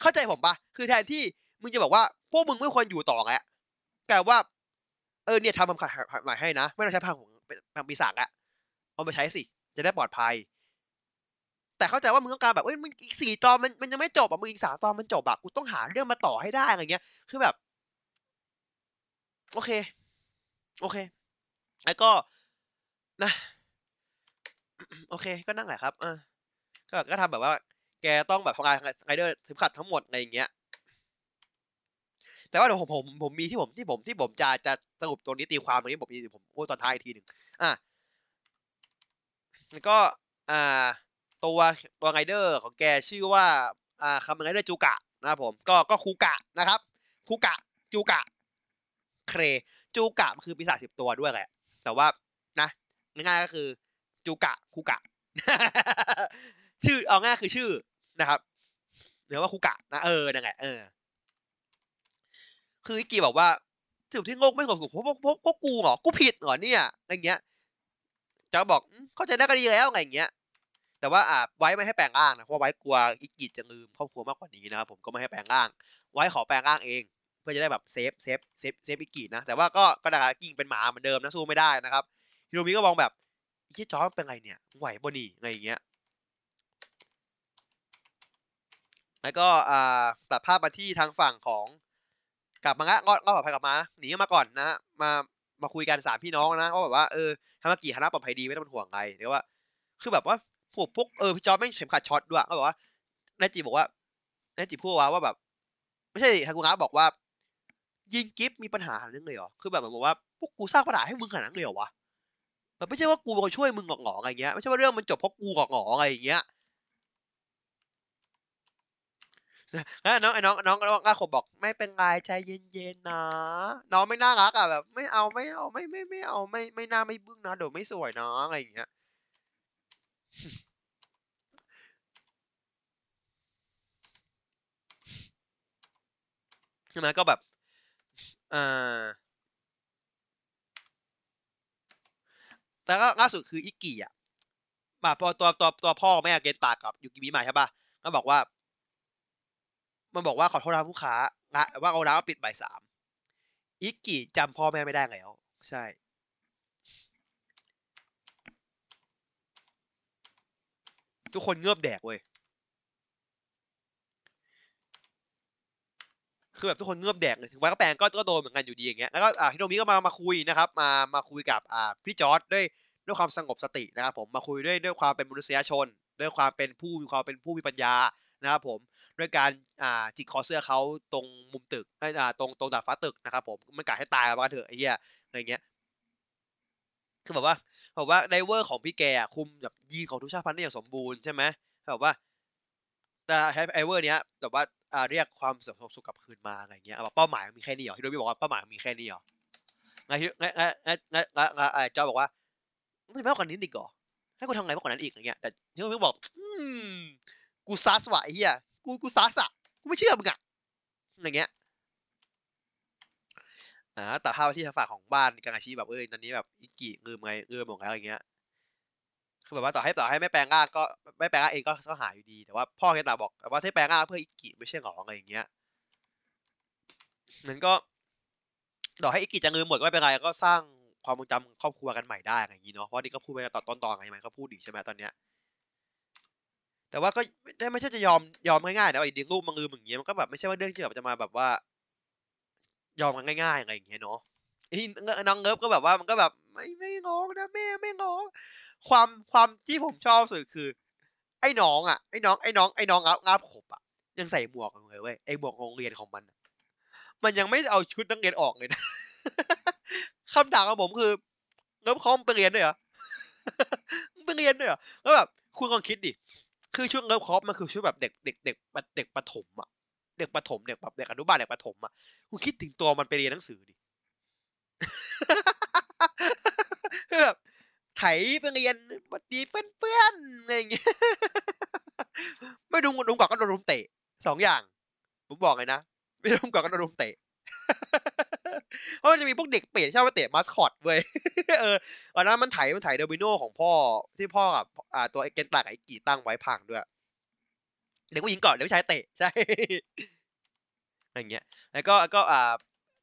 เข้าใจผมปะคือแทนที่มึงจะบอกว่าพวกมึงไม่ควรอยู่ต่อไงกลายว่า เออเนี่ยทำพลังขัดใหม่ให้นะ ไม่ต้องใช้พลังของพลังปีศาจอะเอาไปใช้สิ จะได้ปลอดภัย แต่เข้าใจว่ามึงต้องการแบบเอ้ยมึงอีกสี่ตอนมันมันยังไม่จบอะมึงอีกสามตอนมันจบอะกูต้องหาเรื่องมาต่อให้ได้อะไรเงี้ย คือแบบ โอเค โอเคแล้วก็นะโอเค ก็นั่งแหละครับเออก็ก็ทำแบบว่า แกต้องแบบทำงานไรเดอร์สิบขัดทั้งหมดอะไรอย่างเงี้ย แต่ว่าเดี๋ยวผมผมผมมีที่ผมที่ผมที่ผมจะจะสรุปตรงนี้ตีความตรงนี้ผมมีผมพูดตอนท้ายอีกทีหนึ่งอะแล้วก็ อ่า ตัวตัวไรเดอร์ของแกชื่อว่าอ่าคำไรเดอร์จูกะนะครับผมก็ก็คูกะนะครับคูกะจูกะ เครจูกะมันคือปีศาจสิบตัวด้วยแหละ แต่ว่านะง่ายๆก็คือจูกะคูกะ ชื่อเอาง่ายคือชื่อนะครับหรือว่าคูกะนะเออนั่นแหละเออ คืออิกกิบอกว่าสิ่งที่โลกไม่สมถูกเพราะเพราะเพราะกูเหรอกูผิดเหรอเนี่ยอะไรเงี้ยจะบอกเข้าใจได้ก็ดีแล้วอะไรเงี้ย แต่ว่าอ่าไวซ์ไม่ให้แปลงร่างนะเพราะไวซ์กลัวอิกกิจะลืมครอบครัวมากกว่านี้นะครับผมก็ไม่ให้แปลงร่าง ไวซ์ขอแปลงร่างเอง เพื่อจะได้แบบ save save save save อิกกินะแต่ว่าก็ก็ด่ากิ่งเป็นหมาเหมือนเดิมนะสู้ไม่ได้นะครับฮิโรมิก็มองแบบพี่จอร์จเป็นไงเนี่ยไหวบ่นี่ไงอย่างเงี้ยแล้วก็อ่าตัดภาพมาที่ทางฝั่งของกลับมาละก็ก็ปลอดภัยกลับมาหนีมาก่อนนะมามาคุยกันสามพี่น้องนะก็แบบว่าเออทามากิฮานะปลอดภัยดีไม่ต้องเป็นห่วงใครเดี๋ยวว่า คือแบบว่า พวกพวกเออพี่จอร์แม่งเข็มขัดช็อตด้วยก็บอกว่านายจีบอกว่านายจีพูดว่าว่าแบบ ไม่ใช่ทากุงะบอกว่า ยิงกิฟมีปัญหาเรื่องเลยเหรอคือแบบเหมือนบอกว่าพวกกูสร้างปัญหาให้มึงขนาดนั้นเลยเหรอวะแบบไม่ใช่ว่ากูเป็นคนช่วยมึงหงอกๆอะไรเงี้ยไม่ใช่ว่าเรื่องมันจบเพราะกูหงอกๆอะไรอย่างเงี้ยแล้วน้องไอ้น้องน้องน้องก้าขบบอก ไม่เป็นไรใจเย็นๆนะน้องไม่น่ารักอะแบบ ไม่เอาไม่เอาไม่ไม่ไม่เอาไม่ไม่น่าไม่บึ้งนะเดี๋ยวไม่สวยนะอะไรอย่างเงี้ย ใช่ไหมก็แบบอ่าแล้วก็ล่าสุดคืออิกกี้อะมาพอตัวตัวตัวพ่อแม่เกนตากับยูกิมิมาใช่ป่ะก็บอกว่า มันบอกว่าขอโทษนะผู้ค้าละว่าเอาร้านปิดบ่ายสามอิกกี้จำพ่อแม่ไม่ได้แล้ว ใช่ทุกคนเงือบแดกเว้ย คือแบบทุกคนเงือบแดกเลยถึงแม้ก็แปลงก็ก็โดนเหมือนกันอยู่ดีอย่างเงี้ยแล้วก็อ่าฮิโนมิก็มามาคุยนะครับมามาคุยกับอ่าพี่จอร์จด้วยด้วยความสงบสตินะครับผมมาคุยด้วยด้วยความเป็นมนุษยชน ด้วยความเป็นผู้มีความเป็นผู้มีปัญญานะครับผมด้วยการอ่าจิกคอเสื้อเขาตรงมุมตึกอ่าตรงตรงดาดฟ้าตึกนะครับผมมันกะให้ตายมาเถอะไอ้เหี้ยอะไรเงี้ยคือแบบว่าแบบว่า driver ของพี่แกคุมแบบยีนของทุกชาติพันธุ์ได้อย่างสมบูรณ์ใช่ไหมแบบว่า แต่ไฮเวอร์เนี้ยแบบว่าอ่าเรียกความสงบสุขกลับคืนมาอะไรเงี้ยแบบเป้าหมายมีแค่นี้เหรอที่โดยพี่บอกว่าเป้าหมายมีแค่นี้เหรอไงที่ไงไงไงไงไงไงไอ้จอบอกว่าไม่มากกว่านี้อีกเหรอให้กูทำไงมากกว่านั้นอีกอย่างเงี้ยแต่ที่มึงบอกกูซัสวะไอ้เหี้ยกูกูซัสอะกูไม่เชื่อมึงอะอย่างเงี้ยอ่าแต่ภาพที่ทางฝั่งของบ้านกังอาชีแบบเอ้ยตอนนี้แบบอิกิเงือมไงเงือมหมดแล้วอย่างเงี้ย คือแบบว่าต่อให้ต่อให้ไม่แปลงร่างก็ไม่แปลงร่างเองก็ก็หายอยู่ดี แต่ว่าพ่อแกตาบอกว่าถ้าแปลงร่างเพื่ออิกิไม่ใช่หรออะไรอย่างเงี้ยนั้นก็ต่อให้อิกิจะเงืมหมดก็ไม่เป็นไรก็สร้างความทรงจำครอบครัวกันใหม่ได้อะไรอย่างงี้เนาะเพราะนี่ก็พูดไปตอนต้นตอนไงไหมก็พูดอีใช่ไหมตอนเนี้ยแต่ว่าก็ไม่ใช่จะยอมยอมง่ายๆนะไอ้เลี้ยงลูกมังอืออย่างเงี้ยมันก็แบบไม่ใช่ว่าเรื่องที่แบบจะมาแบบว่า ยอมกันง่ายๆอะไรอย่างเงี้ยเนาะไอ้น้องเงิบก็แบบว่ามันก็แบบ ไม่ไม่ง้องนะแม่ไม่ง้องความความที่ผมชอบสุดคือ ไอ้น้องอะไอ้น้องไอ้น้องไอ้น้องงับงับขบอะยังใส่หมวกเลยเว้ยไอ้หมวกโรงเรียนของมันมันยังไม่เอาชุดนักเรียนออกเลยนะคำถามของผมคือเงิบเขาไปเรียนด้วยเหรอไปเรียนด้วยเหรอแล้วแบบคุณลองคิดดิคือชุดเลิฟคอปมันคือชุดแบบเด็กเด็กเด็กเด็กประถมอะเด็กประถมเด็กแบบเด็กอนุบาลเด็กประถมอะคุณคิดถึงตัวมันไปเรียนหนังสือดิ แบบไถไปเรียนบัดดีเพื่อนๆอะไรอย่างเงี้ยไม่ดุมดุมก่อนก็โดนรุมเตะสองอย่าง ผมบอกเลยนะ ไม่ดุมก่อนก็โดนรุมเตะเพราะมันจะมีพวกเด็กเป็ดที่ชอบไปเตะมาสคอตเว้ยเออวันนั้นมันไถมันไถเดบิโนของพ่อที่พ่อกับอ่าตัวไอ้เกนตากไอ้กีตั้งไว้พังด้วย เด็กผู้หญิงก่อนเด็กผู้ชายเตะใช่อย่างเงี้ย แล้วก็ก็อ่า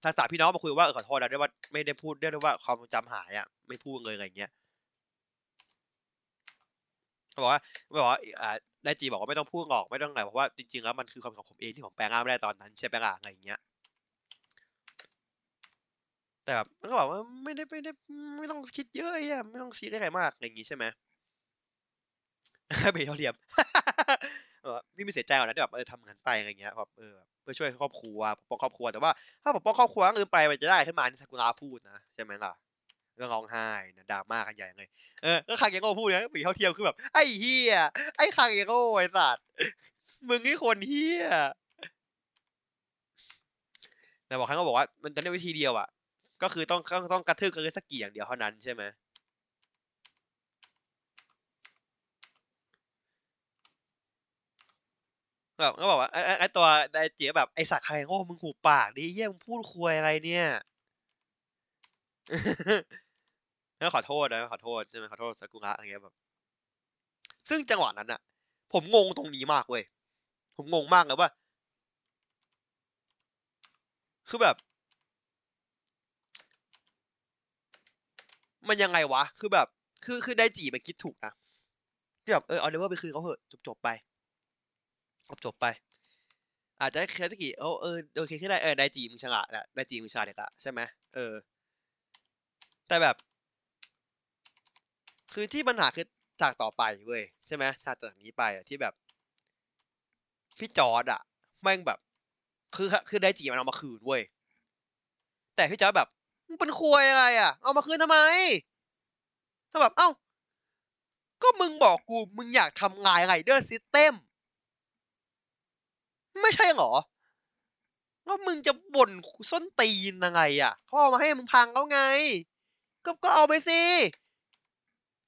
ทางสามพี่น้องมาคุยว่าเออขอโทษนะได้ว่าไม่ได้พูดได้ว่าความจำหายอะไม่พูดเลยอะไรเงี้ยบอกว่าบอกว่าอ่าได้จีบอกว่าไม่ต้องพูดหรอกไม่ต้องไงเพราะว่าจริงๆแล้วมันคือความของผมเองที่ผมแปลงร่างไม่ได้ตอนนั้นใช่ไหมล่ะอะไรเงี้ยแต่แบบมันก็บอกว่าไม่ได้ไม่ได้ไม่ต้องคิดเยอะไอะไม่ต้องซีเรียสอะไรมากอย่างงี้ใช่ไหม เบลเทียมพี่มีเสียใจก่อนนะที่แบบเออทำงานไปอะไรเงี้ยแบบเออเพื่อช่วยครอบครัวปกป้องครอบครัวแต่ว่า ถ้าปกป้องครอบครัวก็คือไปมันจะได้ขึ้นมาที่ซากุระพูดนะใช่ไหมล่ะก็ร้องไห้นะดราม่ากันใหญ่เลยเออก็คางเกโง่พูดนะปีเท่าเทียมคือแบบไอ้เฮียไอ้คางเกโง่ไอ้สัตว์มึงนี่คนเฮียแต่บอกครั้งก็บอกว่ามันจะได้วิธีเดียวอะก็คือต้องต้องต้องกระทืบกันสักกี่อย่างเดียวเท่านั้นใช่ไหม แบบก็บอกว่าไอ้ไอ้ตัวไอ้เจี๊ยแบบไอ้สักใครโง่มึงหูปากดิเยี่ยมึงพูดคุยอะไรเนี่ยแล้วขอโทษนะขอโทษใช่ไหมขอโทษซากุระอะไรเงี้ยแบบ ซึ่งจังหวะนั้นอะผมงงตรงนี้มากเว้ยผมงงมากเลยว่า คือแบบ มันยังไงวะ คือแบบ คือคือไดจิมันคิดถูกนะที่แบบเออเอา driver ไปคืนเขาเถอะจบจบไป จบไป อาจจะเคสกิเออเออโอเคขึ้นได้เออไดจิมึงฉลาดแหละไดจิมึงฉลาดเด็กอะใช่ไหมเออ แต่แบบ คือที่ปัญหาคือฉากต่อไปเว้ยใช่ไหมฉากจากนี้ไปอะที่แบบ พี่จอร์จอะแม่งแบบ คือคือไดจิมันเอามาคืนเว้ยแต่พี่จอร์จแบบมึงเป็นควยอะไรอะเอามาคืนทำไมถ้าแบบเอ้าก็มึงบอกกูมึงอยากทำงาน Rider System ไม่ใช่หรอว่ามึงจะบ่นส้นตีนยังไงอะพ่อมาให้มึงพังเขาไง ก็ก็เอาไปสิ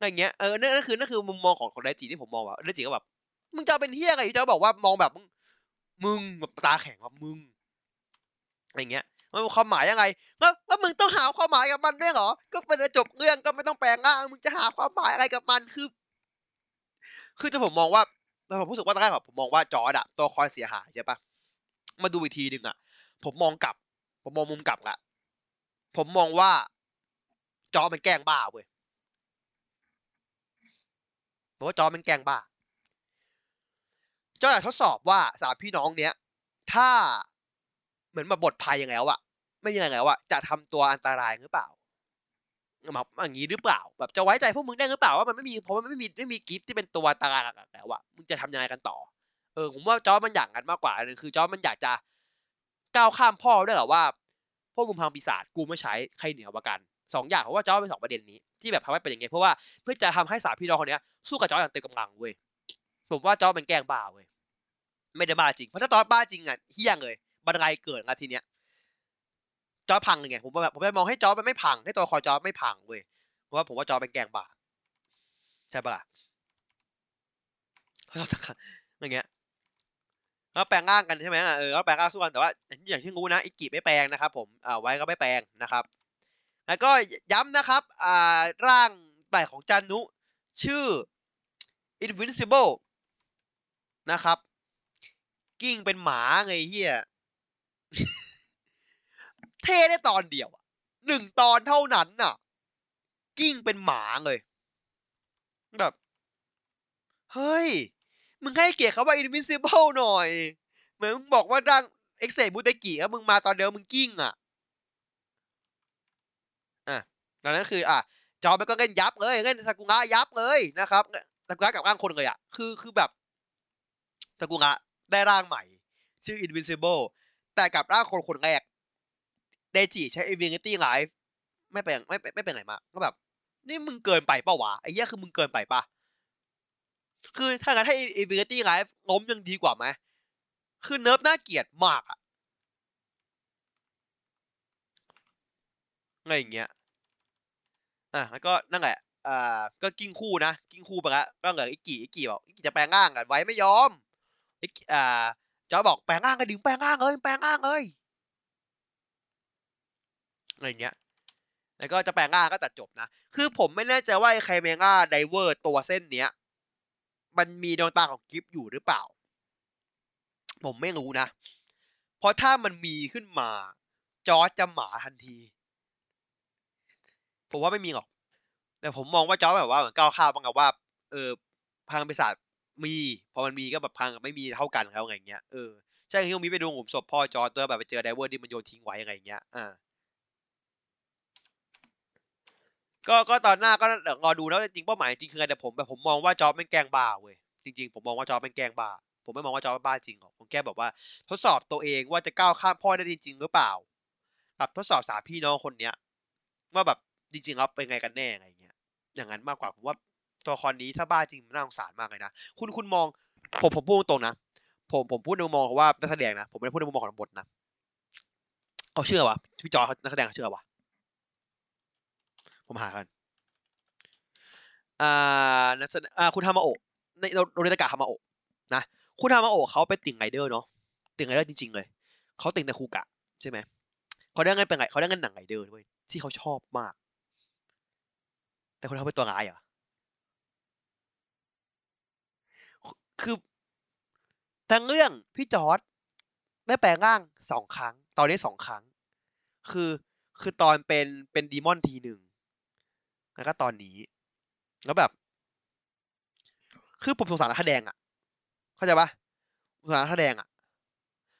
อย่างเงี้ยเออนั่นคือนั่นคือมุมมองของของไดจีที่ผมมองว่าไดจีก็แบบมึงจะเป็นเฮียอะไรจะบอกว่ามองแบบมึงมึงแบบตาแข็งว่ามึงอย่างเงี้ยมันความหมายยังไงแล้วแล้วมึงต้องหาความหมายกับมันด้วยเหรอ ก็เป็นจบเรื่องก็ไม่ต้องแปลงร่างมึงจะหาความหมายอะไรกับมันคือ คือจะผมมองว่า ผมรู้สึกว่าตอนแรกผมมองว่าจอร์ดอะตัวคอยเสียหายใช่ปะมาดูอีกทีหนึ่งอะผมมองกลับ ผมมองมุมกลับละผมมองว่าจอมันแกล้งบ้าเว้ยผมว่าจอมันแกล้งบ้าจออยากทดสอบว่าสามพี่น้องเนี้ย ถ้าเหมือนแบบทภัยยังไงแล้วอะไม่ยังไงแล้วอะจะทำตัวอันตรายหรือเปล่า แบบอย่างนี้หรือเปล่า แบบจะไว้ใจพวกมึงได้หรือเปล่าว่ามันไม่มีเพราะมันไม่มีไม่มีกิฟต์ที่เป็นตัวตารางแล้วอะมึงจะทำยังไงกันต่อ เออผมว่าจอมันอยางนั้นมากกว่านึงคือจอมันอยากจะก้าวข้ามพ่อด้วยหรอว่าพวกมึงพังปีศาจกูไม่ใช้ใครเหนือกว่ากันสองอย่างเพราะว่าจอเป็นสองประเด็นนี้ที่แบบทำให้เป็นอย่างเงี้ยเพราะว่าเพื่อจะทำให้สามพี่น้องคนนี้สู้กับจออย่างเต็มกำลังเว้ยผมว่าจอมันแกล้งบ้าเว้ยไม่ได้บ้าจริงเพราะถ้าจอบ้าจริงอะเฮี้ยงเลยบันไดเกิดนาทีเนี้ย จอพังเลยไงผมแบบผมจะมองให้จอมันไม่พัง ให้ตัวละครจอไม่พังเว้ยเพราะว่าผมว่าจอเป็นแกงบาใช่ปะล่ะเราจะอย่างเงี้ยแล้วแปลงร่างกันใช่ไหมอะเออแล้วแปลงร่างสู้กันแต่ว่าอย่างที่รู้นะอิกิไม่แปลงนะครับผมอ่าไว้ก็ไม่แปลงนะครับ แล้วก็ย้ำนะครับอ่าร่างใหม่ของจันนุ ชื่อ invincible นะครับ กิ้งเป็นหมาไงเฮีย เท่ได้ตอนเดียวอะหนึ่งตอนเท่านั้นน่ะ กิ้งเป็นหมาเลย แบบ เฮ้ย มึงให้เกียรติเขาว่า invincible หน่อย เหมือนมึงบอกว่าร่างเอ็กเซบูเตกิแล้วมึงมาตอนเดียวมึงกิ้งอะอะตอนนั้นคือ อะ จอมันก็เล่นยับเลยเล่นซากุระยับเลยนะครับซากุระกับร่างคนเลยอะ คือคือแบบซากุระได้ร่างใหม่ ชื่อ invincible แต่กับร่างคนคนแรก ไดจิใช้ infinity life ไม่เป็นไม่ไม่เป็นไรมากก็แบบ นี่มึงเกินไปเปล่าวะไอ้เหี้ยคือมึงเกินไปปะคือถ้างั้นให้ infinity life ล้มยังดีกว่าไหมคือ nerf น่าเกลียดมากอะอะไรอย่างเงี้ยอะแล้วก็นั่นแหละอ่าก็กิ้งคู่นะกิ้งคู่ไปละก็เหลืออิกิอิกิบอกอิกิจะแปลงร่างกันไว้ไม่ยอมอิกอ่าจอบอกแปลงร่างกันดิแปลงร่างเลยแปลงร่างเลย อะไรเงี้ย แล้วก็จะแปลงร่างก็ตัดจบนะ คือผมไม่แน่ใจว่าไอ้ไคเมง่าไดเวอร์ตัวเส้นเนี้ย มันมีดวงตาของกิฟอยู่หรือเปล่า ผมไม่รู้นะ เพราะถ้ามันมีขึ้นมา จอร์จจะหมาทันที ผมว่าไม่มีหรอก แต่ผมมองว่าจอร์จแบบว่าเหมือนก้าวข้ามบางกับว่า เออพังปีศาจมีพอมันมีก็แบบพลังไม่มีเท่ากันแล้วอะไรเงี้ยเออใช่ที่ผมมีไปดูหลุมศพพ่อจอร์จตัวแบบไปเจอ driver ที่มันโยนทิ้งไว้อะไรเงี้ยอ่า ก็ก็ตอนหน้าก็รอดูแล้วจริงเป้าหมายจริงคือไรแต่ผมแบบผมมองว่าจอร์จเป็นแกล้งบ้าเว้ยจริงๆผมมองว่าจอร์จเป็นแกล้งบ้า ผมไม่มองว่าจอร์จเป็นบ้าจริงหรอกผมแค่แบบว่า ทดสอบตัวเองว่าจะก้าวข้ามพ่อได้จริงๆหรือเปล่ากับทดสอบสามพี่น้องคนเนี้ยว่าแบบจริงๆแล้วเป็นไงกันแน่อะไรเงี้ย อย่างนั้นมากกว่าผมว่าตัวละครนี้ถ้าบ้าจริงมันน่าสงสารมากเลยนะคุณคุณมอง ผมผมพูดตรงนะผมผมพูดในมุมมองว่านักแสดงนะผมไม่ได้พูดในมุมมองของบทนะเขาเชื่อวะพี่จอนักแสดงเขาเชื่อวะ ผมหากันอ่านักแสดงอ่าคุณทามาโอะในโนริทากะฮามาโอะนะ คุณฮามาโอะเขาเป็นติ่งไรเดอร์เนาะติ่งไรเดอร์จริงๆเลยเขาติ่งแต่คูกะใช่ไหมเขาได้เงินเป็นไงเขาได้เงินหนังไรเดอร์ด้วยที่เขาชอบมาก แต่คนเขาเป็นตัวร้ายเหรอคือทั้งเรื่องพี่จอร์จได้แปลงร่างสองครั้ง ตอนนี้สองครั้ง คือคือตอนเป็นเป็น Demons ทีหนึ่ง แล้วก็ตอนนี้ แล้วแบบ คือผมสงสารนักแสดงอะ เข้าใจปะสงสารนักแสดงอะ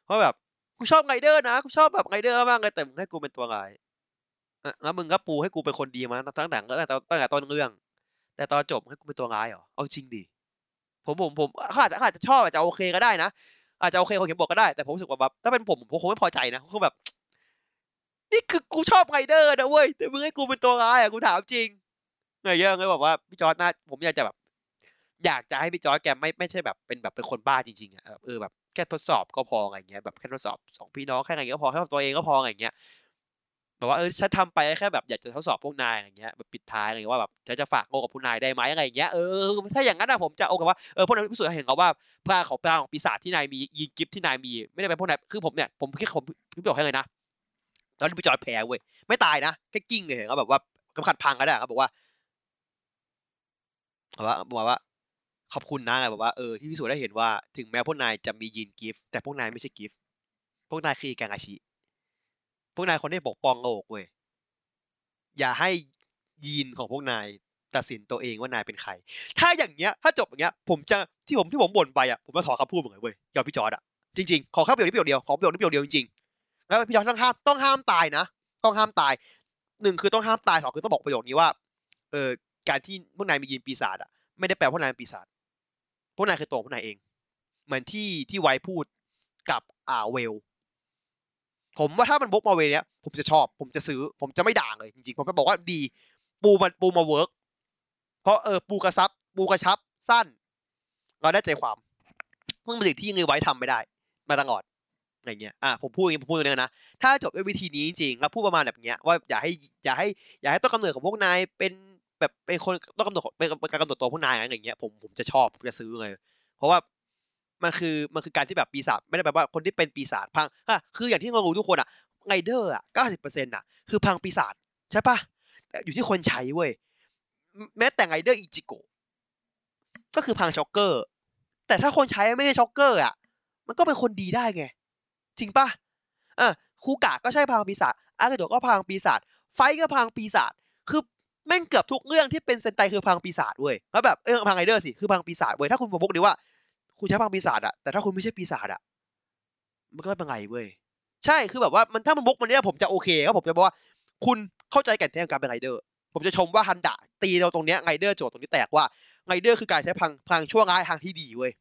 เพราะแบบกูชอบไงเดอร์นะกูชอบแบบไงเดอร์มากเลยแต่มึงให้กูเป็นตัวร้ายแล้วมึงก็ปูให้กูเป็นคนดีมาตั้งแต่ตั้งแต่ตั้งแต่ต้นเรื่อง แต่ตอนจบให้กูเป็นตัวร้ายเหรอเอาจริงดิผมผมผมขาอาจจะอาจจะชอบอาจจะโอเคก็ได้นะอาจจะโอเคคนเขียนบทก็ได้แต่ผมรู้สึกว่าแบบถ้าเป็นผมผมคงไม่พอใจนะคือแบบ นี่คือกูชอบไงเดอร์นะเว้ยแต่มึงให้กูเป็นตัวร้ายอะกูถามจริง เงยเยอะเลยบอกว่าพี่จอร์ดน่าผมอยากจะแบบ อยากจะให้พี่จอร์ดแกไม่ไม่ใช่แบบเป็นแบบเป็นคนบ้าจริงๆอะเออแบบแค่ทดสอบก็พออะไรเงี้ยแบบแค่ทดสอบสองพี่น้องแค่อะไรเงี้ยก็พอแค่ตัวเองก็พออะไรเงี้ยแบบว่าเออฉันทำไปแค่แบบอยากจะทดสอบพวกนายอะไรเงี้ยแบบปิดท้ายอะไรเงี้ยว่าแบบฉันจะฝากโง่กับพวกนายได้ไหมอะไรเงี้ยเออถ้าอย่างนั้นอะผมจะโอเคว่าเออพวกนั้นพิสูจน์เห็นเขาว่าพลังของพลังของปีศาจที่นายมียิงกิฟที่นายมีไม่ได้เป็นพวกนายคือผมเนี่ยผมคิดผมพี่บอกให้เลยนะตอนที่พี่จอร์จแพ้เว้ยไม่ตายนะแค่กิ้งเลยเห็นเขาแบบว่ากำขัดพังก็ได้เขาบอกว่า บอกว่าบอกว่า ขอบคุณนะไงบอกว่าเออที่พิสูจน์ได้เห็นว่าถึงแม้พวกนายจะมียีนกิฟต์แต่พวกนายไม่ใช่กิฟต์พวกนายคือแกงอาชีพวกนายคนที่ปกป้องโลกเว้ยอย่าให้ยีนของพวกนายตัดสินตัวเองว่านายเป็นใคร ถ้าอย่างเงี้ย ถ้าจบอย่างเงี้ย ผมจะที่ผมที่ผมบ่นไปอะ ผมจะถอนคำพูดเหมือนกันเว้ยยอมพี่จอร์จอะ จริงๆ ขอแค่ประโยคนี้ประโยคเดียว ขอประโยคนี้ประโยคเดียวจริงๆ แล้วพี่จอร์จต้องห้ามต้องห้ามตายนะ ต้องห้ามตาย หนึ่งคือต้องห้ามตายสองคือต้องบอกประโยคนี้ว่า เออ การที่พวกนายมียีนปีศาจอะไม่ได้แปลว่าพวกนายเป็นปีศาจพวกนายคือตัวพวกนายเอง เหมือนที่ที่ไวซ์พูดกับอ่าเวล ผมว่าถ้ามันบอกมาเวย์เนี้ย ผมจะชอบ ผมจะซื้อ ผมจะไม่ด่าเลยจริงๆผมจะบอกว่าดี ปูมันปูมา work เพราะเออปูกระซับ ปูกระชับสั้น เราได้ใจความเพิ่งเป็นสิ่งที่ยังไงไว้ทำไม่ได้ มาตลอดอะไรเงี้ย อะผมพูดอย่างนี้ผมพูดอย่างนี้นะ ถ้าจบด้วยวิธีนี้จริงๆแล้วพูดประมาณแบบเนี้ยว่าอย่าให้อย่าให้อย่าให้ต้นกำเนิดของพวกนายเป็น แบบเป็นคนต้นกำเนิดเป็นการกำเนิดตัวพวกนายอะไรอย่างเงี้ยผมผมจะชอบผมจะซื้อเลย เพราะว่ามันคือมันคือการที่แบบปีศาจไม่ได้แปลว่าคนที่เป็นปีศาจพังอะคืออย่างที่เรารู้ทุกคนอะไงเดอร์อะเก้าสิบเปอร์เซ็นต์อะคือพังปีศาจใช่ปะแต่อยู่ที่คนใช้เว้ยแม้แต่ไรเดอร์อิจิโกะก็คือพลังช็อกเกอร์ แต่ถ้าคนใช้ไม่ได้ช็อกเกอร์อะ มันก็เป็นคนดีได้ไง จริงปะอะคูกะก็ใช่พลังปีศาจอากิโตะก็พลังปีศาจไฟซ์ก็พลังปีศาจคือ แม่งเกือบทุกเรื่องที่เป็นเซนไตคือพลังปีศาจเว้ยแล้วแบบเออพลังไรเดอร์สิคือพลังปีศาจเว้ยถ้าคุณบอกพวกนี้ว่า คุณใช้พลังปีศาจอะแต่ถ้าคุณไม่ใช่ปีศาจอะมันก็ไม่เป็นไงเว้ยใช่คือแบบว่ามันถ้ามันวกมันเนี่ยผมจะโอเคก็ผมจะบอกว่า คุณเข้าใจแก่นแท้ของการเป็นไรเดอร์ ผมจะชมว่าฮันดะตีเราตรงเนี้ยไรเดอร์โจทย์ตรงนี้แตกว่าไรเดอร์คือการใช้พลังพลังชั่วร้ายทางที่ดีเว้ย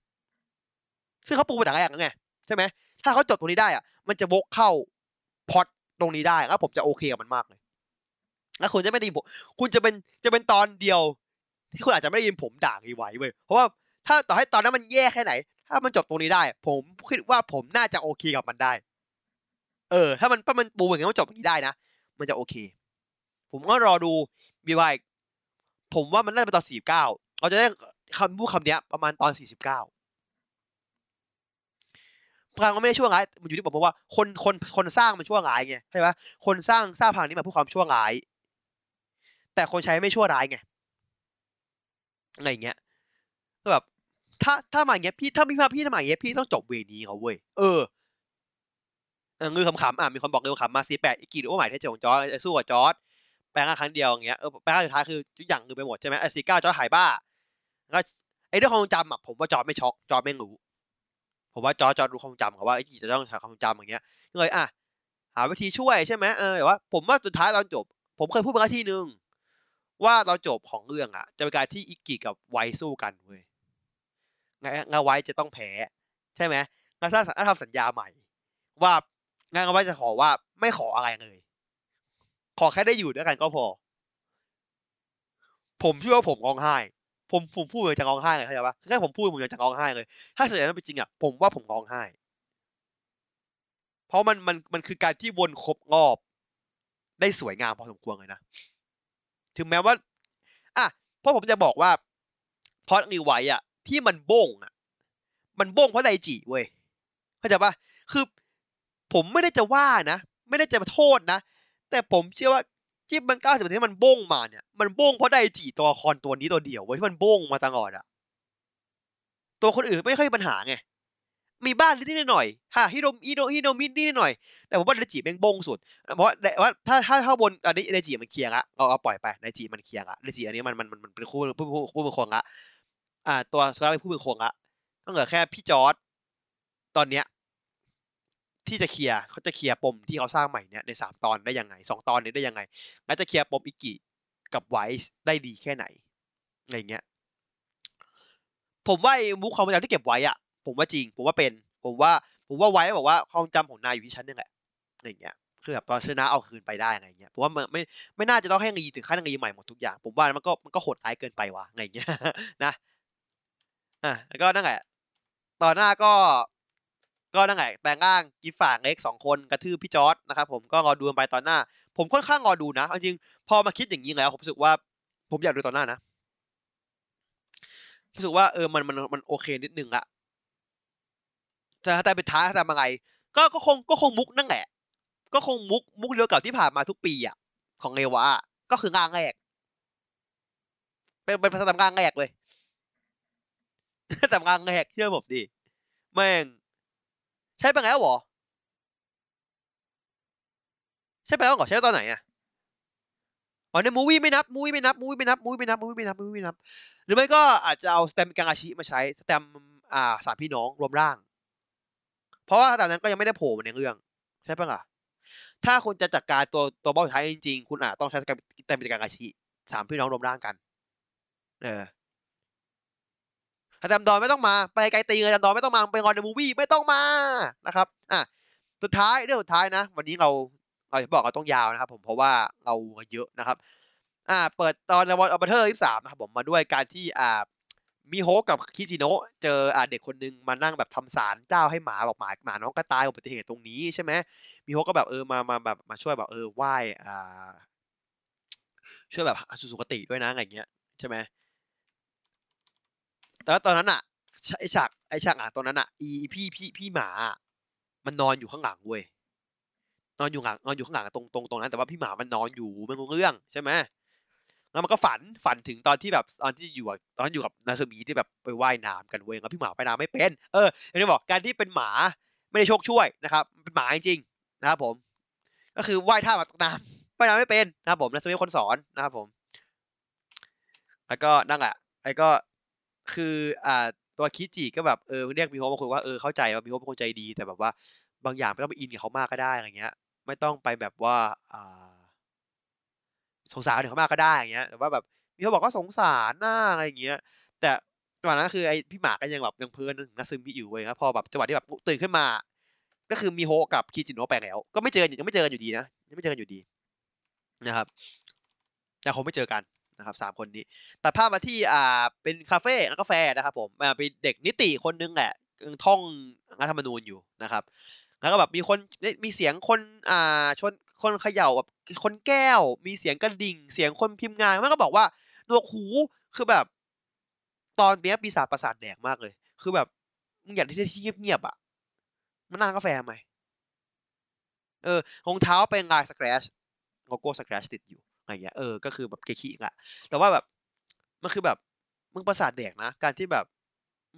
ซึ่งเขาปูมาแต่แรกแล้วไงใช่ไหมถ้าเขาจบตรงนี้ได้อะมันจะวกเข้าพอดตรงนี้ได้แล้วผมจะโอเคกับมันมากเลย แล้วคุณจะไม่ได้ยินผม คุณจะเป็นจะเป็นตอนเดียว ที่คุณอาจจะไม่ได้ยินผมด่ารีไวซ์เว้ย เพราะว่าถ้าต่อให้ตอนนั้นมันแย่แค่ไหน ถ้ามันจบตรงนี้ได้ ผมคิดว่าผมน่าจะโอเคกับมันได้ เออ ถ้ามันถ้ามันปูอย่างนี้มันจบอย่างนี้ได้นะ มันจะโอเค ผมก็รอดูบีวายผมว่ามันน่าจะเป็นตอนสี่เก้าเราจะได้คำพูดคำนี้ประมาณตอนสี่สิบเก้าพลังมันไม่ได้ชั่วร้าย มันอยู่ที่ผมบอกว่าคนคนคนสร้างมันชั่วร้ายไงใช่ไหมคนสร้างสร้างพลังนี้มาเพื่อความชั่วร้าย แต่คนใช้ไม่ชั่วร้ายไงอะไรเงี้ยก็แบบถ้าถ้ามาอย่างเงี้ยพี่ถ้าพี่มาพี่ถ้ามาอย่างเงี้ยพี่ต้องจบเวนี้เขาเว้ยเออเงือขำๆอะมีคนบอกเงือขำมาซีแปดอีกกี่โอ้หมายเทเจของจอร์ดสู้กับจอร์ดแปลงครั้งเดียวอย่างเงี้ยเออแปลงสุดท้ายคือทุกอย่างคือไปหมดใช่ไหมไอ้ซีเก้าจอร์ดหายบ้าแล้วไอ้เรื่องความจำอะผมว่าจอร์ดไม่ช็อกจอร์ดไม่รู้ผมว่าจอร์ดจอร์ดรู้ความจำเขาว่าไอ้กี่จะต้องใช้ความจำอย่างเงี้ยเลยอะหาวิธีช่วยใช่ไหมเออแต่ว่าผมว่าสุดท้ายตอนจบ ผมเคยพูดมาที่นึง ว่าตอนจบของเรื่องอะ จะเป็นการที่อิกกิกับไวสู้กันเว้ยงานไวจะต้องแพ้ ใช่ไหมงานสร้างสัญญาทำสัญญาใหม่ ว่างานไวจะขอว่าไม่ขออะไรเลย ขอแค่ได้อยู่ด้วยกันก็พอ ผมเชื่อว่าผมร้องไห้ ผมผมพูดเลยจะร้องไห้เลยเข้าใจปะแค่ผมพูดผมยังจะร้องไห้เลย ถ้าเสียนั้นเป็นจริงอะผมว่าผมร้องไห้ เพราะมันมันมันคือการที่วนครบรอบได้สวยงามพอสมควรเลยนะ ถึงแม้ว่า อะเพราะผมจะบอกว่าพอดนิวไวอะ ที่มันโบ้งอะ มันโบ้งเพราะไดจิเว้ยเข้าใจปะคือ ผมไม่ได้จะว่านะ ไม่ได้จะมาโทษนะ แต่ผมเชื่อว่าที่มันเก้าสิบเที่มันโบ้งมาเนี่ย มันโบ้งเพราะไดจิตัวละครตัวนี้ตัวเดียวเว้ยที่มันโบ้งมาตลอดอะ ตัวคนอื่นไม่ค่อยมีปัญหาไง มีบ้งนิดหน่อยฮะฮิโรฮิโรฮิโนมินิดหน่อย แต่ผมว่าไดจิแม่งบ้งสุด เพราะว่าถ้าถ้าถ้าบนอันนี้ไดจิมันเคลียร์ละเราเอาปล่อยไปไดจิมันเคลียร์ละไดจิอันนี้มันมันมันเป็นคู่ผู้ผู้ผู้เป็นคนละอ่า ตัวสุดท้ายเป็นผู้เป็นคนละต้องเหลือแค่พี่จอร์จตอนเนี้ยที่จะเคลียร์เขาจะเคลียร์ปมที่เขาสร้างใหม่เนี่ยในสามตอนได้ยังไงสองตอนนี้ได้ยังไงแล้วจะเคลียร์ปมอิกิกับไวส์ได้ดีแค่ไหนอะไรเงี้ยผมว่าไอ้มุกความจำที่เก็บไว้อะ ผมว่าจริง ผมว่าเป็น ผมว่า ผมว่าไว้บอกว่าความจำของนายอยู่ที่ฉันนี่แหละอะไรเงี้ย คือแบบตอนชนะเอาคืนไปได้ไรเงี้ย ผมว่ามันไม่ ไม่น่าจะต้องให้รีถึงขั้นรีใหม่หมดทุกอย่าง ผมว่ามันก็ มันก็โหดร้ายเกินไปว่ะไรเงี้ย นะ อะ แล้วก็นั่นแหละตอนหน้าก็ ก็นั่นแหละแต่งร่างกิฟฝางเล็กสองคนกระทืบพี่จอร์ดนะครับผม ก็รอดูไปตอนหน้า ผมค่อนข้างรอดูนะ จริง พอมาคิดอย่างนี้แล้วผมรู้สึกว่า ผมอยากดูตอนหน้านะ รู้สึกว่าเออ มัน มัน มันโอเคนิดนึงอะ แต่แต่เป็นท้ายทำอะไร ก็ก็คงก็คงมุกนั่นแหละ ก็คงมุกมุกเดียวกับที่ผ่านมาทุกปีอะ ของเอวะก็คืองานแรก เป็นเป็นภาษาตำงานแรกเลยตำงานแรกเชื่อผมดิแม่ง ใช่ไปแล้วหรอใช่ไปแล้วเหรอใช่ตอนไหนอะอ๋อในมูวี่ไม่นับมูวี่ไม่นับมูวี่ไม่นับมูวี่ไม่นับมูวี่ไม่นับมูวี่ไม่นับ หรือไม่ก็อาจจะเอาสแตมกังอาชิมาใช้สแตมอ่าสามพี่น้องรวมร่าง เพราะว่าตอนนั้นก็ยังไม่ได้โผล่มาในเรื่อง ใช่ปะล่ะ ถ้าคุณจะจัดการตัวตัวบอสสุดท้ายจริงๆ คุณอาจต้องใช้สแตมกังอาชิสามพี่น้องรวมร่างกัน เอออาจารย์ดอนไม่ต้องมา ไปไกลตีนเลยอาจารย์ดอนไม่ต้องมาไปงอนใน movie ไม่ต้องมานะครับ อะสุดท้ายเรื่องสุดท้ายนะ วันนี้เราเราบอกเราต้องยาวนะครับผมเพราะว่าเราเยอะนะครับ อ่า เปิดตอนในดอนบราเธอร์ยี่สามนะครับผมมาด้วยการที่อ่า มิโฮกับคิจิโนะเจออ่าเด็กคนนึงมานั่งแบบทำศาลเจ้าให้หมาบอกหมาหมาน้องก็ตายอุบัติเหตุตรงนี้ใช่ไหมมิโฮก็แบบเออมามาแบบมาช่วยแบบเออไหว้อ่าช่วยแบบสุสุคติด้วยนะอะไรเงี้ยใช่ไหมแต่ว่าตอนนั้นอะไอฉากไอฉากอะตอนนั้นอะอีพี่พี่พี่หมา มันนอนอยู่ข้างหลังเว้ยนอนอยู่หลังนอนอยู่ข้างหลังตรงตรงตรงนั้นแต่ว่าพี่หมามันนอนอยู่ไม่รู้เรื่องใช่ไหม แล้วมันก็ฝันฝันถึงตอนที่แบบตอนที่อยู่กับตอนอยู่กับนาซูมิที่แบบไปว่ายน้ำกันเว้ยแล้วพี่หมาว่ายน้ำไม่เป็นเอออย่างที่บอกการที่เป็นหมาไม่ได้โชคช่วยนะครับเป็นหมาจริงๆนะครับผม ก็คือว่ายท่ามาตกน้ำว่ายน้ำไม่เป็นนะครับผมนาซูมิเป็นคนสอนนะครับผม แล้วก็นั่งอะไอ้ก็คืออ่าตัวคิจิก็แบบเออเรียกมิโฮมาคุยว่าเออเข้าใจว่ามิโฮเป็นคนใจดีแต่แบบว่าบางอย่างไม่ต้องไปอินกับเขามากก็ได้อะไรเงี้ย ไม่ต้องไปแบบว่าอ่า สงสารคนอื่นเขามากก็ได้อย่างเงี้ยแต่ว่าแบบมิโฮะบอกก็สงสารหน้าอะไรอย่างเงี้ย แต่จังหวะนั้นคือไอ้พี่หมาก็ยังแบบยังเพลินถึงนาซึมิอยู่เว้ยครับพอแบบจังหวะที่แบบตื่นขึ้นมา ก็คือมิโฮกับคิจิโนะไปแล้ว ก็ไม่เจอยังไม่เจอกันอยู่ดีนะยังไม่เจอกันอยู่ดีนะครับ แต่คงไม่เจอกันนะครับสามคนนี้ตัดภาพมาที่อ่าเป็นคาเฟ่ร้านกาแฟนะครับ ผมอ่าเป็นเด็กนิติคนนึงแหละยังท่องรัฐธรรมนูญอยู่นะครับ แล้วก็แบบมีคนมีเสียงคนอ่าชน คนเขย่าแบบคนแก้ว มีเสียงกระดิ่ง เสียงคนพิมพ์งานมันก็บอกว่าหนวกหูคือแบบ ตอนเนี้ยปีศาจประสาทแดกมากเลย คือแบบมึงอยากที่ที่เงียบๆอะมันนั่งกาแฟไหมเออรองเท้าเป็นลายสแครชโลโก้สแครชติดอยู่อะไรเงี้ยเออก็คือแบบเกขี้อะแต่ว่าแบบมันคือแบบมึงประสาทแดกนะ การที่แบบ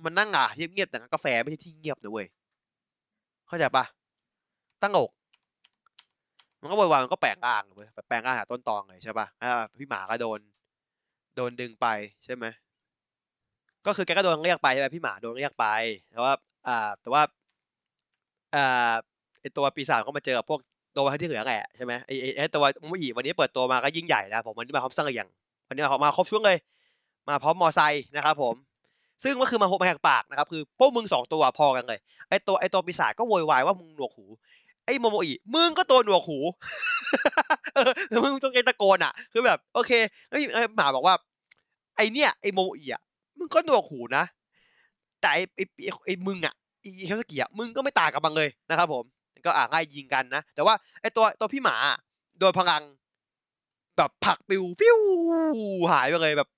มันนั่งอะเงียบๆแต่กาแฟไม่ใช่ที่เงียบนะเว้ยเข้าใจปะตั้งอก มันก็วายมันก็แปลงร่างเลยแปลงร่างหาต้นตองเลยใช่ปะอ่าพี่หมาก็โดน โดนดึงไปใช่ไหมก็คือแกก็โดนเรียกไปใช่ไหมพี่หมาโดนเรียกไปแต่ว่าอ่าแต่ว่าอ่าไอตัวปีศาจก็มาเจอกับพวกตัวที่เหลือแหละใช่ไหมไอไอตัวมุอีวันนี้เปิดตัวมาก็ยิ่งใหญ่นะผมวันนี้มาพร้อมสังเอียงวันนี้มามาครบช่วงเลย มาพร้อมมอไซค์นะครับผม ซึ่งก็คือมาหกมาแหกปากนะครับคือพวกมึงสองตัวพอกันเลยไอตัวไอตัวปีศาจก็โวยวายว่ามึงหนวกหู ไอโมโมอีมึงก็ตัวหนวกหูเออมึงต้องตะโกนอะ คือแบบ โอเคไอหมาบอกว่า ไอเนี่ยไอโมโมอีอะมึงก็หนวกหูนะ แต่ไอไอไอมึงอะไอีเคสกิอะมึงก็ไม่ต่างกับมันเลยนะครับผม ก็อ่าง่ายยิงกันนะ แต่ว่าไอตัวตัวพี่หมาโดนพลัง แบบผักปิวฟิวหายไปเลยแบบ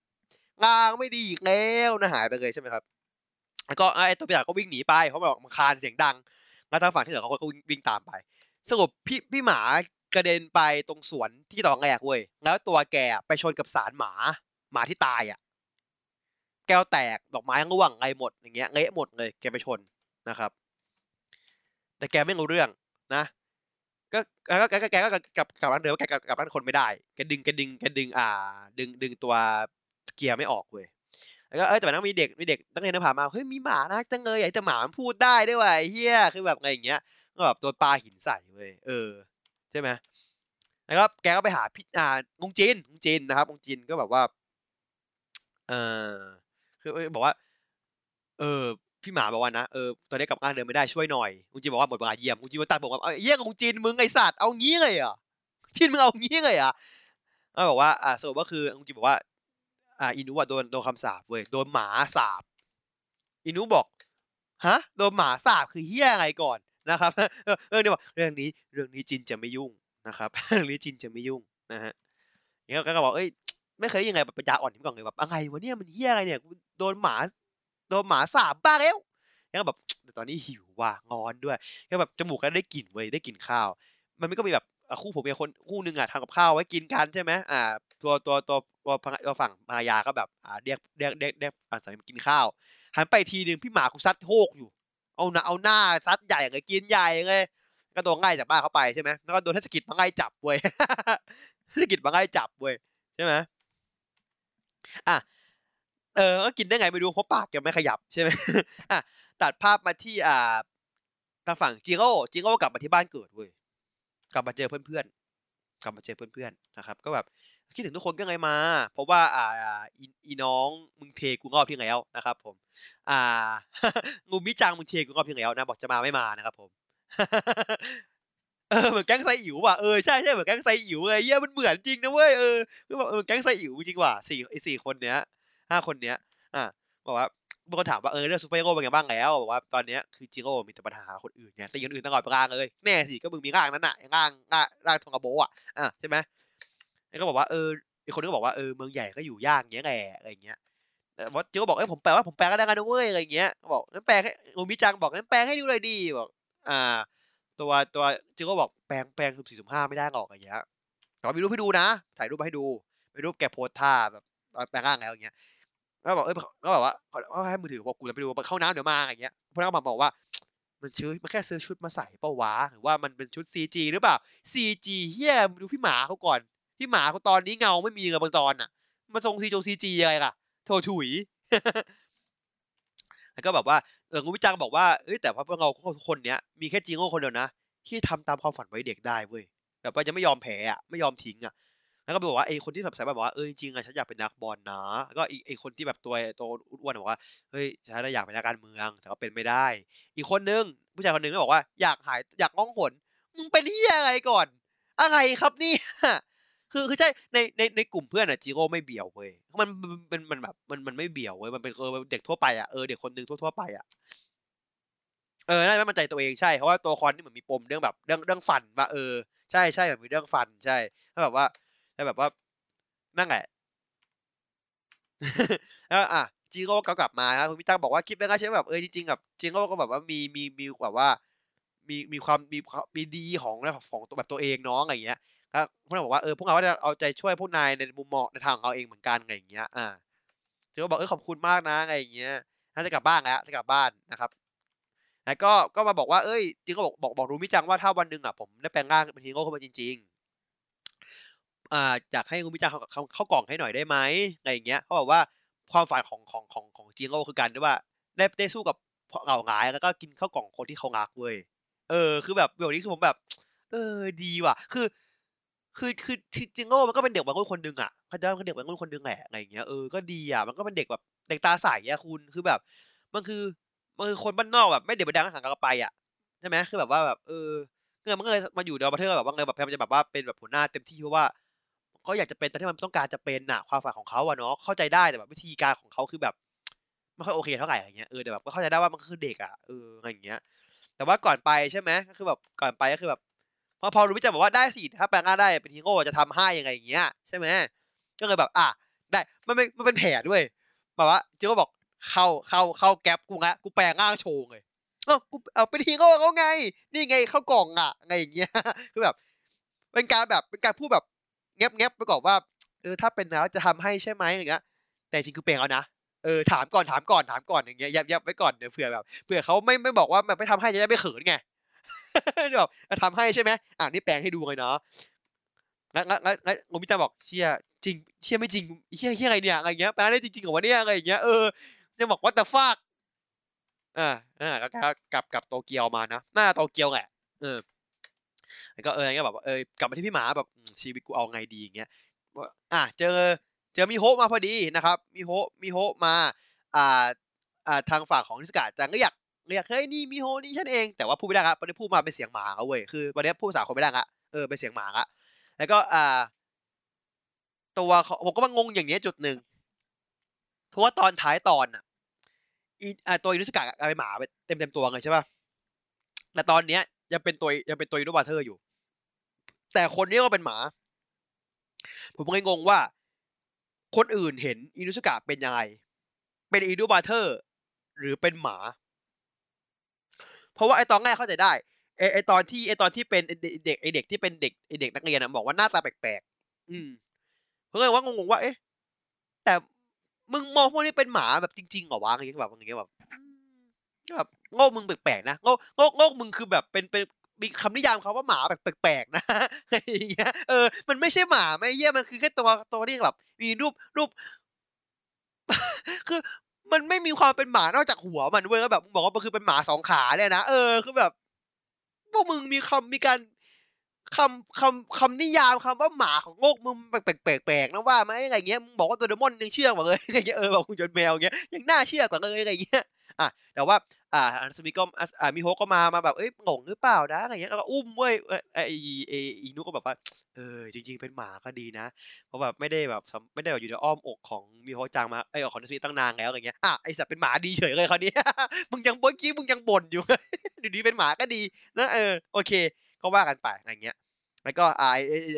งางไม่ดีอีกแล้วนะหายไปเลยใช่ไหมครับแล้วก็ไอตัวพี่หมาก็วิ่งหนีไปเพราะบอกมันคานเสียงดัง แล้วทางฝั่งที่เหลือเขาก็วิ่งตามไป สรุปพี่พี่หมากระเด็นไปตรงสวนที่ตอนแรกเว้ยแล้วตัวแกไปชนกับสารหมาหมาที่ตายอะ แก้วแตกดอกไม้ร่วงอะไรหมดอย่างเงี้ยเละหมดเลย แกไปชนนะครับ แต่แกไม่รู้เรื่องนะก็แกก็แกก็กับกับร้านเดิมแกกับกับร้านคนไม่ได้แกดึงแกดึงแกดึงอ่า ดึงดึงตัวเกียร์ไม่ออกเว้ย แล้วก็เออแต่นั้นมีเด็กมีเด็กนักเรียนผ่านมาเฮ้ยมีหมานะจังเลยไอ้แต่หมามันพูดได้ด้วยว่ะเฮียคือแบบไงอย่างเงี้ยก็แบบตัวปลาหินใส่เว้ยเออใช่ไหมแล้วก็แกก็ไปหาพี่อ่างงจินงงจินนะครับงงจินก็แบบว่าเออคือบอกว่า เออพี่หมาบอกว่านะเออตอนนี้กลับงานเดินไม่ได้ช่วยหน่อยงงจินบอกว่าหมดเวลาเยี่ยมงงจินมาตัดบอกว่าเอ้ยเยี่ยงงจินมึงไอสัตว์เอางี้เลยอะจินมึงเอางี้เลยอะก็บอกว่าอ่าสรุปก็คืองงจินบอกว่า อ่าอินุอะโดนโดนคำสาปเว้ยโดนหมาสาบอินุบอกฮะโดนหมาสาบคือเฮี้ยอะไรก่อนนะครับเออเออเนี่ยบอกเรื่องนี้เรื่องนี้จินจะไม่ยุ่งนะครับเรื่องนี้จินจะไม่ยุ่งนะฮะอย่างก็บอกเอ้ยไม่เคยได้ยังไงแบบปัญญาอ่อนที่ก่อนเลยแบบอะไรวะเนี่ยมันเฮี้ยอะไรเนี่ยโดนหมาโดนหมาสาบบ้าแล้วแล้วก็แบบแต่ตอนนี้หิวว่ะงอนด้วยก็แบบจมูกก็ได้กลิ่นเว้ยได้กลิ่นข้าว มันไม่ก็มีแบบคู่ผมมีคนคู่หนึ่งอะทำกับข้าวไว้กินกันใช่ไหมอ่า ตัวตัวตัวตัวตัวฝั่งมายาก็แบบอ่าเรียกเรียกเรียกเรียกอาศัยกินข้าวหันไปทีหนึ่งพี่หมากูซัดโฮกอยู่ เอาหน้าเอาหน้าซัดใหญ่เลยกินใหญ่เลยก็โดนง่ายจากบ้านเขาไปใช่ไหมแล้วก็โดนเทศกิจมาง่ายจับเว้ยเทศกิจมาง่ายจับเว้ยใช่ไหมอะเออก็กินได้ไงไม่รู้เพราะปากแกไม่ขยับใช่ไหมอะตัดภาพมาที่อ่าทางฝั่งจิโร่จิโร่กลับมาที่บ้านเกิดเว้ยกลับมาเจอเพื่อนๆกลับมาเจอเพื่อนๆนะครับ ก็แบบ คิดถึงทุกคนก็ไงมา เพราะว่าอ่าอีน้องมึงเทกูงอบพี่แล้วนะครับ ผม อ่า งูมิจังมึงเทกูงอบพี่แล้วนะบอกจะมาไม่มานะครับ ผมเออเหมือนแก๊งไซอิ๋วว่ะเออใช่ใช่เหมือนแก๊งไซอิ๋วเลยเยี่ยมันเหมือนจริงนะเว้ยเออคือแบบเออแก๊งไซอิ๋วจริงว่ะสี่ไอสี่คนเนี้ยห้าคนเนี้ย อะบอกว่าบางคนถามว่าเออเรื่องซูเปอร์ฮีโร่เป็นไงบ้างแล้วบอกว่าตอนเนี้ยคือจิโร่มีแต่ปัญหาคนอื่นเนี่ยแต่คนอื่นตลอดร่างเลยแน่สิก็มึงมีร่างนั้นน่ะร่างร่างร่างทองกระโบอะอะใช่ไหม แล้วก็บอกว่าเอออีกคนนึงก็บอกว่าเออเมืองใหญ่ก็อยู่ยากเงี้ยแหละอะไรเงี้ยว่าจิโร่บอกเอ้ยผมแปลว่าผมแปลก็ได้กันด้วยอะไรเงี้ยบอกงั้นแปลให้โอมิจังบอกงั้นแปลให้ดูเลยดีบอก อ่า ตัวตัวจิโร่บอกแปลงแปลงคือสี่สิบห้าไม่ได้หรอกอะไรเงี้ยแต่ว่ามีรูปให้ดูนะ ถ่ายรูปมาให้ดูมีรูปแกโพสท่าแบบแปลงร่างแล้วอย่างเงี้ยแล้วบอกเออก็บอกว่าเขาให้มือถือบอกกูจะไปดูเข้าน้ำเดี๋ยวมาอย่างเงี้ยพวกนั้นก็มาบอกว่ามันชื่อมันแค่ซื้อชุดมาใส่เปล่าวะหรือว่ามันเป็นชุด CG หรือเปล่า CG เฮียดูพี่หมาเขาก่อน พี่หมาเขาตอนนี้เงาไม่มีเลยบางตอนอะ มาทรงซีจงซีจีอะไรล่ะโถถุย แล้วก็แบบว่าเอองูวิจังบอกว่าเอ้ยแต่พวกเราคนเนี้ยมีแค่จิงโง่คนเดียวนะที่ทำตามความฝันไว้เด็กได้เว้ยแบบว่าจะไม่ยอมแพ้อะไม่ยอมทิ้งอะแล้วก็บอกว่าไอ้คนที่แบบสายบอกว่าเออจริงๆอะฉันอยากเป็นนักบอลนะแล้วก็อีกไอ้คนที่แบบตัวตัวอ้วนบอกว่าเฮ้ยฉันอยากเป็นนักการเมืองแต่ก็เป็นไม่ได้ อีกคนนึงผู้ชายคนนึงก็บอกว่าอยากหายอยากง้องหนมึงเป็นเฮียอะไรก่อน อะไรครับนี่ คือคือใช่ในในในกลุ่มเพื่อนอะจิโร่ไม่เบี่ยวเว้ยมันมันมันแบบมันมันไม่เบี่ยวเว้ยมันเป็นเออเด็กทั่วไปอะเออเด็กคนหนึ่งทั่วๆไปอะเออได้ไม่มั่นใจตัวเองใช่เพราะว่าตัวคอนนี่เหมือนมีปมเรื่องแบบเรื่องเรื่องฟันว่าเออใช่ใช่แบบมีเรื่องฟันใช่ถ้าแบบว่าถ้าแบบว่านั่นแหละแล้วอะจิโร่ก็กลับมาครับคุณพี่ตั้งบอกว่าคิดไปก็ใช่แบบเออจริงๆกับจิโร่ก็แบบว่ามีมีมีแบบว่ามีมีความมีมีดีของของตัวแบบตัวเองน้องอะไรอย่างเงี้ย ครับพวกเราบอกว่าเออพวกเราก็จะเอาใจช่วยพวกนายในมุมมองในทางของเราเองเหมือนกันอะไรอย่างเงี้ยอ่าจิโร่บอกเออขอบคุณมากนะอะไรอย่างเงี้ยถ้าจะกลับบ้านแล้วจะกลับบ้านนะครับแล้วก็ก็มาบอกว่าเอ้ยจิโร่บอกบอกบอกรู้มิจังว่าถ้าวันหนึ่งอะผมได้แปลงร่างเป็นจิโร่ขึ้นมาจริงๆอ่าอยากให้คุณมิจังเข้าเข้ากล่องให้หน่อยได้ไหมอะไรอย่างเงี้ยเขาบอกว่าความฝันของของของของจิโร่คือการที่ว่าได้ได้สู้กับเหล่าหงายแล้วก็กินข้าวกล่องคนที่เขารักเว้ยเออ คือแบบแบบนี้คือผมแบบ เออดีว่ะ คือ คือคือจิงโง่มันก็เป็นเด็กวัยรุ่นคนหนึ่งอะเขาจะเป็นเด็กวัยรุ่นคนหนึ่งแหละอะไรอย่างเงี้ยเออก็ดีอะมันก็เป็นเด็กแบบเด็กตาใสอะคุณคือแบบ มันคือมันคือคนบ้านนอกแบบไม่เด็กไปดังห่างกันไปอะใช่ไหมคือแบบว่าแบบเออเงินมันก็เลยมาอยู่ในประเทศแบบว่าเงินแบบพยายามจะแบบว่าเป็นแบบหัวหน้าเต็มที่เพราะว่าเขาอยากจะเป็นแต่ที่มันต้องการจะเป็นน่ะความฝันของเขาอะเนาะเข้าใจได้แต่แบบวิธีการของเขาคือแบบไม่ค่อยโอเคเท่าไหร่อย่างเงี้ยเออแต่แบบก็เข้าใจได้ว่ามันคือเด็กอะเอออะไรอย่างเงี้ย แต่ว่าก่อนไปใช่ไหมก็คือแบบก่อนไปก็คือแบบ พอพอรู้วิจัยบอกว่าได้สิถ้าแปลงร่างได้เป็นฮีโร่จะทำให้ยังไงอย่างเงี้ยใช่ไหมก็เลยแบบ อะได้มันเป็นมันเป็นแผนด้วยแบบว่าจิโร่บอกเข้าเข้าเข้าแก๊ปกูงะกูแปลงร่างโชว์เลยเออกูเอาเป็นฮีโร่เขาไง นี่ไงเข้ากล่องอะไงอย่างเงี้ยคือแบบ เป็นการแบบเป็นการพูดแบบแงบแงบไปก่อนว่าเออถ้าเป็นแล้วจะทำให้ใช่ไหมอย่างเงี้ยแต่จริงคือเปลงเอานะเออถามก่อนถามก่อนถามก่อนอย่างเงี้ยยับยับไว้ก่อนเดี๋ยวเผื่อแบบเผื่อเขาไม่ไม่บอกว่าแบบไม่ทำให้จะได้ไม่เขินไง แบบทำให้ใช่ไหมอ่านี่แปลงให้ดูเลยเนาะงั้นงั้นงั้นงั้นงมิตาบอกเชี่ยจริงเชี่ยไม่จริงเชี่ยเชี่ยอะไรเนี่ยอะไรเงี้ยแปลได้จริงๆเหรอวะเนี่ยอะไรอย่างเงี้ยเออจะบอกว่าแต่ฟากอ่าอ่าก็กลับกลับโตเกียวมานะหน้าโตเกียวแหละเออแล้วก็เออก็แบบเออกลับมาที่พี่หมาแบบชีวิตกูเอาไงดีอย่างเงี้ยอะเจอเจอมิโฮมาพอดีนะครับมิโฮมิโฮมาอ่าอ่าทางฝั่งของนิสกาจังก็อยาก เรียกเฮ้ยนี่มิโฮนี่ฉันเอง แต่ว่าพูดไม่ได้ครับวันนี้พูดมาเป็นเสียงหมาเอาเว้ยคือวันนี้พูดภาษาคนไม่ได้ละเออเป็นเสียงหมาละแล้วก็อ่า ตัวผมก็มางงอย่างนี้จุดหนึ่งเพราะว่าตอนท้ายตอนอะอีอ่าตัวอินุสกะกลายเป็นหมาเต็มเต็มตัวเลยใช่ป่ะแต่ตอนเนี้ยยังเป็นตัวยังเป็นตัวอินุบราเธอร์อยู่ แต่คนนี้ก็เป็นหมา ผมก็งงว่า คนอื่นเห็นอินุสกะเป็นยังไงเป็นอินุบราเธอร์ หรือเป็นหมา เพราะว่าไอตอนแรกเข้าใจได้ไอไอตอนที่ไอตอนที่เป็นเด็กไอเด็กที่เป็นเด็กไอเด็กนักเรียนนะบอกว่าหน้าตาแปลกๆอืมเพื่อนว่างงๆว่า เอ๊ะ แต่มึงมองพวกนี้เป็นหมาแบบจริงๆเหรอวะอย่างเงี้ยแบบอย่างเงี้ยแบบแบบโง่มึงแปลกๆนะโง่โง่โง่มึงคือแบบเป็นเป็นมีคำนิยามเขาว่าหมาแบบแปลกๆนะอะไรอย่างเงี้ยเออมันไม่ใช่หมาไม่เยี่ยมันคือแค่ตัวตัวที่แบบมีรูปรูป คือ มันไม่มีความเป็นหมานอกจากหัวมันเว้ยก็แบบมึงบอกว่ามันคือเป็นหมาสองขาเนี่ยนะเออคือแบบพวกมึงมีคำมีการ คำคำคำนิยามคำว่าหมาของโลกมึงแปลกแปลกแปลกนะว่าไหมอะไรเงี้ยมึงบอกว่าตัวเดมอนยังเชื่อกว่าเลยอะไรเงี้ยเออบอกคุณจนแมวเงี้ยยังน่าเชื่อกว่าเลยอะไรเงี้ยอะแต่ว่าอ่าอันสมิก็อ่ามิโฮก็มามาแบบเอ้ยงงหรือเปล่านะอะไรเงี้ยแล้วก็อุ้มเว้ยไอไอออีนุก็แบบว่าเออจริง ๆ เป็นหมาก็ดีนะเพราะแบบไม่ได้แบบไม่ได้แบบอยู่ในอ้อมอกของมิโฮจังมาไอของนัสมิตั้งนานแล้วอะไรเงี้ยอะไอสัตว์เป็นหมาดีเฉยเลยคราวนี้มึงยังเมื่อกี้มึงยังบ่นอยู่ดีดีเป็นหมาก็ดีนะเออโอเค ก็ว่ากันไปอะไรเงี้ยแล้วก็ไอ้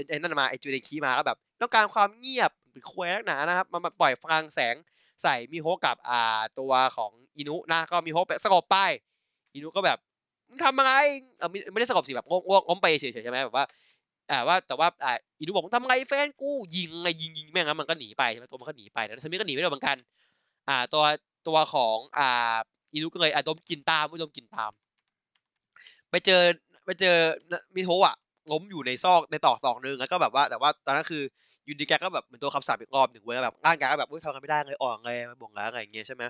ไอ้นั่นมาไอ้จูเดคีมาก็แบบต้องการความเงียบเป็นแควกหนานะครับมาปล่อยพลังแสงใส่มิโฮกับอ่าตัวของอินุนะก็มิโฮไปสกบไปอินุก็แบบทำอะไรเออไม่ได้สกบสิแบบงงงไปเฉยๆใช่ไหมแบบว่าอ่าว่าแต่ว่าอ่าอินุบอกมึงทำไงแฟนกูยิงไงยิงยิงแม่งแล้วมันก็หนีไปใช่ไหมตัวมันก็หนีไปแต่สมิก็หนีไม่ได้เหมือนกัน อ่าตัวตัวของอ่าอินุก็เลยอ่าดมกินตามไม่ดมกินตาม ไปเจอ ไปเจอมิโฮะล้มอยู่ในซอกในตอกซอกนึงแล้วก็แบบว่า แต่ว่าตอนนั้นคือยูดีแกก็แบบเหมือนตัวคำสาปอีกรอบหนึ่งเว้ยแบบร่างกายก็แบบทำกันไม่ได้เลยอ่อนเลยบ่งแล้วอะไรอย่างเงี้ยใช่ไหม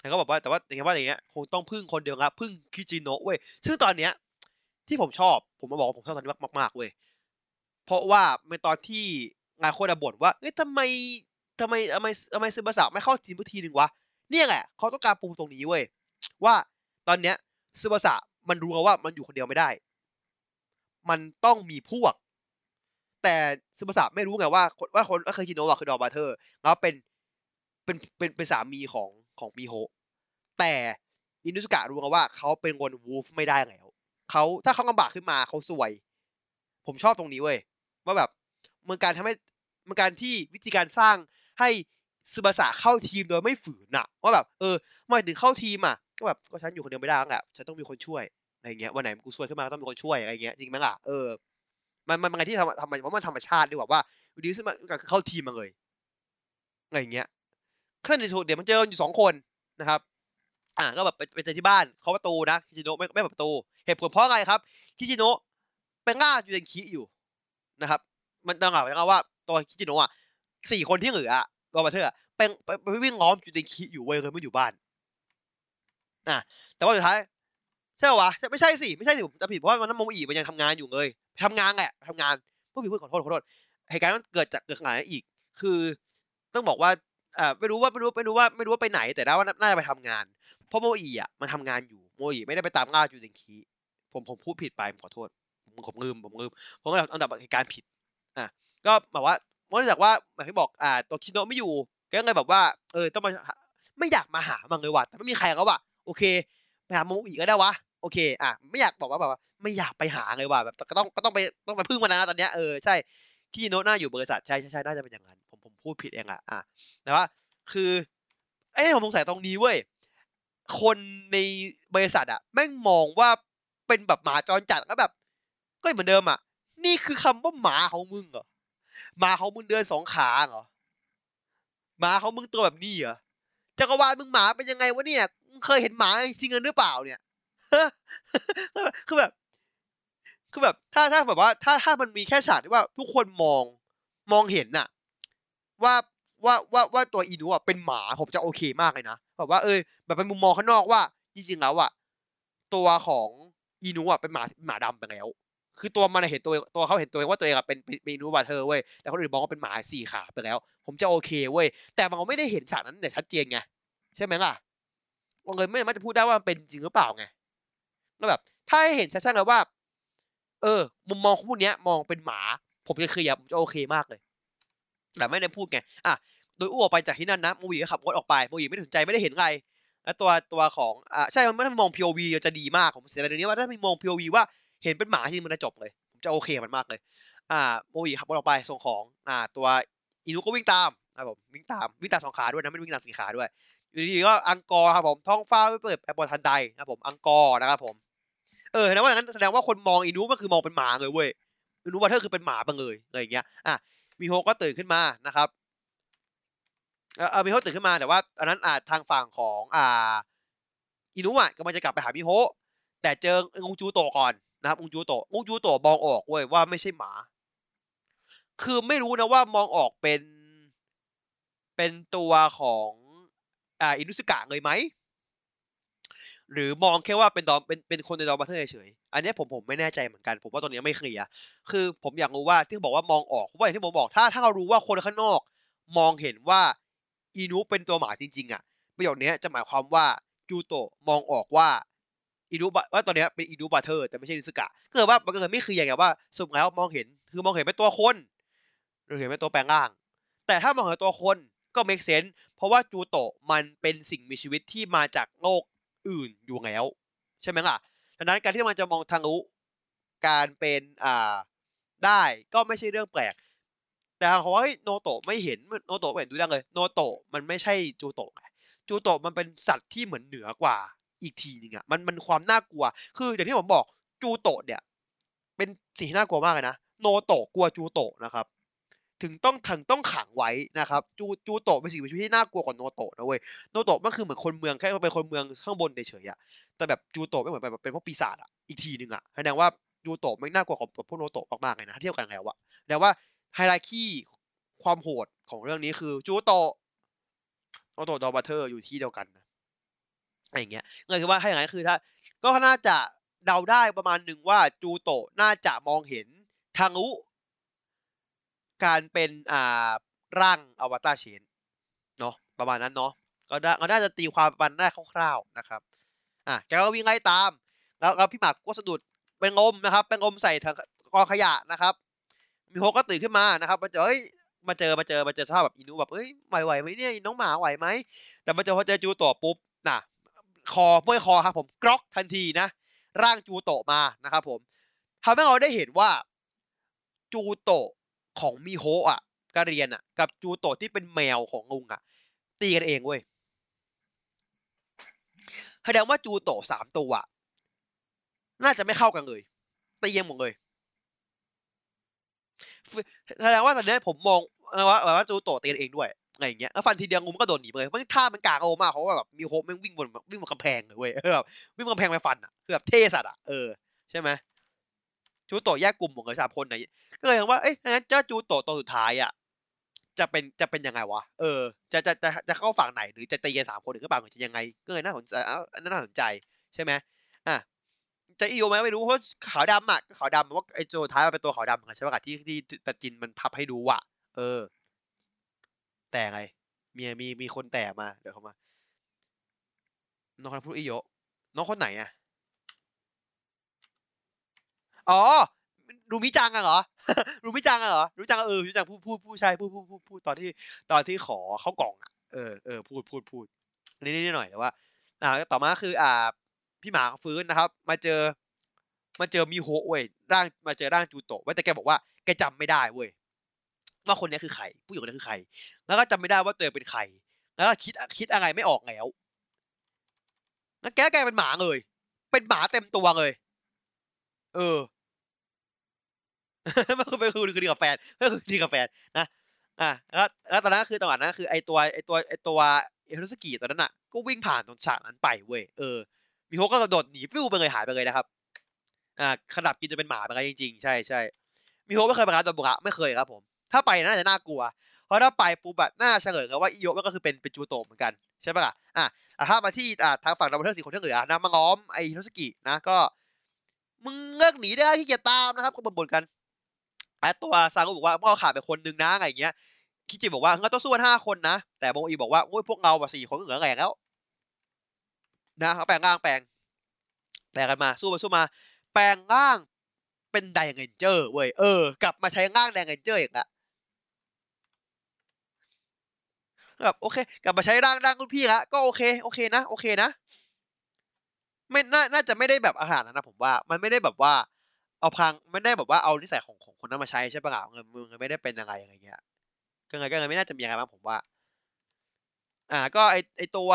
แล้วก็บอกว่าแต่ว่าอย่างว่าอย่างเงี้ยคงต้องพึ่งคนเดียวครับพึ่งคิจิโนะเว้ยซึ่งตอนเนี้ย ที่ผมชอบผมมาบอกผมชอบตอนนี้มากๆเว้ยเพราะว่าในตอนที่งานโคดบ่นว่าเอ้ยทำไมทำไมทำไมทำไมซึบาสะไม่เข้าทีมทีหนึ่งวะเนี่ยแหละเขาต้องการปูตรงนี้เว้ยว่าตอนเนี้ยซึบาสะ มันรู้ว่ามันอยู่คนเดียวไม่ได้ มันต้องมีพวก แต่ซึบาสะไม่รู้ไงว่าว่าคนว่าเคยชิโนะคือดอบาเทอร์ แล้วเป็นเป็นเป็นเป็นสามีของของมีโฮแต่อินุสกะรู้ไงว่าเขาเป็นคนวูฟไม่ได้แล้วเขาถ้าเขาลำบากขึ้นมาเขาสวย ผมชอบตรงนี้เว้ยว่าแบบเมันการทำให้เมันการที่วิธีการสร้างให้ซึบาสะเข้าทีมโดยไม่ฝืนอะว่าแบบ เออมาถึงเข้าทีมอะ ก็แบบก็ฉันอยู่คนเดียวไม่ได้แล้วแหละฉันต้องมีคนช่วยอะไรเงี้ยวันไหนกูซวยขึ้นมาต้องมีคนช่วยอะไรเงี้ยจริงไหมล่ะเออมันมันมันที่ทำทำมันว่ามันธรรมชาติดีกว่าว่าอยู่ดีขึ้นมาเข้าทีมมาเลยอะไรเงี้ยขึ้นในชุดเดี๋ยวมันเจออยู่สองคนนะครับ อ่าก็แบบไปเจอที่บ้านเขาประตูนะคิจิโนะไม่ไม่เปิดประตูเหตุผลเพราะอะไรครับคิจิโนะเป็นล่าจูเดนคิอยู่นะครับ มันต้องบอกว่าตัวคิจิโนะอะสี่คนที่เหลือตัวบัตเทอเป็นไปวิ่งล้อมจูเดนคิอยู่เว้ยเลยไม่อยู่บ้าน อะแต่ว่าสุดท้ายใช่ปะวะไม่ใช่สิไม่ใช่สิผมจะผิดเพราะว่ามันนั้นโมอีมันยังทำงานอยู่เลยทำงานแหละทำงานผู้ผิดพูดขอโทษขอโทษเหตุการณ์มันเกิดจากเกิดขนาดนั้นอีก คือต้องบอกว่าอ่าไม่รู้ว่าไม่รู้ไม่รู้ว่าไม่รู้ว่าไปไหน แต่ได้ว่าน่าจะไปทำงาน เพราะโมอีอะมันทำงานอยู่โมอีไม่ได้ไปตามล่าจูเดนคีผมผมพูดผิดไปผมขอโทษผมผมลืมผมลืมผมก็อันดับเหตุการณ์ผิดอะก็แบบว่าเนื่องจากว่าอย่างที่บอกอ่าตัวคิโนะไม่อยู่ก็เลยแบบว่า เออต้องมาไม่อยากมาหามันเลยว่ะแต่ไม่มีใครแล้วว่ะ โอเคไปหาโมอีก็ได้วะโอเค อะ ไม่อยากบอกว่าแบบว่าไม่อยากไปหาเลยว่ะแบบก็ต้องก็ต้องไปต้องไปพึ่งมันนะตอนเนี้ยเออใช่ที่โน้ตหน้าอยู่บริษัทใช่ใช่ใช่น่าจะเป็นอย่างนั้นผมผมพูดผิดเองอะอะแต่ว่าคือไอ้ผมสงสัยตรงนี้เว้ยคนในบริษัทอะแม่งมองว่าเป็นแบบหมาจรจัดแล้วแบบก็เหมือนเดิมอะนี่คือคำว่าหมาของมึงเหรอหมาของมึงเดินสองขาเหรอหมาของมึงตัวแบบนี้เหรอจักรวาลมึงหมาเป็นยังไงวะเนี่ย เคยเห็นหมาจริงๆหรือเปล่าเนี่ยคือแบบ คือแบบ ถ้าถ้าแบบว่า ถ้าถ้ามันมีแค่ฉากที่ว่า ทุกคนมองมองเห็นน่ะ ว่าว่าว่าว่าตัวอีนูอะเป็นหมาผมจะโอเคมากเลยนะแบบว่าเออแบบเป็นมุมมองข้างนอกว่า จริงๆแล้วอะตัวของอีนูอะเป็นหมาหมาดำไปแล้ว คือตัวมันเห็นตัวตัวเขาเห็นตัวว่าตัวเองเป็นเป็นอีนูบาเธอเว้ยแต่คนอื่นมองว่าเป็นหมาสี่ขาไปแล้ว ผมจะโอเคเว้ยแต่มันไม่ได้เห็นฉากนั้นแต่ชัดเจนไงใช่ไหมล่ะ มันเลยไม่สามารถจะพูดได้ว่ามันเป็นจริงหรือเปล่าไงแล้วแบบ ถ้าให้เห็นชัดๆแล้วว่า เออ มุมมองของพวกนี้มองเป็นหมา ผมจะเคลียร์ผมจะโอเคมากเลย แต่ไม่ได้พูดไงอะโดยอู้ออกไปจากที่นั่นนะโมวีก็ขับรถออกไปโมวีไม่สนใจไม่ได้เห็นอะไรแล้วตัวตัวของอ่าใช่มันไม่ได้มอง POV จะดีมากผมเสียดายตรงนี้ว่าถ้ามีมอง POV ว่าเห็นเป็นหมาที่มันจะจบเลย ผมจะโอเคมันมากเลย อ่าโมวีขับรถออกไปส่งของ อ่า ตัวอินุก็วิ่งตามครับผมวิ่งตามวิ่งตามสองขาด้วยนะไม่วิ่งตามสี่ขาด้วย ดีๆก็อังกอร์ครับผมท้องฟ้าไม่เปิดแอร์บอลทันใดนะผมอังกอร์นะครับผมเออแสดงว่าอย่างนั้นแสดงว่าคนมองอินุก็คือมองเป็นหมาเลยเว้ยอินุว่าเธอคือเป็นหมาไปเลยอะไรอย่างเงี้ยอะมีโฮก็ตื่นขึ้นมานะครับเออมิโฮตื่นขึ้นมาแต่ว่าอันนั้นอ่าทางฝั่งของอ่าอินุอะกำลังจะกลับไปหามิโฮแต่เจองงจูโตก่อนนะครับงงจูโตงงจูโตมองออกเว้ยว่าไม่ใช่หมา คือไม่รู้นะว่ามองออกเป็น เป็นตัวของ อ่าอินุสกะเลยไหม หรือมองแค่ว่าเป็นดอมเป็นเป็นคนในดอมบัตเตอร์เฉยอันเนี้ยผมผมไม่แน่ใจเหมือนกัน ผมว่าตรงเนี้ยไม่เคลียร์คือผมอยากรู้ว่าที่บอกว่ามองออกเพราะว่าอย่างที่ผมบอกถ้าถ้าเรารู้ว่าคนข้างนอก มองเห็นว่าอีนุเป็นตัวหมาจริง ๆ อะ ประโยคนี้จะหมายความว่าจูโตะมองออกว่าอีนุบะว่าตอนเนี้ยเป็นอินุบราเธอร์แต่ไม่ใช่อินุซึกะก็เลยว่ามันก็เลยไม่เคลียร์ไงว่าสรุปแล้วมองเห็นคือมองเห็นเป็นตัวคนหรือเห็นเป็นตัวแปลงร่าง แต่ถ้ามองเห็นตัวคน ก็ make sense เพราะว่าจูโตะมันเป็นสิ่งมีชีวิตที่มาจากโลกอื่นอยู่แล้ว ใช่ไหมล่ะดังนั้นการที่มันจะมองทางรู้การเป็นอ่าได้ก็ไม่ใช่เรื่องแปลก แต่เขาว่าโนโตะไม่เห็นโนโตะเห็นดูได้เลยโนโตะมันไม่ใช่จูโตะไงจูโตะมันเป็นสัตว์ที่เหมือนเหนือกว่าอีกทีนึงอะมันมันความน่ากลัว คืออย่างที่ผมบอกจูโตะเนี่ย เป็นสิ่งที่น่ากลัวมากเลยนะโนโตะกลัวจูโตะนะครับ ถึงต้องถึงต้องขังไว้นะครับ จูจูโตะเป็นสิ่งมีชีวิตที่น่ากลัวกว่าโนโตะนะเว้ยโนโตะมันคือเหมือนคนเมืองแค่เป็นคนเมืองข้างบนเฉยๆอะแต่แบบจูโตะไม่เหมือนแบบเป็นพวกปีศาจอะอีกทีนึงอะแสดงว่าจูโตะไม่น่ากลัวกว่าพวกโนโตะมากๆเลยนะถ้าเทียบกันแล้วอะแต่ว่าไฮไลคีความโหดของเรื่องนี้คือจูโตะโนโตะดอบัตเตอร์อยู่ที่เดียวกันนะอะไรอย่างเงี้ยเลยคือว่าถ้าอย่างนั้นคือถ้า ก็น่าจะเดาได้ประมาณหนึ่งว่าจูโตะน่าจะมองเห็นทางรู้ การเป็นอ่าร่างอวตารเชนเนาะประมาณนั้นเนาะก็ได้ก็น่าจะตีความมาณได้คร่าวๆนะครับอะแกก็วิ่งไล่ตาม แล้วแล้วพี่หมากก็สะดุดไปงมนะครับไปงมใส่ถังกองขยะนะครับ มีโฮก็ตื่นขึ้นมานะครับมาเจอเฮ้ยมาเจอมาเจอมาเจอสภาพแบบอินูแบบเอ้ยไหวไหวไหมเนี่ยน้องหมาไหวไหมแต่มาเจอพอเจอจูโตะปุ๊บน่ะคอเมื่อยคอครับผมกรอกทันทีนะ ร่างจูโตะมานะครับผมทำให้เราได้เห็นว่าจูโตะ ของมิโฮะอะกะเรียนอะ กับจูโตะที่เป็นแมวของลุงอะ ตีกันเองเว้ยแสดงว่าจูโตะสามตัวอะน่าจะไม่เข้ากันเลยตีกันหมดเลยแสดงว่าตอนนี้ผมมองว่าว่าจูโตะตีกันเองด้วยอะไรอย่างเงี้ยแล้วฟันทีเดียวงูมันก็โดนหนีไปเลยมันท่ามันกากโอมากเพราว่าแบบมีโฮปแม่งวิ่งบนวิ่งบนกำแพงเลยเว้ยแบบวิ่งบนกำแพงไปฟันอะคือแบบเท่สัตว์อะเออใช่ไหม จูโตะแยกกลุ่มหมดเลยสามคนไหนก็เลยว่าเอ้ยงั้นเจ้าจูโตะตัวสุดท้ายอะจะเป็นจะเป็นยังไงวะเออจะจะจะจะเข้าฝั่งไหนหรือจะตีกันสามคนหรือก็เปล่าจะยังไง ก็เลยน่าสนใจอ้าวน่าสนใจใช่ไหมอะจะอีโอไหมไม่รู้เพราะขาวดำอะขาวดำว่าไอ้โจท้ายมันเป็นตัวขาวดำใช่ไหมที่ที่ตะจินมันพับให้ดูอะ เออ แต่ไงมีมีมีคนแต่มาเดี๋ยวเขามาน้องคนพูดอีโยน้องคนไหนอะ อ๋อรูมิจังอะเหรอรูมิจังอะเหรอรูมิจังเออรูมิจังพูดพูดพูดใช่พูดพูดพูดพูดตอนที่ตอนที่ขอเข้ากล่องอะเออเออพูดพูดพูดนิดนิดหน่อยแต่ว่า อ่า ต่อมาคือ อ่า พี่หมาฟื้นนะครับ มาเจอ มาเจอมิโฮเว้ยร่างมาเจอร่างจูโตะไว้แต่แกบอกว่าแกจำไม่ได้เว้ยว่าคนนี้คือใครผู้หญิงคนนี้คือใคร แล้วก็จำไม่ได้ว่าตัวเองเป็นใคร แล้วก็คิดคิดอะไรไม่ออกแล้ว แล้วแกแกเป็นหมาเลย เป็นหมาเต็มตัวเลย เออ มันคือเป็นคือคือดีกับแฟนก็คือดีกับแฟนนะอะแล้วแล้วตอนนั้นคือจังหวะนั้นคือไอตัวไอตัวไอตัวเอโรสกิตอนนั้นอะก็วิ่งผ่านตรงฉากนั้นไปเว้ยเออมีโฮก็กระโดดหนีฟิวไปเลยหายไปเลยนะครับอ่าขนาดกินจะเป็นหมาไปเลยจริงๆ ใช่ใช่มีโฮไม่เคยไปร้านโดบุระไม่เคยครับผม ถ้าไปน่าจะน่ากลัว เพราะถ้าไปปุ๊บแบบน่าเฉลยกันว่าอิโยมันก็คือเป็นเป็นจูโตะเหมือนกันใช่ปะล่ะอะถ้ามาที่อ่าทางฝั่งดับเบิลเทอร์สี่คนที่เหลือนะมาง้อมไอฮิโรสกินะก็มึงเลิกหนีได้ที่เกียตามนะครับก็บ่นๆกัน ไอตัวซากุบอกว่าพ่อขาดไปคนนึงนะอะไรอย่างเงี้ยคิจิบอกว่าเราต้องสู้กันห้าคนนะ แต่บงอีบอกว่าโอ้ยพวกเราแบบสี่คนเหลือแหลกแล้วนะเขาแปลงร่างแปลง แปลงกันมาสู้ไปสู้มา แปลงร่างเป็นไดเรนเจอร์เว้ยเออกลับมาใช้ร่างไดเรนเจอร์อีกละแบบโอเค กลับมาใช้ร่างร่างรุ่นพี่ละก็โอเคโอเคนะ โอเคนะ ไม่น่าน่าจะไม่ได้แบบอาหารนะผมว่า มันไม่ได้แบบว่า เอาพังไม่ได้แบบว่าเอานิสัยของของคนนั้นมาใช้ใช่ปะล่ะเงินมึงไม่ได้เป็นยังไงอะไรเงี้ยก็ไงก็ไงไม่น่าจะมีอะไรบ้างผมว่า อ่า ก็ไอไอตัว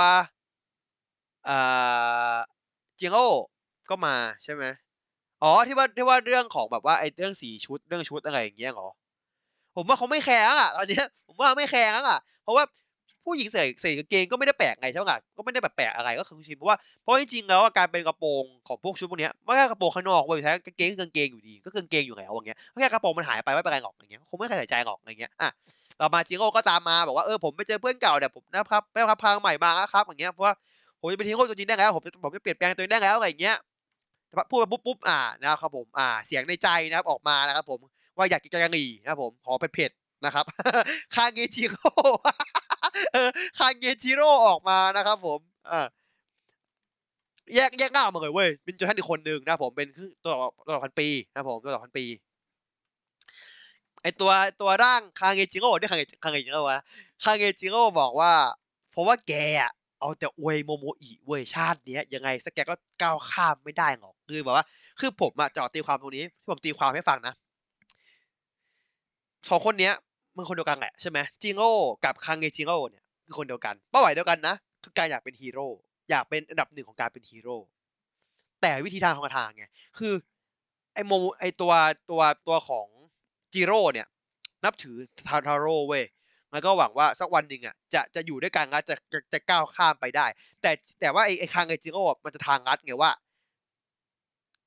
อ่าจิงโอก็มาใช่ไหมอ๋อที่ว่าที่ว่าเรื่องของแบบว่าไอเรื่องสีชุดเรื่องชุดอะไรอย่างเงี้ยเหรอผมว่าเขาไม่แคร์อะตอนนี้ผมว่าไม่แคร์อะเพราะว่า ผู้หญิงใส่ใส่กางเกงก็ไม่ได้แปลกไงใช่ไหมก็ไม่ได้แบบแปลกอะไรก็คือชินเพราะว่าเพราะจริงๆแล้วการเป็นกระโปรงของพวกชุดพวกนี้ไม่ใช่กระโปรงข้างนอกเว้ยใช้กางเกงกางเกงอยู่ดีก็กางเกงอยู่แล้วอย่างเงี้ยแค่กระโปรงมันหายไปไม่เป็นไรหรอกอย่างเงี้ยคงไม่ใครใส่ใจหรอกอย่างเงี้ยอะต่อมาจิโร่ก็ตามมาบอกว่าเออผมไปเจอเพื่อนเก่าเนี่ยผมนะครับได้รับพลังใหม่มาครับอย่างเงี้ยเพราะว่าผมจะเป็นฮีโร่ตัวจริงได้แล้วผมจะผมจะเปลี่ยนแปลงตัวเองได้แล้วอะไรอย่างเงี้ยพูดมาปุ๊บปุ๊บอ่านะครับผมอ่าเสียงในใจนะครับออกมานะครับผมว่าอยากกินกงหรี่นะครับผมขอเผ็ดๆนะครับคาเงจิโร่ เออคางเงจิโร่ออกมานะครับผมอ่าแยกแยกหน้าออกมาเลยเว้ยเป็นจนท่านอีกคนหนึ่งนะผมเป็นคือตัวตัวพันปีนะผมตัวพันปีไอตัวตัวร่างคางเงจิโร่เนี่ยคาเงคาเงจิโร่วะคางเงจิโร่บอกว่าผมว่าแกอะเอาแต่อวยโมโมอิเว้ยชาติเนี้ยยังไงสักแกก็ก้าวข้ามไม่ได้หรอกคือแบบว่า คือผมอะจะเอตีความตรงนี้ที่ผมตีความให้ฟังนะสองคนเนี้ย มันคนเดียวกันแหละใช่ไหมจิโร่กับคาเงจิโร่เนี่ยคือคนเดียวกัน เป้าหมายเดียวกันนะ คือการอยากเป็นฮีโร่อยากเป็นอันดับหนึ่งของการเป็นฮีโร่แต่วิธีทางของทางไงคือไอโมไอตัวตัวตัวของจิโร่เนี่ย นับถือทาทาโร่เว้ยแล้วก็หวังว่าสักวันหนึ่งอะจะจะอยู่ด้วยกันงัดจะจะจะก้าวข้ามไปได้ แต่แต่ว่าไอไอคางไอจิโร่มันจะทางงัดไงว่า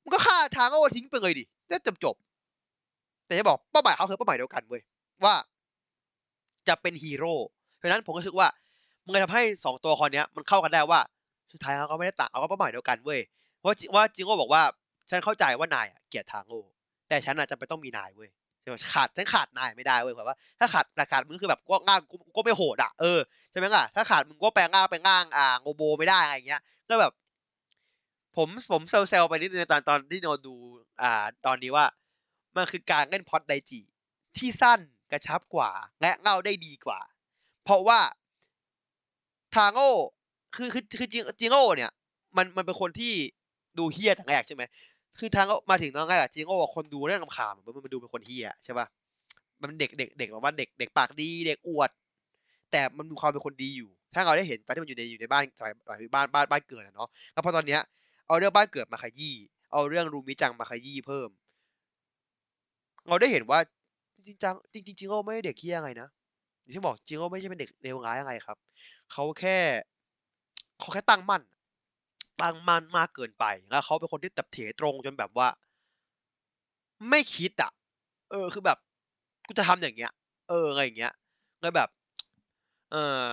มันก็ฆ่าทางโอทิ้งไปเลยดิจะจบจบ แต่จะบอกเป้าหมายเขาคือเป้าหมายเดียวกันเว้ยว่า จะเป็นฮีโร่เพราะฉะนั้นผมก็รู้สึกว่ามันเลยทำให้สองตัวละครนี้มันเข้ากันได้ว่า สุดท้ายเขาก็ไม่ได้ต่างเอาก็เป้าหมายเดียวกันเว้ยเพราะว่าจิโร่บอกว่าฉันเข้าใจว่านายอะเกลียดทางโง่แต่ฉันอาจจะเป็นต้องมีนายเว้ยใช่ไหมขาดฉันขาดนายไม่ได้เว้ยแบบว่าถ้าขาดแต่ขาดมึงคือแบบก็ง่างก็ไม่โหดอะเออใช่ไหมล่ะถ้าขาดมึงก็แปลงง่างไปง่างอ่าโงโบไม่ได้อะไรอย่างเงี้ยก็แบบ ผมผมเซลเซลไปนิดนึงตอนตอนที่โนดู อ่า ตอนนี้ว่า มันคือการเล่นพอดไดจิที่สั้น กระชับกว่า และเงาได้ดีกว่า เพราะว่าทางโง่คือคือคือจิจิโง่เนี่ย มันมันเป็นคนที่ดูเฮี้ยทั้งแรกใช่ไหมคือทางก็มาถึงตอนแรกอะจิงโง่คนดูเรื่องคำขามมันมันดูเป็นคนเฮี้ยใช่ป่ะมันเด็กเด็กเด็กแบบว่าเด็กเด็กปากดีเด็กอวด แต่มันมีความเป็นคนดีอยู่ ถ้าเราได้เห็นตอนที่มันอยู่ในอยู่ในบ้านสมัยบ้านบ้านบ้านเกิดเนาะแล้วพอตอนเนี้ยเอาเรื่องบ้านเกิดมาขยี้เอาเรื่องรูมิจังมาขยี้เพิ่ม เราได้เห็นว่า จริงจังจริงจริงโง่ไม่ได้เด็กเฮี้ยไงนะอย่างที่บอกจิโง่ไม่ใช่เป็นเด็กเลวร้ายอะไรครับเขาแค่เขาแค่ตั้งมั่นตั้งมั่นมากเกินไปแล้วเขาเป็นคนที่ตับเถตรงจนแบบว่า ไม่คิดอะ เออคือแบบกูจะทำอย่างเงี้ย เอออะไรอย่างเงี้ยเลยแบบ เออ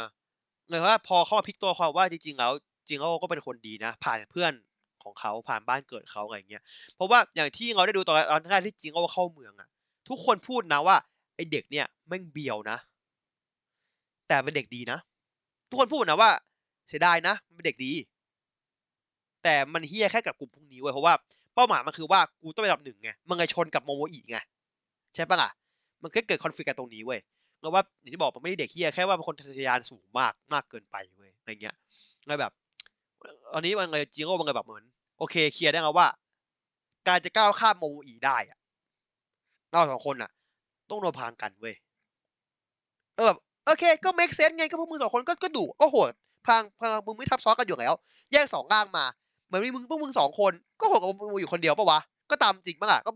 เลยว่าพอเข้ามาพลิกตัวความว่าจริงๆแล้วจริงๆก็เป็นคนดีนะ ผ่านเพื่อนของเขาผ่านบ้านเกิดเขาอะไรเงี้ยเพราะว่าอย่างที่เราได้ดูตอนตอนแรกที่จริงก็เข้าเมืองอะ ทุกคนพูดนะว่าไอเด็กเนี่ยแม่งเบียวนะ แต่เป็นเด็กดีนะ ทุกคนพูดนะว่า เสียดายนะมันเป็นเด็กดี แต่มันเฮี้ยแค่กับกลุ่มพวกนี้เว้ยเพราะว่าเป้าหมายมันคือว่ากูต้องเป็นอันดับหนึ่งไงมันเลยชนกับโมโมอิไงใช่ปะล่ะมันก็เกิดคอนฟ lict กันตรงนี้เว้ยเพราะว่าอย่างที่บอกมันไม่ได้เด็กเฮี้ยแค่ว่าเป็นคนทะยานสูงมากมากเกินไปเว้ยอะไรเงี้ยเลยแบบตอนนี้มันเลยจิโร่มันเลยแบบเหมือน โอเคเคลียร์ได้แล้วว่า การจะก้าวข้ามโมโมอิได้อะ เราสองคนอะต้องโดนพางกันเว้ยเออแบบโอเค ก็ make sense ไงก็พวกมึงสองคนก็ก็ดุก็โหดพางพางมึงไม่ทับซ้อนกันอยู่แล้ว แยกสองร่างมาเหมือนมีมึงพวกมึงสองคน ก็โหดกับมึงอยู่คนเดียวปะวะก็ตามจริงปะล่ะก็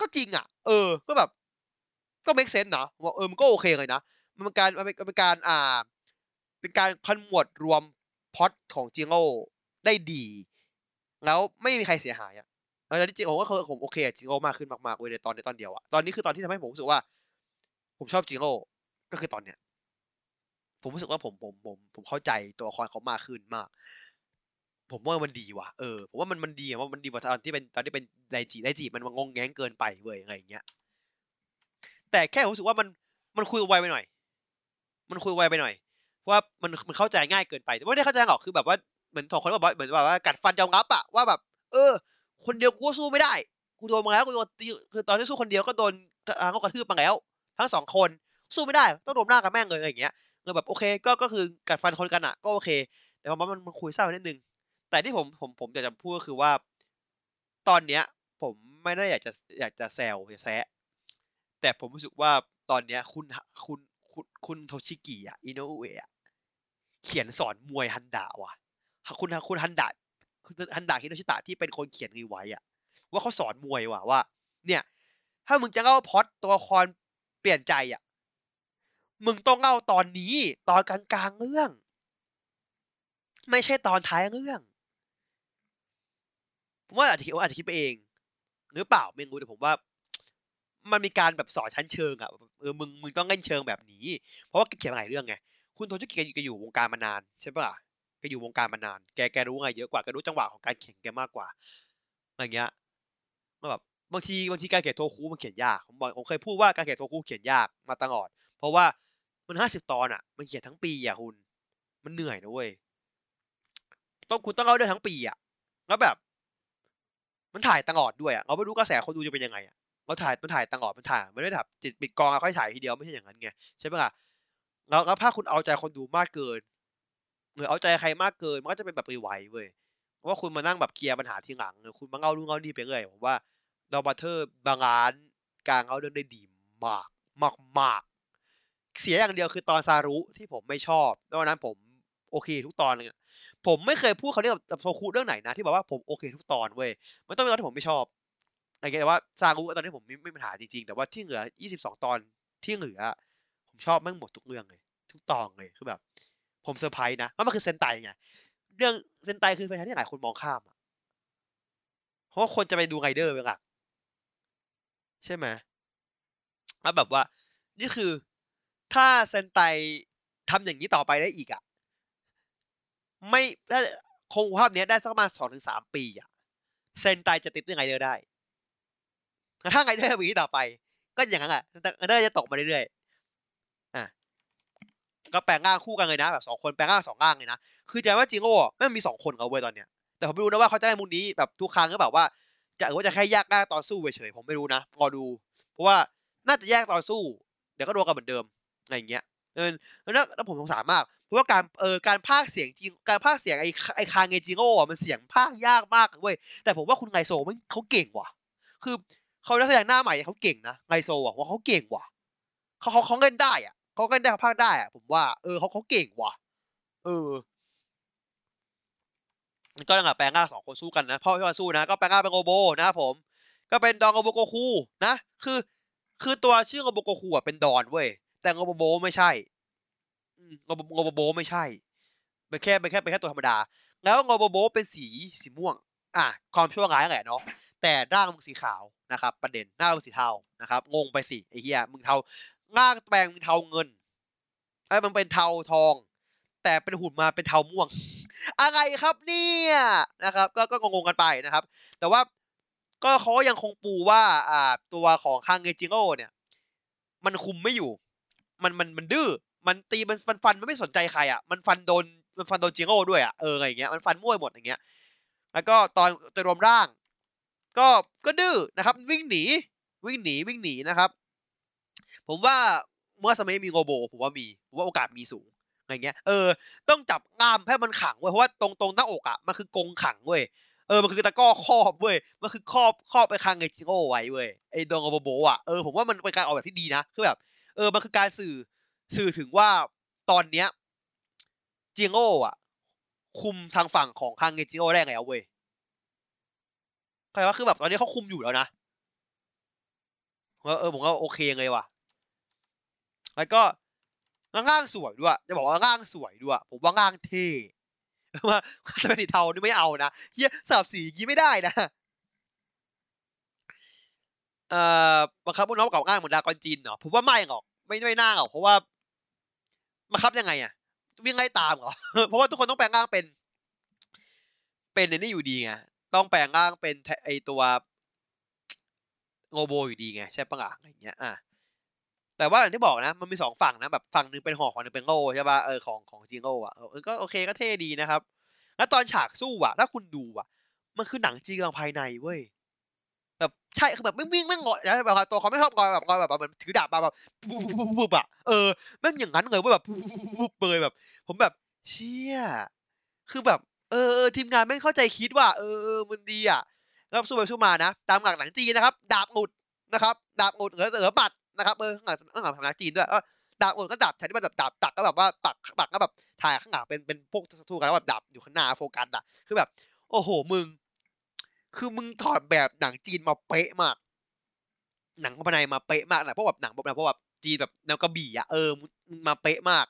ก็จริงอะ เออ ก็แบบ ก็ make sense นะว่าเออมันก็โอเคเลยนะมันเป็นการมันเป็นการอ่า เป็นการขมวดรวมพอตของจิโร่ได้ดี แล้วไม่มีใครเสียหายอะ เออที่จริงผมก็คือผมโอเคจิโร่มากขึ้นมากๆเว้ยในตอนในตอนเดียวอะตอนนี้คือตอนที่ทำให้ผมรู้สึกว่า ผมชอบจิโร่ก็คือตอนเนี้ย ผมรู้สึกว่าผมผมผมผมเข้าใจตัวละครเขามากขึ้นมาก ผมว่ามันดีว่ะเออผมว่ามันมันดีอะว่ามันดีกว่าตอนที่เป็นตอนที่เป็นไดจิไดจิมันงงแงงเกินไปเว้ยอะไรอย่างเงี้ย แต่แค่ผมรู้สึกว่ามันมันคุยไวไปหน่อย มันคุยไวไปหน่อยว่ามันมันเข้าใจง่ายเกินไปแต่ไม่ได้เข้าใจหรอกคือแบบว่าเหมือนสองคนบอกเหมือนแบบว่ากัดฟันยอมรับอะว่าแบบ เออ คนเดียวกูก็สู้ไม่ได้ กูโดนมาแล้วกูโดนตีคือตอนที่สู้คนเดียวก็โดนทางเขากระทืบมาแล้ว ทั้งสองคนสู้ไม่ได้ต้องโดนหน้ากันแม่งเลยอะไรอย่างเงี้ยเออแบบโอเคก็ก็คือกัดฟันคนกันอะก็โอเค แต่ว่ามันมันคุยเศร้านิดนึง แต่ที่ผมผมผมอยากจะพูดก็คือว่า ตอนเนี้ย ผมไม่ได้อยากจะอยากจะแซวจะแซะแต่ผมรู้สึกว่าตอนเนี้ยคุณคุณคุณคุณโทชิกิอะอิโนอุเอะเขียนสอนมวยฮันดะว่ะคุณคุณฮันดะ คุณฮันดะฮิโนชิตะที่เป็นคนเขียนรีไว้อะว่าเขาสอนมวยว่ะว่า เนี่ย ถ้ามึงจะเล่าพอตตัวละครเปลี่ยนใจอะมึงต้องเล่าตอนนี้ ตอนกลางๆเรื่อง ไม่ใช่ตอนท้ายเรื่องผมว่าอาจจะคิดว่าอาจจะคิดไปเอง หรือเปล่าไม่รู้แต่ผมว่า มันมีการแบบสอนชั้นเชิงอะเออมึงมึงต้องเล่นเชิงแบบนี้ เพราะว่าเขียนหลายเรื่องไงคุณโทชิกิแกอยู่วงการมานานใช่ปะล่ะ แกอยู่วงการมานาน แกแกรู้ไงเยอะกว่าแกรู้จังหวะของการเขียนแกมากกว่าอะไรเงี้ยก็แบบบางทีบางทีการเขียนโทคุมันเขียนยากผมบอกผมเคยพูดว่าการเขียนโทคุเขียนยากมาตลอด เพราะว่ามันห้าสิบตอนอะ มันเขียนทั้งปีอะคุณ มันเหนื่อยนะเว้ยต้องคุณต้องเอาด้วยทั้งปีอะแล้วแบบ มันถ่ายตลอดด้วยอะเราไม่รู้กระแสคนดูจะเป็นยังไงอะเราถ่ายมันถ่ายตลอดมันถ่ายไม่ได้แบบจิตปิดกองแล้วค่อยถ่ายทีเดียวไม่ใช่อย่างนั้นไงใช่ไหมล่ะแล้วแล้วถ้าคุณเอาใจคนดูมากเกิน หรือเอาใจใครมากเกินมันก็จะเป็นแบบรีไวซ์เว้ยว่าคุณมานั่งแบบเคลียร์ปัญหาทีหลังคุณมาเล่านู่เล่านี่ไปเรื่อยผมว่าดอนบราเธอร์ balance การเล่าเรื่องได้ดีมากมากมากเสียอย่างเดียวคือตอนซารุที่ผมไม่ชอบแล้วนั้นผมโอเคทุกตอนเลยผมไม่เคยพูดเขาเรียกกับโซคุเรื่องไหนนะที่บอกว่าผมโอเคทุกตอนเว้ยมันต้องเป็นตอนที่ผมไม่ชอบอะไรแต่ว่าซารุตอนนี้ผมไม่ไม่ปัญหาจริงๆแต่ว่าที่เหลือ 22 ตอนที่เหลือ ผมชอบแม่งหมดทุกเรื่องเลย ทุกตอนเลยคือแบบ ผมเซอร์ไพรส์นะว่ามันคือเซนไตไงเรื่องเซนไตคือแฟนที่หลายคนมองข้ามอะเพราะว่าคนจะไปดูไงเดอร์เป็นหลักใช่ไหมแล้วแบบว่า นี่คือ ถ้าเซนไตทำอย่างนี้ต่อไปได้อีกอะไม่ถ้าคงภาพนี้ได้สักประมาณสองถึงสามปีอะเซนไตจะติดเรื่องไงเดอร์ได้ถ้าไงเดอร์วีต่อไป ก็อย่างนั้นอะไงเดอร์จะตกมาเรื่อยๆ ก็แปลงร่างคู่กันเลยนะแบบสองคนแปลงร่างสองร่างเลยนะคือใจว่าจิงโง่ไม่มีสองคนเอาเว้ยตอนเนี้ยแต่ผมไม่รู้นะว่าเขาจะได้มุมนี้แบบทุกครั้งก็แบบว่า จะหรือว่าจะแค่แยกหน้าตอนสู้เฉยๆผมไม่รู้นะรอดู เพราะว่าน่าจะแยกตอนสู้ เดี๋ยวก็โดนกันเหมือนเดิมอะไรอย่างเงี้ยเออแล้วแล้วผมสงสารมาก เพราะว่าการเออการพากเสียงจริงการพากเสียงไอ้ไอ้คางเงจิโง่อะมันเสียงพากย์ยากมากเว้ยแต่ผมว่าคุณไงโซมันเขาเก่งว่ะ คือเขานักแสดงหน้าใหม่เขาเก่งนะไงโซอะว่าเขาเก่งว่ะเขาเขาเขาเล่นได้อะ เขาเล่นได้เขาพากได้อะผมว่า เออเขาเขาเก่งว่ะ เออก็นั่นแหละแปลงร่างสองคนสู้กันนะพ่อพี่วันสู้นะ ก็แปลงร่างเป็นโกโบนะครับผม ก็เป็นดองโกโบโกคูนะ คือ คือตัวชื่อโกโบโกคูอะเป็นดอนเว้ย แต่โกโบโบไม่ใช่โกโบโกโบโบไม่ใช่เป็นแค่เป็นแค่เป็นแค่ตัวธรรมดา แล้วโกโบโบเป็นสีสีม่วง อะ ความชั่วร้ายแหละเนาะ แต่ร่างมึงสีขาวนะครับ ประเด็นหน้ามึงสีเทานะครับ งงไปสิไอ้เหี้ย มึงเทา ร่างแปลงมึงเทาเงินไอ้มันเป็นเทาทอง แต่เป็นหุ่นมาเป็นเทาม่วง อะไรครับเนี่ยนะครับ ก็ก็งงกันไปนะครับ แต่ว่าก็เขาก็ยังคงปูว่าอ่าตัวของคางเงจิโร่เนี่ย มันคุมไม่อยู่ มันมันมันดื้อมันตีมันฟันฟันมันไม่สนใจใครอะมันฟันโดนมันฟันโดนจิโร่ด้วยอะเอออะไรอย่างเงี้ยมันฟันมั่วหมดอย่างเงี้ย แล้วก็ตอนตัวรวมร่าง ก็ก็ดื้อนะครับ วิ่งหนี วิ่งหนีวิ่งหนีนะครับ ผมว่าเมื่อสมัยมีโกโบ ผมว่ามีผมว่าโอกาสมีสูงอะไรเงี้ย เออ ต้องจับงามให้มันขังเว้ย เพราะว่าตรงตรงหน้าอกอะ มันคือกงขังเว้ย เออ มันคือตะก้อครอบเว้ย มันคือครอบครอบไปคางไงจิโร่ไว้เว้ย ไอ้ดงโบโบอะ เออ ผมว่ามันเป็นการออกแบบที่ดีนะ คือแบบ เออ มันคือการสื่อ สื่อถึงว่าตอนเนี้ยจิโร่อะ คุมทางฝั่งของคางเงจิโร่ได้แล้วเว้ยใครว่าคือแบบตอนนี้เขาคุมอยู่แล้วนะ เออ ผมก็โอเคเลยว่ะ แล้วก็ง่างสวยด้วย จะบอกว่าง่างสวยด้วย ผมว่าง่างเท่ว่าจะเปนสีเทานี่ไม่เอานะเฮียสับสีกี้ไม่ได้นะเอ่อบังคับพวกน้องเก่าง่างเหมือนดากอนจีนเหรอผมว่าไม่หรอก ไม่ไม่น่าหรอกเพราะว่าบังคับยังไงอะวิ่งไล่ตามเหรอเพราะว่าทุกคนต้องแปลงร่างเป็น เป็นในนี่อยู่ดีไงต้องแปลงร่างเป็นไอตัวโงโบอยู่ดีไงใช่ปะล่ะอะไรเงี้ยอะ แต่ว่าอย่างที่บอกนะ มันมีสองฝั่งนะแบบฝั่งหนึ่งเป็นหอกฝั่งนึงเป็นโง่ใช่ป่ะเออของของจิงโง่อะเออก็โอเคก็เท่ดีนะครับ แล้วตอนฉากสู้อะ ถ้าคุณดูอะ มันคือหนังจีนภายในเว้ยแบบใช่คือแบบไม่วิ่งไม่งอนะแบบตัวเขาไม่ชอบงอยแบบงอยแบบเหมือนถือดาบมาแบบปุ๊บปุ๊บปุ๊บอะเออแม่งอย่างนั้นเลยว่าแบบปุ๊บปุ๊บเปยแบบ ผมแบบเชี่ยคือแบบ เออทีมงานไม่เข้าใจคิดว่า เออมันดีอะแล้วสู้ไปสู้มานะ ตามหลักหนังจีนนะครับ ดาบหงุดนะครับ ดาบหงุดเหลือเหลือบัตร นะครับเออข้างหลังข้างหลังทำนังจีนด้วยก็ดาบหงุดก็ดาบใช้ที่มันแบบดาบตักก็แบบว่าปักปักก็แบบถ่ายข้างหลังเป็นเป็นพวกสู้กันแล้วแบบดาบอยู่ข้างหน้าโฟกัสอะคือแบบ โอ้โหมึง คือมึงถอดแบบหนังจีนมาเป๊ะมาก หนังกำลังภายในมาเป๊ะมากนะเพราะแบบหนังแบบเพราะแบบจีนแบบแนวกระบี่อะเออมาเป๊ะมาก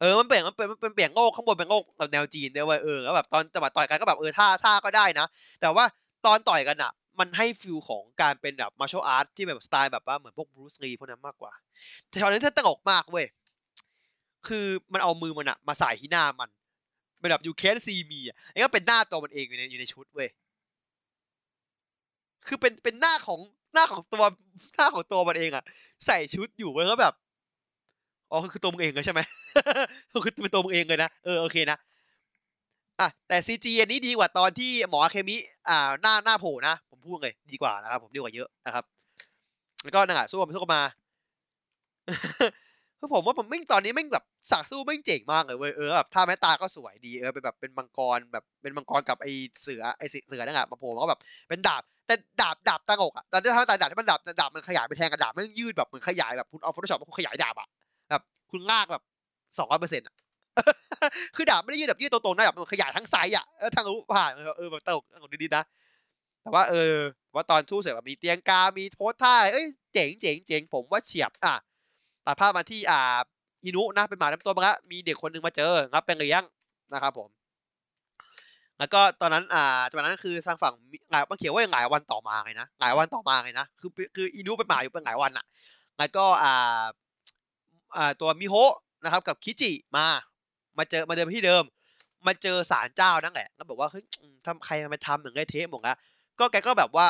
เออ มันเปลี่ยน มันเป็นมันเป็นเปลี่ยนโง่ข้างบนเป็นโง่แบบแนวจีนด้วยเว้ย เออ แล้วแบบตอนจังหวะต่อยกันก็แบบเออท่าท่าก็ได้นะ แต่ว่าตอนต่อยกันอะ มันให้ feel ของการเป็นแบบ martial art ที่แบบสไตล์แบบว่าเหมือนพวกบรูซลีพวกนั้นมากกว่า แต่ตอนนี้เธอตลกมากเว้ย คือมันเอามือมันอะมาใส่ที่หน้ามันเป็นแบบ you can't see me อะไอ้ก็เป็นหน้าตัวมันเองอยู่ในอยู่ในชุดเว้ย คือเป็นเป็นหน้าของหน้าของตัวหน้าของตัวมันเองอะใส่ชุดอยู่เว้ยก็แบบอ๋อคือตัวมึงเองเลยใช่ไหมคือเป็นตัวมึงเองเลยนะเออโอเคนะ อะแต่ซีจีอันนี้ดีกว่าตอนที่หมอเคมีอ่าหน้าหน้าโผล่นะ ผมพูดเลยดีกว่านะครับ ผมดีกว่าเยอะนะครับ แล้วก็นั่ะสู้กันไปสู้กันมาคือผมว่าผมแม่งตอนนี้แม่งแบบสากสู้แม่งเจ๋งมากเลยเว้ยเออแบบท่าแม่ตาก็สวยดีเออเป็นแบบเป็นมังกรแบบเป็นมังกรกับไอเสือไอเสือนั่นแหละมาโผล่ก็แบบเป็นดาบ แต่ดาบดาบตางอกอะตอนที่ท่าแม่ตาดาบที่มันดาบดาบมันขยายไปแทงกับดาบแม่งยืดแบบเหมือนขยายแบบคุณเอา Photoshop มาขยายดาบอะแบบคุณลากแบบสองร้อยเปอร์เซ็นต์อะ คือดาบไม่ได้ยืดแบบยืดตรงๆนะแบบมันขยายทั้งไซส์อะเออทางรู้ผ่านเออแบบตลกตลกดีๆนะแต่ว่าเออว่าตอนทู่เสร็จแบบมีเตียงกา มีโพสท่าเอ้ยเจ๋งเจ๋งเจ๋งผมว่าเฉียบอะตัดภาพมาที่อ่าอินุนะเป็นหมาน้ำตัวมาแล้วมีเด็กคนหนึ่งมาเจอครับเป็นเลี้ยงนะครับผม แล้วก็ตอนนั้นอ่าตอนนั้นคือทางฝั่งหลายมันเขียนว่าหลายวันต่อมาไงนะหลายวันต่อมาไงนะคือคืออินุเป็นหมาอยู่เป็นหลายวันอะ แล้วก็อ่าอ่าตัวมิโฮะนะครับกับคิจิมา มาเจอมาเดินที่เดิม มาเจอศาลเจ้านั่นแหละแล้วบอกว่าเฮ้ยทำใครมาทำอย่างไรเทปหมดละก็แกก็แบบว่า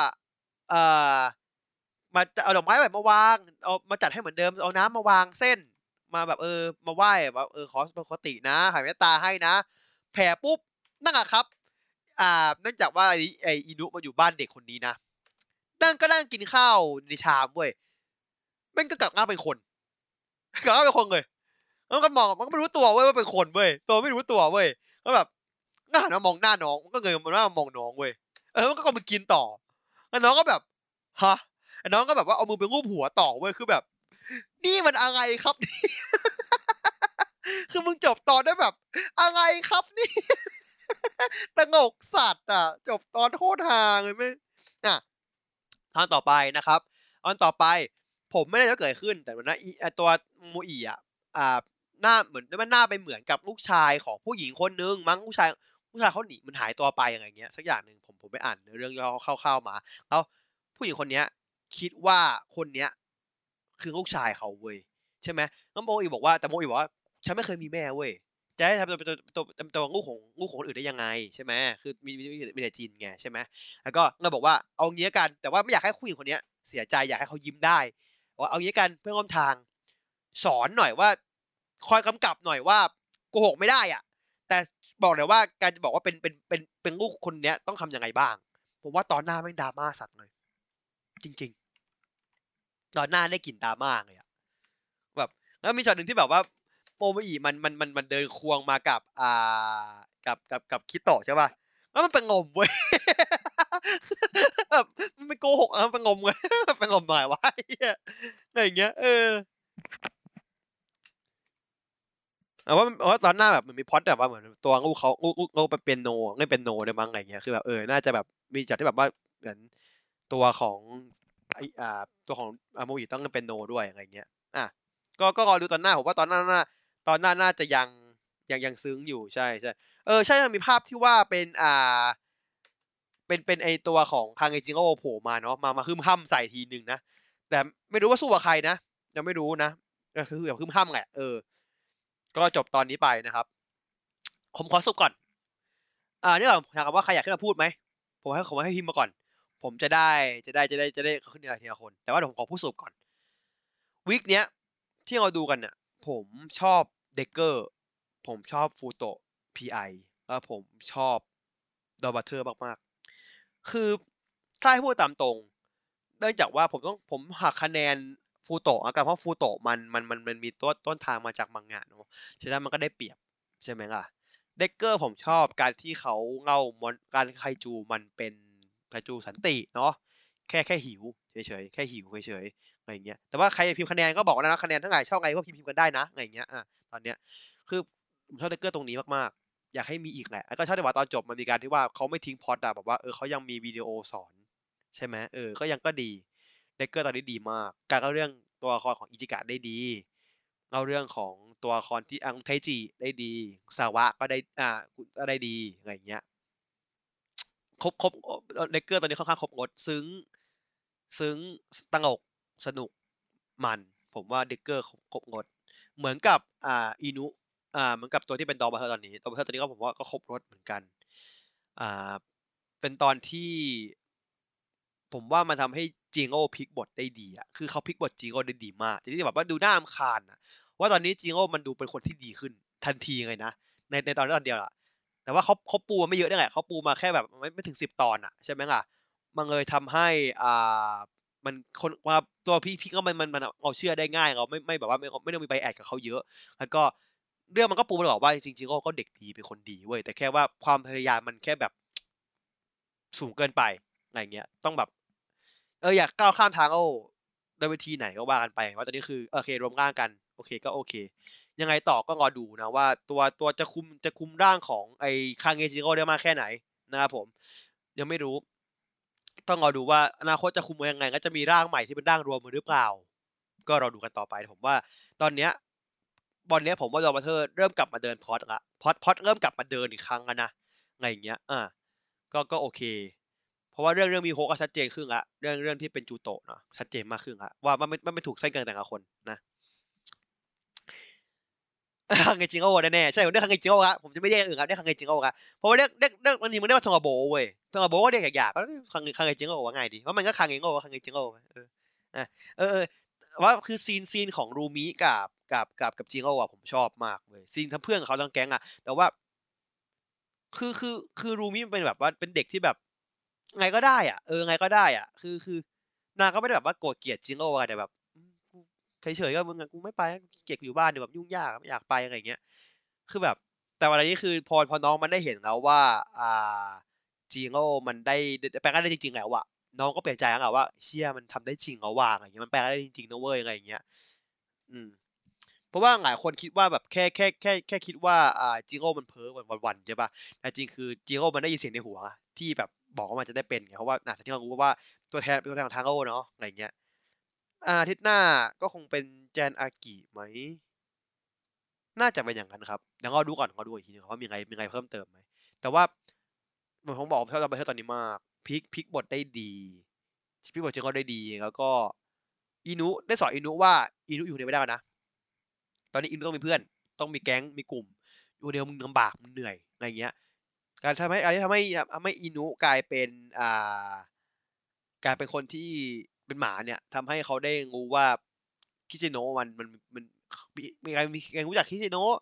เอ่อมาเอาดอกไม้แบบมาวางเอามาจัดให้เหมือนเดิมเอาน้ำมาวางเส้น มาแบบเออมาไหว้แบบเออขอปกตินะหายเมตตาให้นะ แผ่ปุ๊บนั่นอะครับ อ่าเนื่องจากว่าไออินุมาอยู่บ้านเด็กคนนี้นะนั่งก็นั่งกินข้าวในชามเว้ยแม่งก็กลับมาเป็นคนกลับมาเป็นคนเลย แล้วก็มองมันก็ไม่รู้ตัวเว้ยว่าเป็นคนเว้ยตัวไม่รู้ตัวเว้ยก็แบบก็หันมามองหน้าน้องมันก็เงยมาหน้ามองน้องเว้ยเออมันก็กลังกินต่อแล้วน้องก็แบบฮะน้องก็แบบว่าเอามือไปงูบหัวต่อเว้ยคือแบบ นี่มันอะไรครับนี่คือมึงจบตอนได้แบบ อะไรครับนี่ตงกสัตว์อะ จบตอนโคตรฮาเลยไหมอะตอนต่อไปนะครับตอนต่อไป ผมไม่ได้จะเกิดขึ้นแต่ว่านะอีตัวโมอีอะอ่า หน้าเหมือนมันหน้าไปเหมือนกับลูกชายของผู้หญิงคนนึงมั้งผู้ชายผู้ชายเขาหนีมันหายตัวไปอย่างเงี้ยสักอย่างหนึ่งผมผมไปอ่านเรื่องย่อคร่าวๆมาแล้วผู้หญิงคนเนี้ย คิดว่าคนเนี้ย คือลูกชายเขาเว้ยใช่ไหมแล้วโมอีบอกว่าแต่โมอีบอกว่าฉันไม่เคยมีแม่เว้ยจะให้ทำตัวตัวตัวตัวลูกของลูกของคนอื่นได้ยังไงใช่ไหมคือมีมีมีแต่จีนไงใช่ไหมแล้วก็เราบอกว่าเอางี้กัน แต่ว่าไม่อยากให้ผู้หญิงคนเนี้ย เสียใจอยากให้เขายิ้มได้ว่าเอางี้กันเพื่อนร่วมทาง สอนหน่อยว่า คอยกำกับหน่อยว่าโกหกไม่ได้อะ แต่บอกเลยว่าการจะบอกว่าเป็นเป็นเป็นเป็นลูกคนเนี้ยต้องทำยังไงบ้าง ผมว่าตอนหน้าไม่ดราม่าสัตว์เลย จริง ๆ ตอนหน้าได้กลิ่นดราม่าเลยอะแบบแล้วมีช็อตหนึ่งที่แบบว่าโมโมอีมันมันมันมันเดินควงมากับอ่ากับกับกับคิโตะใช่ป่ะแล้วมันเป็นงมเว้ยแบบมันไม่โกหกอะมันเป็นงมเลยเป็นงมหน่อยวะอะไรอย่างเงี้ยเออ แต่ว่าว่าตอนหน้าแบบมันมีพอดแบบว่าเหมือนตัวลูกเขาลูกลูกลูกเป็นโนเล่นเป็นโนได้มั้งอะไรเงี้ยคือแบบเออน่าจะแบบมีจัดที่แบบว่าเหมือนตัวของไออ่าตัวของอาโมอีต้องเป็นโนด้วยอะไรเงี้ยอะก็ก็รอดูตอนหน้าผมว่าตอนหน้าน่าตอนหน้าน่าจะยังยังยังซึ้งอยู่ใช่ใช่เออใช่มันมีภาพที่ว่าเป็นอ่า เป็นเป็นไอตัวของคางเอจิโร่โผล่มาเนาะมามาฮึมห้ำใส่ทีหนึ่งนะแต่ไม่รู้ว่าสู้กับใครนะยังไม่รู้นะก็คือแบบฮึมห้ำแหละเออ ก็จบตอนนี้ไปนะครับ ผมขอสุกก่อน อ่านี่ก่อนถามว่าใครอยากขึ้นมาพูดไหม ผมให้ผมให้พิมพ์มาก่อน ผมจะได้จะได้จะได้จะได้ขึ้นทีละคน แต่ว่าผมขอพูดสรุปก่อน week เนี้ย ที่เราดูกันเนี่ยผมชอบเดกเกอร์ ผมชอบฟูโตะพีไอแล้วผมชอบดอนบราเธอร์มากๆ คือถ้าให้พูดตามตรง เนื่องจากว่าผมต้องผมหักคะแนน ฟูโตะกันเพราะฟูโตะมันมันมันมันมีต้นต้นทางมาจากมังงะเนาะฉะนั้นมันก็ได้เปรียบใช่ไหมล่ะเดกเกอร์ผมชอบการที่เขาเงามอนการไคจูมันเป็นไคจูสันติเนาะแค่แค่หิวเฉยๆแค่หิวเฉยๆอะไรเงี้ยแต่ว่าใครพิมพ์คะแนนก็บอกนะคะแนนทั้งหลายชอบไงก็พิมพ์กันได้นะอะไรเงี้ยอะตอนเนี้ยคือผมชอบเดกเกอร์ตรงนี้มากๆ อยากให้มีอีกแหละแล้วก็ชอบในว่าตอนจบมันมีการที่ว่าเขาไม่ทิ้งพอดอะแบบว่าเออเขายังมีวิดีโอสอน ใช่ไหมเออก็ยังก็ดี เดกเกอร์ตอนนี้ดีมาก การเล่าเรื่องตัวละครของอิจิกะได้ดีเล่าเรื่องของตัวละครที่อังไทจิได้ดีสาวะก็ได้อ่าก็ได้ดีอะไรเงี้ยครบครบเดกเกอร์ตอนนี้ค่อนข้างครบรสซึ้งซึ้งตังอกสนุกมัน ผมว่าเดกเกอร์ครบรส เหมือนกับอ่าอินุอ่าเหมือนกับตัวที่เป็นดอนบราเธอร์ตอนนี้ดอนบราเธอร์ตอนนี้ก็ผมว่าก็ครบรสเหมือนกันอ่าเป็นตอนที่ ผมว่ามันทำให้ จิงโอพลิกบทได้ดีอะคือเขาพลิกบทจิงโอได้ดีมากที่แบบว่าดูน่ารำคาญอะว่าตอนนี้จิงโอมันดูเป็นคนที่ดีขึ้นทันทีเลยนะในในตอนนี้ตอนเดียวอะแต่ว่าเขาเขาปูมาไม่เยอะได้ไงเขาปูมาแค่แบบไม่ไม่ถึงสิบตอนอะใช่ไหมล่ะมันเลยทำให้อ่ามันคนว่าตัวพี่พี่ก็มันมันมันเอาเชื่อได้ง่ายเราไม่ไม่แบบว่าไม่ไม่ต้องมีใบแอดกับเขาเยอะ แล้วก็เรื่องมันก็ปูมาบอกว่าจริงๆจิงโอก็เด็กดีเป็นคนดีเว้ยแต่แค่ว่าความพยายามมันแค่แบบสูงเกินไปอะไรเงี้ยต้องแบบ เอออยากก้าวข้ามทางโอ้โดยวิธีไหนก็ว่ากันไป ว่าตอนนี้คือโอเครวมร่างกัน โอเคก็โอเค ยังไงต่อก็รอดูนะว่า ตัวตัวจะคุมจะคุมร่างของไอ้คางเงจิโร่ได้มากแค่ไหนนะครับผม ยังไม่รู้ ต้องรอดูว่าอนาคตจะคุมยังไง ก็จะมีร่างใหม่ที่เป็นร่างรวมมือหรือเปล่า ก็รอดูกันต่อไปผมว่า ตอนเนี้ยบอลเนี้ยผมว่าดอมเทอร์เริ่มกลับมาเดินพอดละพอดพอดเริ่มกลับมาเดินอีกครั้งแล้วนะไงอย่างเงี้ยอ่าก็ก็โอเค เพราะว่าเรื่องเรื่องมีโฮก็ชัดเจนขึ้นละเรื่องเรื่องที่เป็นจูโตะเนาะชัดเจนมากขึ้นละว่ามันไม่มันไม่ถูกเส้นกันแต่ละคนนะคังเกจิโร่แน่ๆใช่ผมเรียกคังเกจิโร่ครับผมจะไม่เรียกอื่นครับเรียกคังเกจิโร่ครับเพราะว่าเรียกเรียกเรียกบางทีมันเรียกว่าทงอโบเว้ยทงอโบก็เรียกยากๆก็คังคังเกจิโร่ว่าง่ายดีว่ามันก็คังเกจิโร่คังเกจิโร่เอออะเออเออว่าคือ scene scene ของรูมิกับกับกับกับจิโร่อะผมชอบมากเลย scene ทั้งเพื่อนเขาทั้งแก๊งอะแต่ว่า คือคือคือรูมิมันเป็นแบบว่าเป็นเด็กที่แบบ ไงก็ได้อะเออไงก็ได้อะ คือคือนางก็ไม่ได้แบบว่าโกรธเกลียดจิงโร่อะไรแต่แบบเฉยๆก็มึงกูไม่ไปเกลียดอยู่บ้านเดี๋ยวแบบยุ่งยากไม่อยากไปอะไรเงี้ย คือแบบ แต่วันนี้คือพอพอน้องมันได้เห็นแล้วว่า อ่าจิงโร่มันได้แปลงได้จริงๆแล้วอะน้องก็เปลี่ยนใจแล้วว่าเชี่ยมันทำได้จริงแล้วว่าอะไรเงี้ยมันแปลงได้จริงๆนะเว้ยอะไรเงี้ย อืมเพราะว่าหลายคนคิดว่าแบบแค่แค่แค่แค่คิดว่าอ่าจิโร่มันเพ้อวันวันใช่ปะแต่จริงคือจิโร่มันได้ยินเสียงในหัวที่แบบ บอกว่ามันจะได้เป็นไงเพราะว่าที่เรารู้ว่าตัวแทนเป็นตัวแทนของทางโอเนาะอะไรเงี้ยอาทิตย์หน้าก็คงเป็นแจนอากิไหม น่าจะเป็นอย่างนั้นครับเดี๋ยวเราดูก่อนเราดูอีกทีนึงว่ามีอะไรมีอะไรเพิ่มเติมไหมแต่ว่าเหมือนผมบอกผมชอบดอนบราเธอร์ตอนนี้มากพลิกพลิกบทได้ดีพลิกบทเจงก็ได้ดีแล้วก็อินุได้สอนอินุว่าอินุอยู่ในไม่ได้นะ ตอนนี้อินุต้องมีเพื่อน ต้องมีแก๊งมีกลุ่มอยู่เดียวมึงลำบากมึงเหนื่อยอะไรเงี้ย การทำให้อะไรทำให้ทำให้อินุกลายเป็นอ่ากลายเป็นคนที่เป็นหมาเนี่ยทำให้เขาได้รู้ว่าคิจิโนะมันมันมันมีการมีการรู้จักคิจิโนะ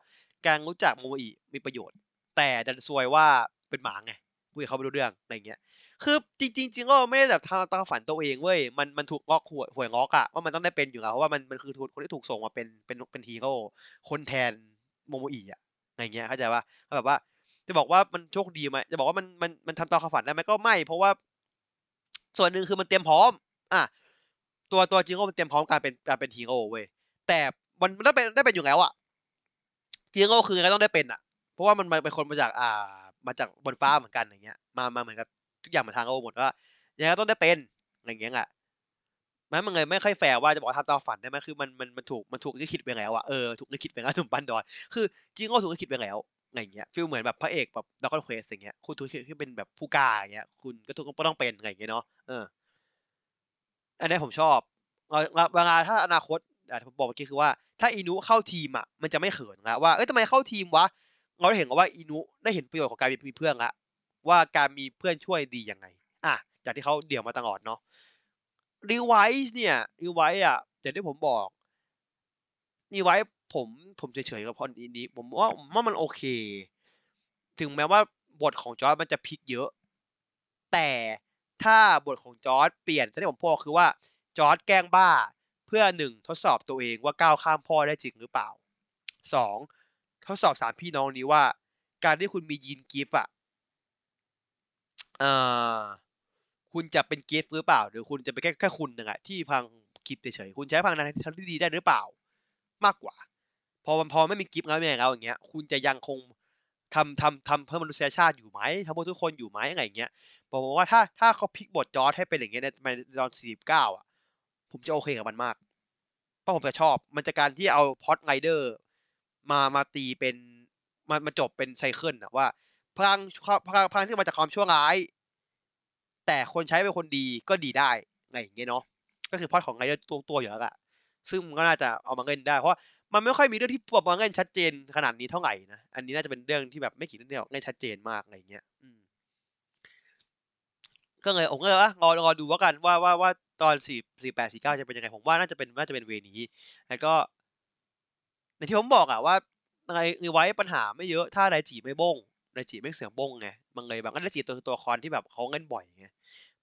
การรู้จักโมโมอิมีประโยชน์ แต่ดันซวยว่าเป็นหมาไงพูดเขาไม่รู้เรื่องอะไรเงี้ย คือจริงจริงก็ไม่ได้แบบทำตามฝันตัวเองเว้ย มันมันถูกล็อกหัวหวยล็อกอะว่ามันต้องได้เป็นอยู่แล้วเพราะว่ามันมันคือคนที่ถูกส่งมาเป็นเป็นเป็นฮีโร่คนแทนโมโมอิอะอะไรเงี้ยเข้าใจว่าแบบว่า จะบอกว่ามันโชคดีไหมจะบอกว่ามันมันมันทำตามความฝันได้ไหมก็ไม่ เพราะว่า ส่วนหนึ่งคือมันเตรียมพร้อม อะตัวตัวจิงก็มันเตรียมพร้อมการเป็นการเป็นฮีโร่เว้ยแต่มันได้เป็นได้เป็นอยู่แล้วอะจิงก็คือไงต้องได้เป็นอะเพราะว่ามันเป็นคนมาจากอ่ามาจากบนฟ้าเหมือนกันอย่างเงี้ย มามาเหมือนกับทุกอย่างมาทางโอหมดว่ายังไงต้องได้เป็นอย่างเงี้ยอะมันมันเลยไม่ค่อยแฟร์ว่าจะบอกทำตามฝันได้ไหมคือมันมันมันถูกมันถูกลิขิตไปแล้วอะเออถูกลิขิตไปแล้วหนุ่มปันดอนคือจริงก็ถูกลิขิตไปแล้ว อย่างเงี้ย feel เหมือนแบบพระเอกแบบ Dragon Quest อย่างเงี้ยคุณถูกที่เป็นแบบผู้กล้าอย่างเงี้ยคุณก็ถูกก็ต้องเป็นอย่างเงี้ยเนาะเออ อันนี้ผมชอบเวลาถ้าอนาคตผมบอกเมื่อกี้คือว่าถ้าอินุเข้าทีมอะมันจะไม่เขินละว่าเอ้ยทำไมเข้าทีมวะเราได้เห็นว่าอินุได้เห็นประโยชน์ของการมีเพื่อนละว่าการมีเพื่อนช่วยดียังไง อะจากที่เขาเดี่ยวมาตลอดเนาะ Revice เนี่ย Revice อะอย่างที่ผมบอก Revice ผมผมเฉยๆกับ point นี้ ผมว่าว่ามันโอเค ถึงแม้ว่าบทของจอร์ดมันจะพลิกเยอะ แต่ถ้าบทของจอร์ดเปลี่ยนที่ผมพูดคือว่าจอร์ดแกล้งบ้าเพื่อหนึ่งทดสอบตัวเองว่าก้าวข้ามพ่อได้จริงหรือเปล่าสองทดสอบสามพี่น้องนี้ว่า การที่คุณมียีนกิฟต์อะเอ่อคุณจะเป็นกิฟต์หรือเปล่า หรือคุณจะเป็นแค่แค่คุณนึงอะที่พังกิฟต์เฉยๆคุณใช้พังงานทางที่ดีได้หรือเปล่า มากกว่า พอพอไม่มีกิฟต์แล้วเนี่แล้วอย่างเงี้ย คุณจะยังคงทำทำทำเพื่อมนุษยชาติอยู่ไหมทำเพื่อทุกคนอยู่ไหมอะไรเงี้ยบอกว่าถ้าถ้าเขาพลิกบทจอร์ดให้เป็นอย่างเงี้ยในตอนสี่สิบเก้าอะ ผมจะโอเคกับมันมาก เพราะผมจะชอบ มันจะการที่เอา plot Rider มามาตีเป็นมามาจบเป็น cycle อะว่าพลังพลังพลังที่มาจากความชั่วร้าย แต่คนใช้เป็นคนดีก็ดีได้ไงอย่างเงี้ยเนาะก็คือพอดของไงเดอร์ตัวตัวอยู่แล้วอะซึ่งมันก็น่าจะเอามาเล่นได้เพราะ มันไม่ค่อยมีเรื่องที่แบบมาเล่นชัดเจนขนาดนี้เท่าไหร่นะ อันนี้น่าจะเป็นเรื่องที่แบบไม่กี่เรื่องที่แบบเล่นชัดเจนมากอะไรเงี้ยก็เลยผมก็เลยอะรอรอดูแล้วกันว่าว่าว่าตอน4 48 49จะเป็นยังไง ผมว่าน่าจะเป็นน่าจะเป็นเวนี้ แล้วก็อย่างที่ผมบอกอะว่ายังไง Revice ปัญหาไม่เยอะถ้า Daichi ไม่บง Daichi แม่เสียงบงไงมันเลยแบบแล้ว Daichi ตัวตัวละครที่แบบเขาเล่นบ่อยไง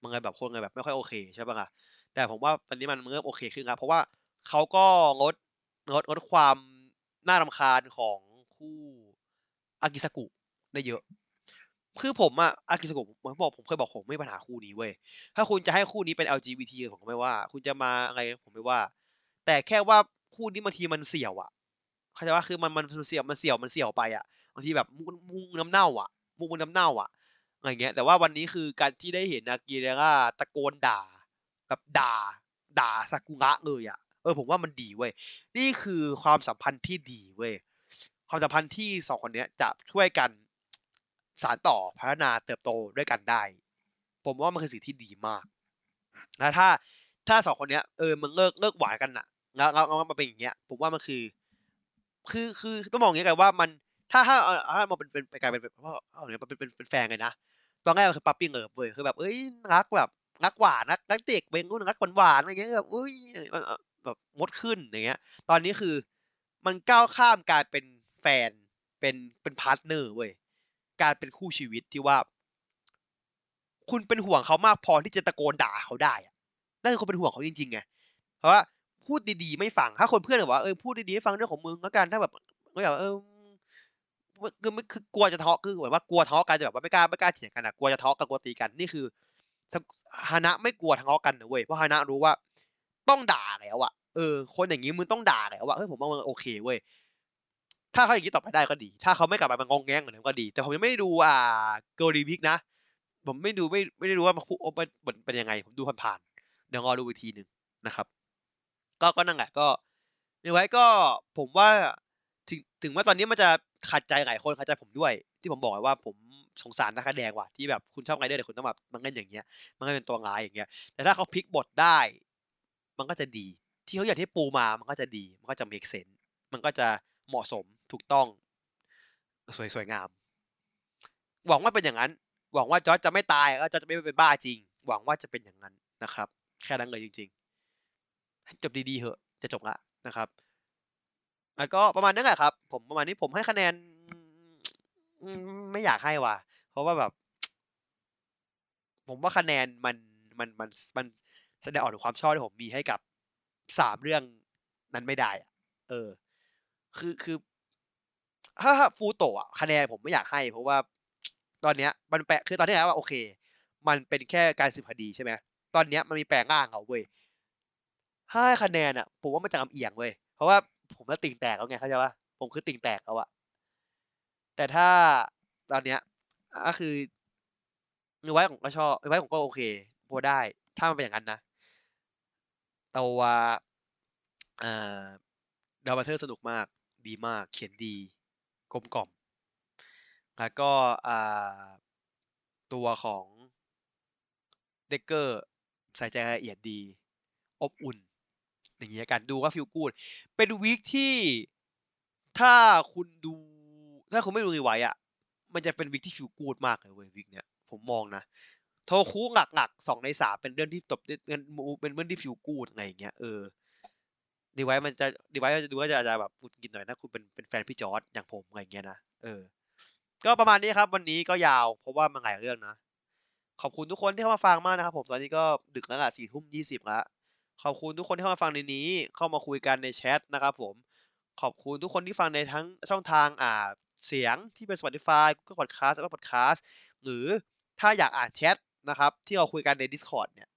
มันเลยแบบคนเลยแบบไม่ค่อยโอเคใช่ปล่าล่ะแต่ผมว่าตอนนี้มันเริ่มโอเคขึ้นแล้วเพราะว่าเขาก็ลด ลดลดความน่ารำคาญของคู่ Akisaku ได้เยอะ คือผมอะ Akisaku ผมบอกผมเคยบอกผมไม่ปัญหาคู่นี้เว้ย ถ้าคุณจะให้คู่นี้เป็น LGBT ผมก็ไม่ว่า คุณจะมาอะไรผมไม่ว่า แต่แค่ว่าคู่นี้บางทีมันเสี่ยวอะเข้าใจเปล่าคือมันมันเสี่ยวมันเสี่ยวมันเสี่ยวไปอะบางทีแบบมุกมุกน้ำเน่าอะมุกน้ำเน่าอะอะไรเงี้ย แต่ว่าวันนี้คือการที่ได้เห็น Akira ตะโกนด่าแบบด่า ด่า Sakura เลยอะ เออผมว่ามันดีเว้ยนี่คือความสัมพันธ์ที่ดีเว้ยความสัมพันธ์ที่2คนเนี้ยจะช่วยกันสานต่อพัฒนาเติบโตด้วยกันได้ ผมว่ามันคือสิ่งที่ดีมากแล้วถ้าถ้า2คนเนี้ยเออมันเลิกเลิกหวานกันน่ะแล้วแล้วมันเป็นอย่างเงี้ย ผมว่ามันคือ คือคือต้องมองอย่างงี้กันว่ามันถ้าถ้าเอ่อถ้ามันเป็นเป็นกลายเป็นแบบว่าอ้าวมันเป็นเป็นเป็นแฟนกันนะตอนแรกมันคือ Puppy Love เว้ยคือแบบเฮ้ยรักแบบรักหวานรักรักเด็กวัยรุ่นรักหวานๆอะไรเงี้ยแบบอุ๊ย แบบมดขึ้นอย่างเงี้ย ตอนนี้คือมันก้าวข้ามการเป็นแฟนเป็นเป็น partner เว้ยกลายเป็นคู่ชีวิตที่ว่า คุณเป็นห่วงเขามากพอที่จะตะโกนด่าเขาได้อะนั่นคือคุณเป็นห่วงเขาจริงๆไงเพราะว่าพูดดีๆไม่ฟังถ้าคนเพื่อนบอกว่าเออพูดดีๆให้ฟังเรื่องของมึงแล้วกันถ้าแบบก็แบบเออคือไม่คือกลัวจะทะเลาะคือเหมือนว่ากลัวทะเลาะกันแต่แบบว่าไม่กล้าไม่กล้าเถียงกันอะกลัวจะทะเลาะกันกลัวตีกันนี่คือฮานะไม่กลัวทะเลาะกันนะเว้ยเพราะฮานะรู้ว่า ต้องด่าแล้วอะเออ คนอย่างงี้มึงต้องด่าแล้วอะเฮ้ยผมว่ามันโอเคเว้ยถ้าเขาอย่างงี้ต่อไปได้ก็ดี ถ้าเขาไม่กลับมามางงแงงเหมือนเดิมก็ดี แต่ผมยังไม่ได้ดูอ่า Girl Week นะ ผมไม่ดูไม่ไม่ได้รู้ว่ามันคุโอมันเป็นยังไง ผมดูผ่านๆ เดี๋ยวรอดูอีกทีหนึ่งนะครับ ก็ก็นั่นแหละก็ Revice ก็ผมว่าถึงถึงแม้ตอนนี้มันจะขัดใจหลายคนขัดใจผมด้วย ที่ผมบอกว่าผมสงสารนักแสดงว่ะที่แบบคุณชอบ Rider แต่คุณต้องแบบมาเล่นอย่างเงี้ยมาเล่นเป็นตัวร้ายอย่างเงี้ย แต่ถ้าเขาพลิกบทได้ มันก็จะดี ที่เขาอยางที่ปูมามันก็จะดี มันก็จะเมกเซนส์มันก็จะเหมาะสมถูกต้อง สวยสวยงาม หวังว่าเป็นอย่างงั้น หวังว่าจอร์จจะไม่ตายแล้วจอร์จจะไม่เป็นบ้าจริง หวังว่าจะเป็นอย่างงั้นนะครับ แค่นั้นเลยจริงๆจบดีๆเถอะ จะจบล้วนะครับแล้วก็ประมาณนั้นแหละครับ ผมประมาณนี้ผมให้คะแนน ไม่อยากให้ว่ะ เพราะว่าแบบ ผมว่าคะแนนมันมันมันมัน แสดงออกถึงความชอบที่ผมมีให้กับ3เรื่องนั้นไม่ได้อะเออ คือคือ ถ้า Furuto อะคะแนนผมไม่อยากให้ เพราะว่า ตอนเนี้ย มันแปลคือตอนที่แล้วอะโอเค มันเป็นแค่การสืบคดีใช่ไหมตอนเนี้ยมันมีแปลงร่างแล้วเว้ยถ้าให้คะแนนอะผมว่ามันจะลำเอียงเว้ยเพราะว่าผมอะติ่งแตกแล้วไงเข้าใจปล่าผมคือติ่งแตกแล้วอะแต่ถ้าตอนเนี้ยก็คือ Revice ผมก็ชอบ Revice ผมก็โอเคพอได้ ถ้ามันเป็นอย่างงั้นนะ ตัวอ่า Down Battle สนุกมากดีมากเขียนดีกลมกล่อม แล้วก็อ่าตัวของ Decker ใส่ใจรายละเอียดดี อบอุ่น อย่างเงี้แล้วกันดูก็ Feel good เป็นวีกที่ถ้าคุณดู ถ้าคุณไม่ดู Revice อะมันจะเป็นวีกที่ Feel good มากเลยเว้ยวีกเนี้ยผมมองนะ Tohoku หนักๆ2ใน3เป็นเรื่องที่ตบเป็นมูเป็นเรื่องที่ Feel good อะไรอย่างเงี้ยเออ Revice มันจะ Revice ก็จะดูก็จะจะแบบหุดหงิดหน่อยถ้าคุณเป็นเป็นแฟนพี่จอร์จอย่างผมอะไรอย่างเงี้ยนะเออ ก็ประมาณนี้ครับ วันนี้ก็ยาวเพราะว่ามันหลายเรื่องนะขอบคุณทุกคนที่เข้ามาฟังมากนะครับผมตอนนี้ก็ดึกแล้วอะ22:20แล้วขอบคุณทุกคนที่เข้ามาฟังในนี้ เข้ามาคุยกันในแชตนะครับผม ขอบคุณทุกคนที่ฟังในทั้งช่องทางอ่าเสียงที่เป็น Spotify Google Podcast Apple Podcast หรือถ้าอยากอ่านแชต นะครับที่เราคุยกันใน Discord เนี่ย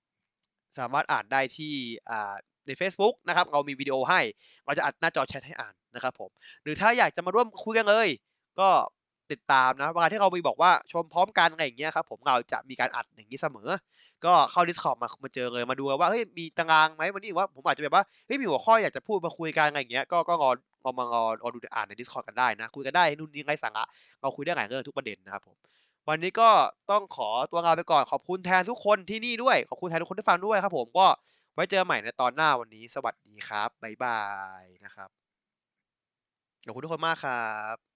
สามารถอ่านได้ที่อ่าในเฟซบุ๊กนะครับเรามีวิดีโอให้เราจะอัดหน้าจอแชตให้อ่านนะครับผมหรือถ้าอยากจะมาร่วมคุยกันเลย ก็ติดตามนะเวลาที่เรามีบอกว่าชมพร้อมกันอะไรอย่างเงี้ยครับผมเราจะมีการอัดอย่างงี้เสมอ ก็เข้า Discord มามาเจอเลยมาดูว่าเฮ้ยมีตารางไหมวันนี้ว่าผมอาจจะแบบว่าเฮ้ยมีหัวข้ออยากจะพูดมาคุยกันอะไรอย่างเงี้ยก็ก็รอรอมารอรอดูอ่านใน Discord กันได้นะคุยกันได้นู่นนี่ไร้สาระเราคุยได้หลายเรื่องทุกประเด็นนะครับผม วันนี้ก็ต้องขอตัวลาไปก่อนขอบคุณแทนทุกคนที่นี่ด้วย ขอบคุณแทนทุกคนที่ฟังด้วยครับผมก็ไว้เจอใหม่ในตอนหน้าวันนี้สวัสดีครับบ๊ายบายนะครับขอบคุณทุกคนมากครับ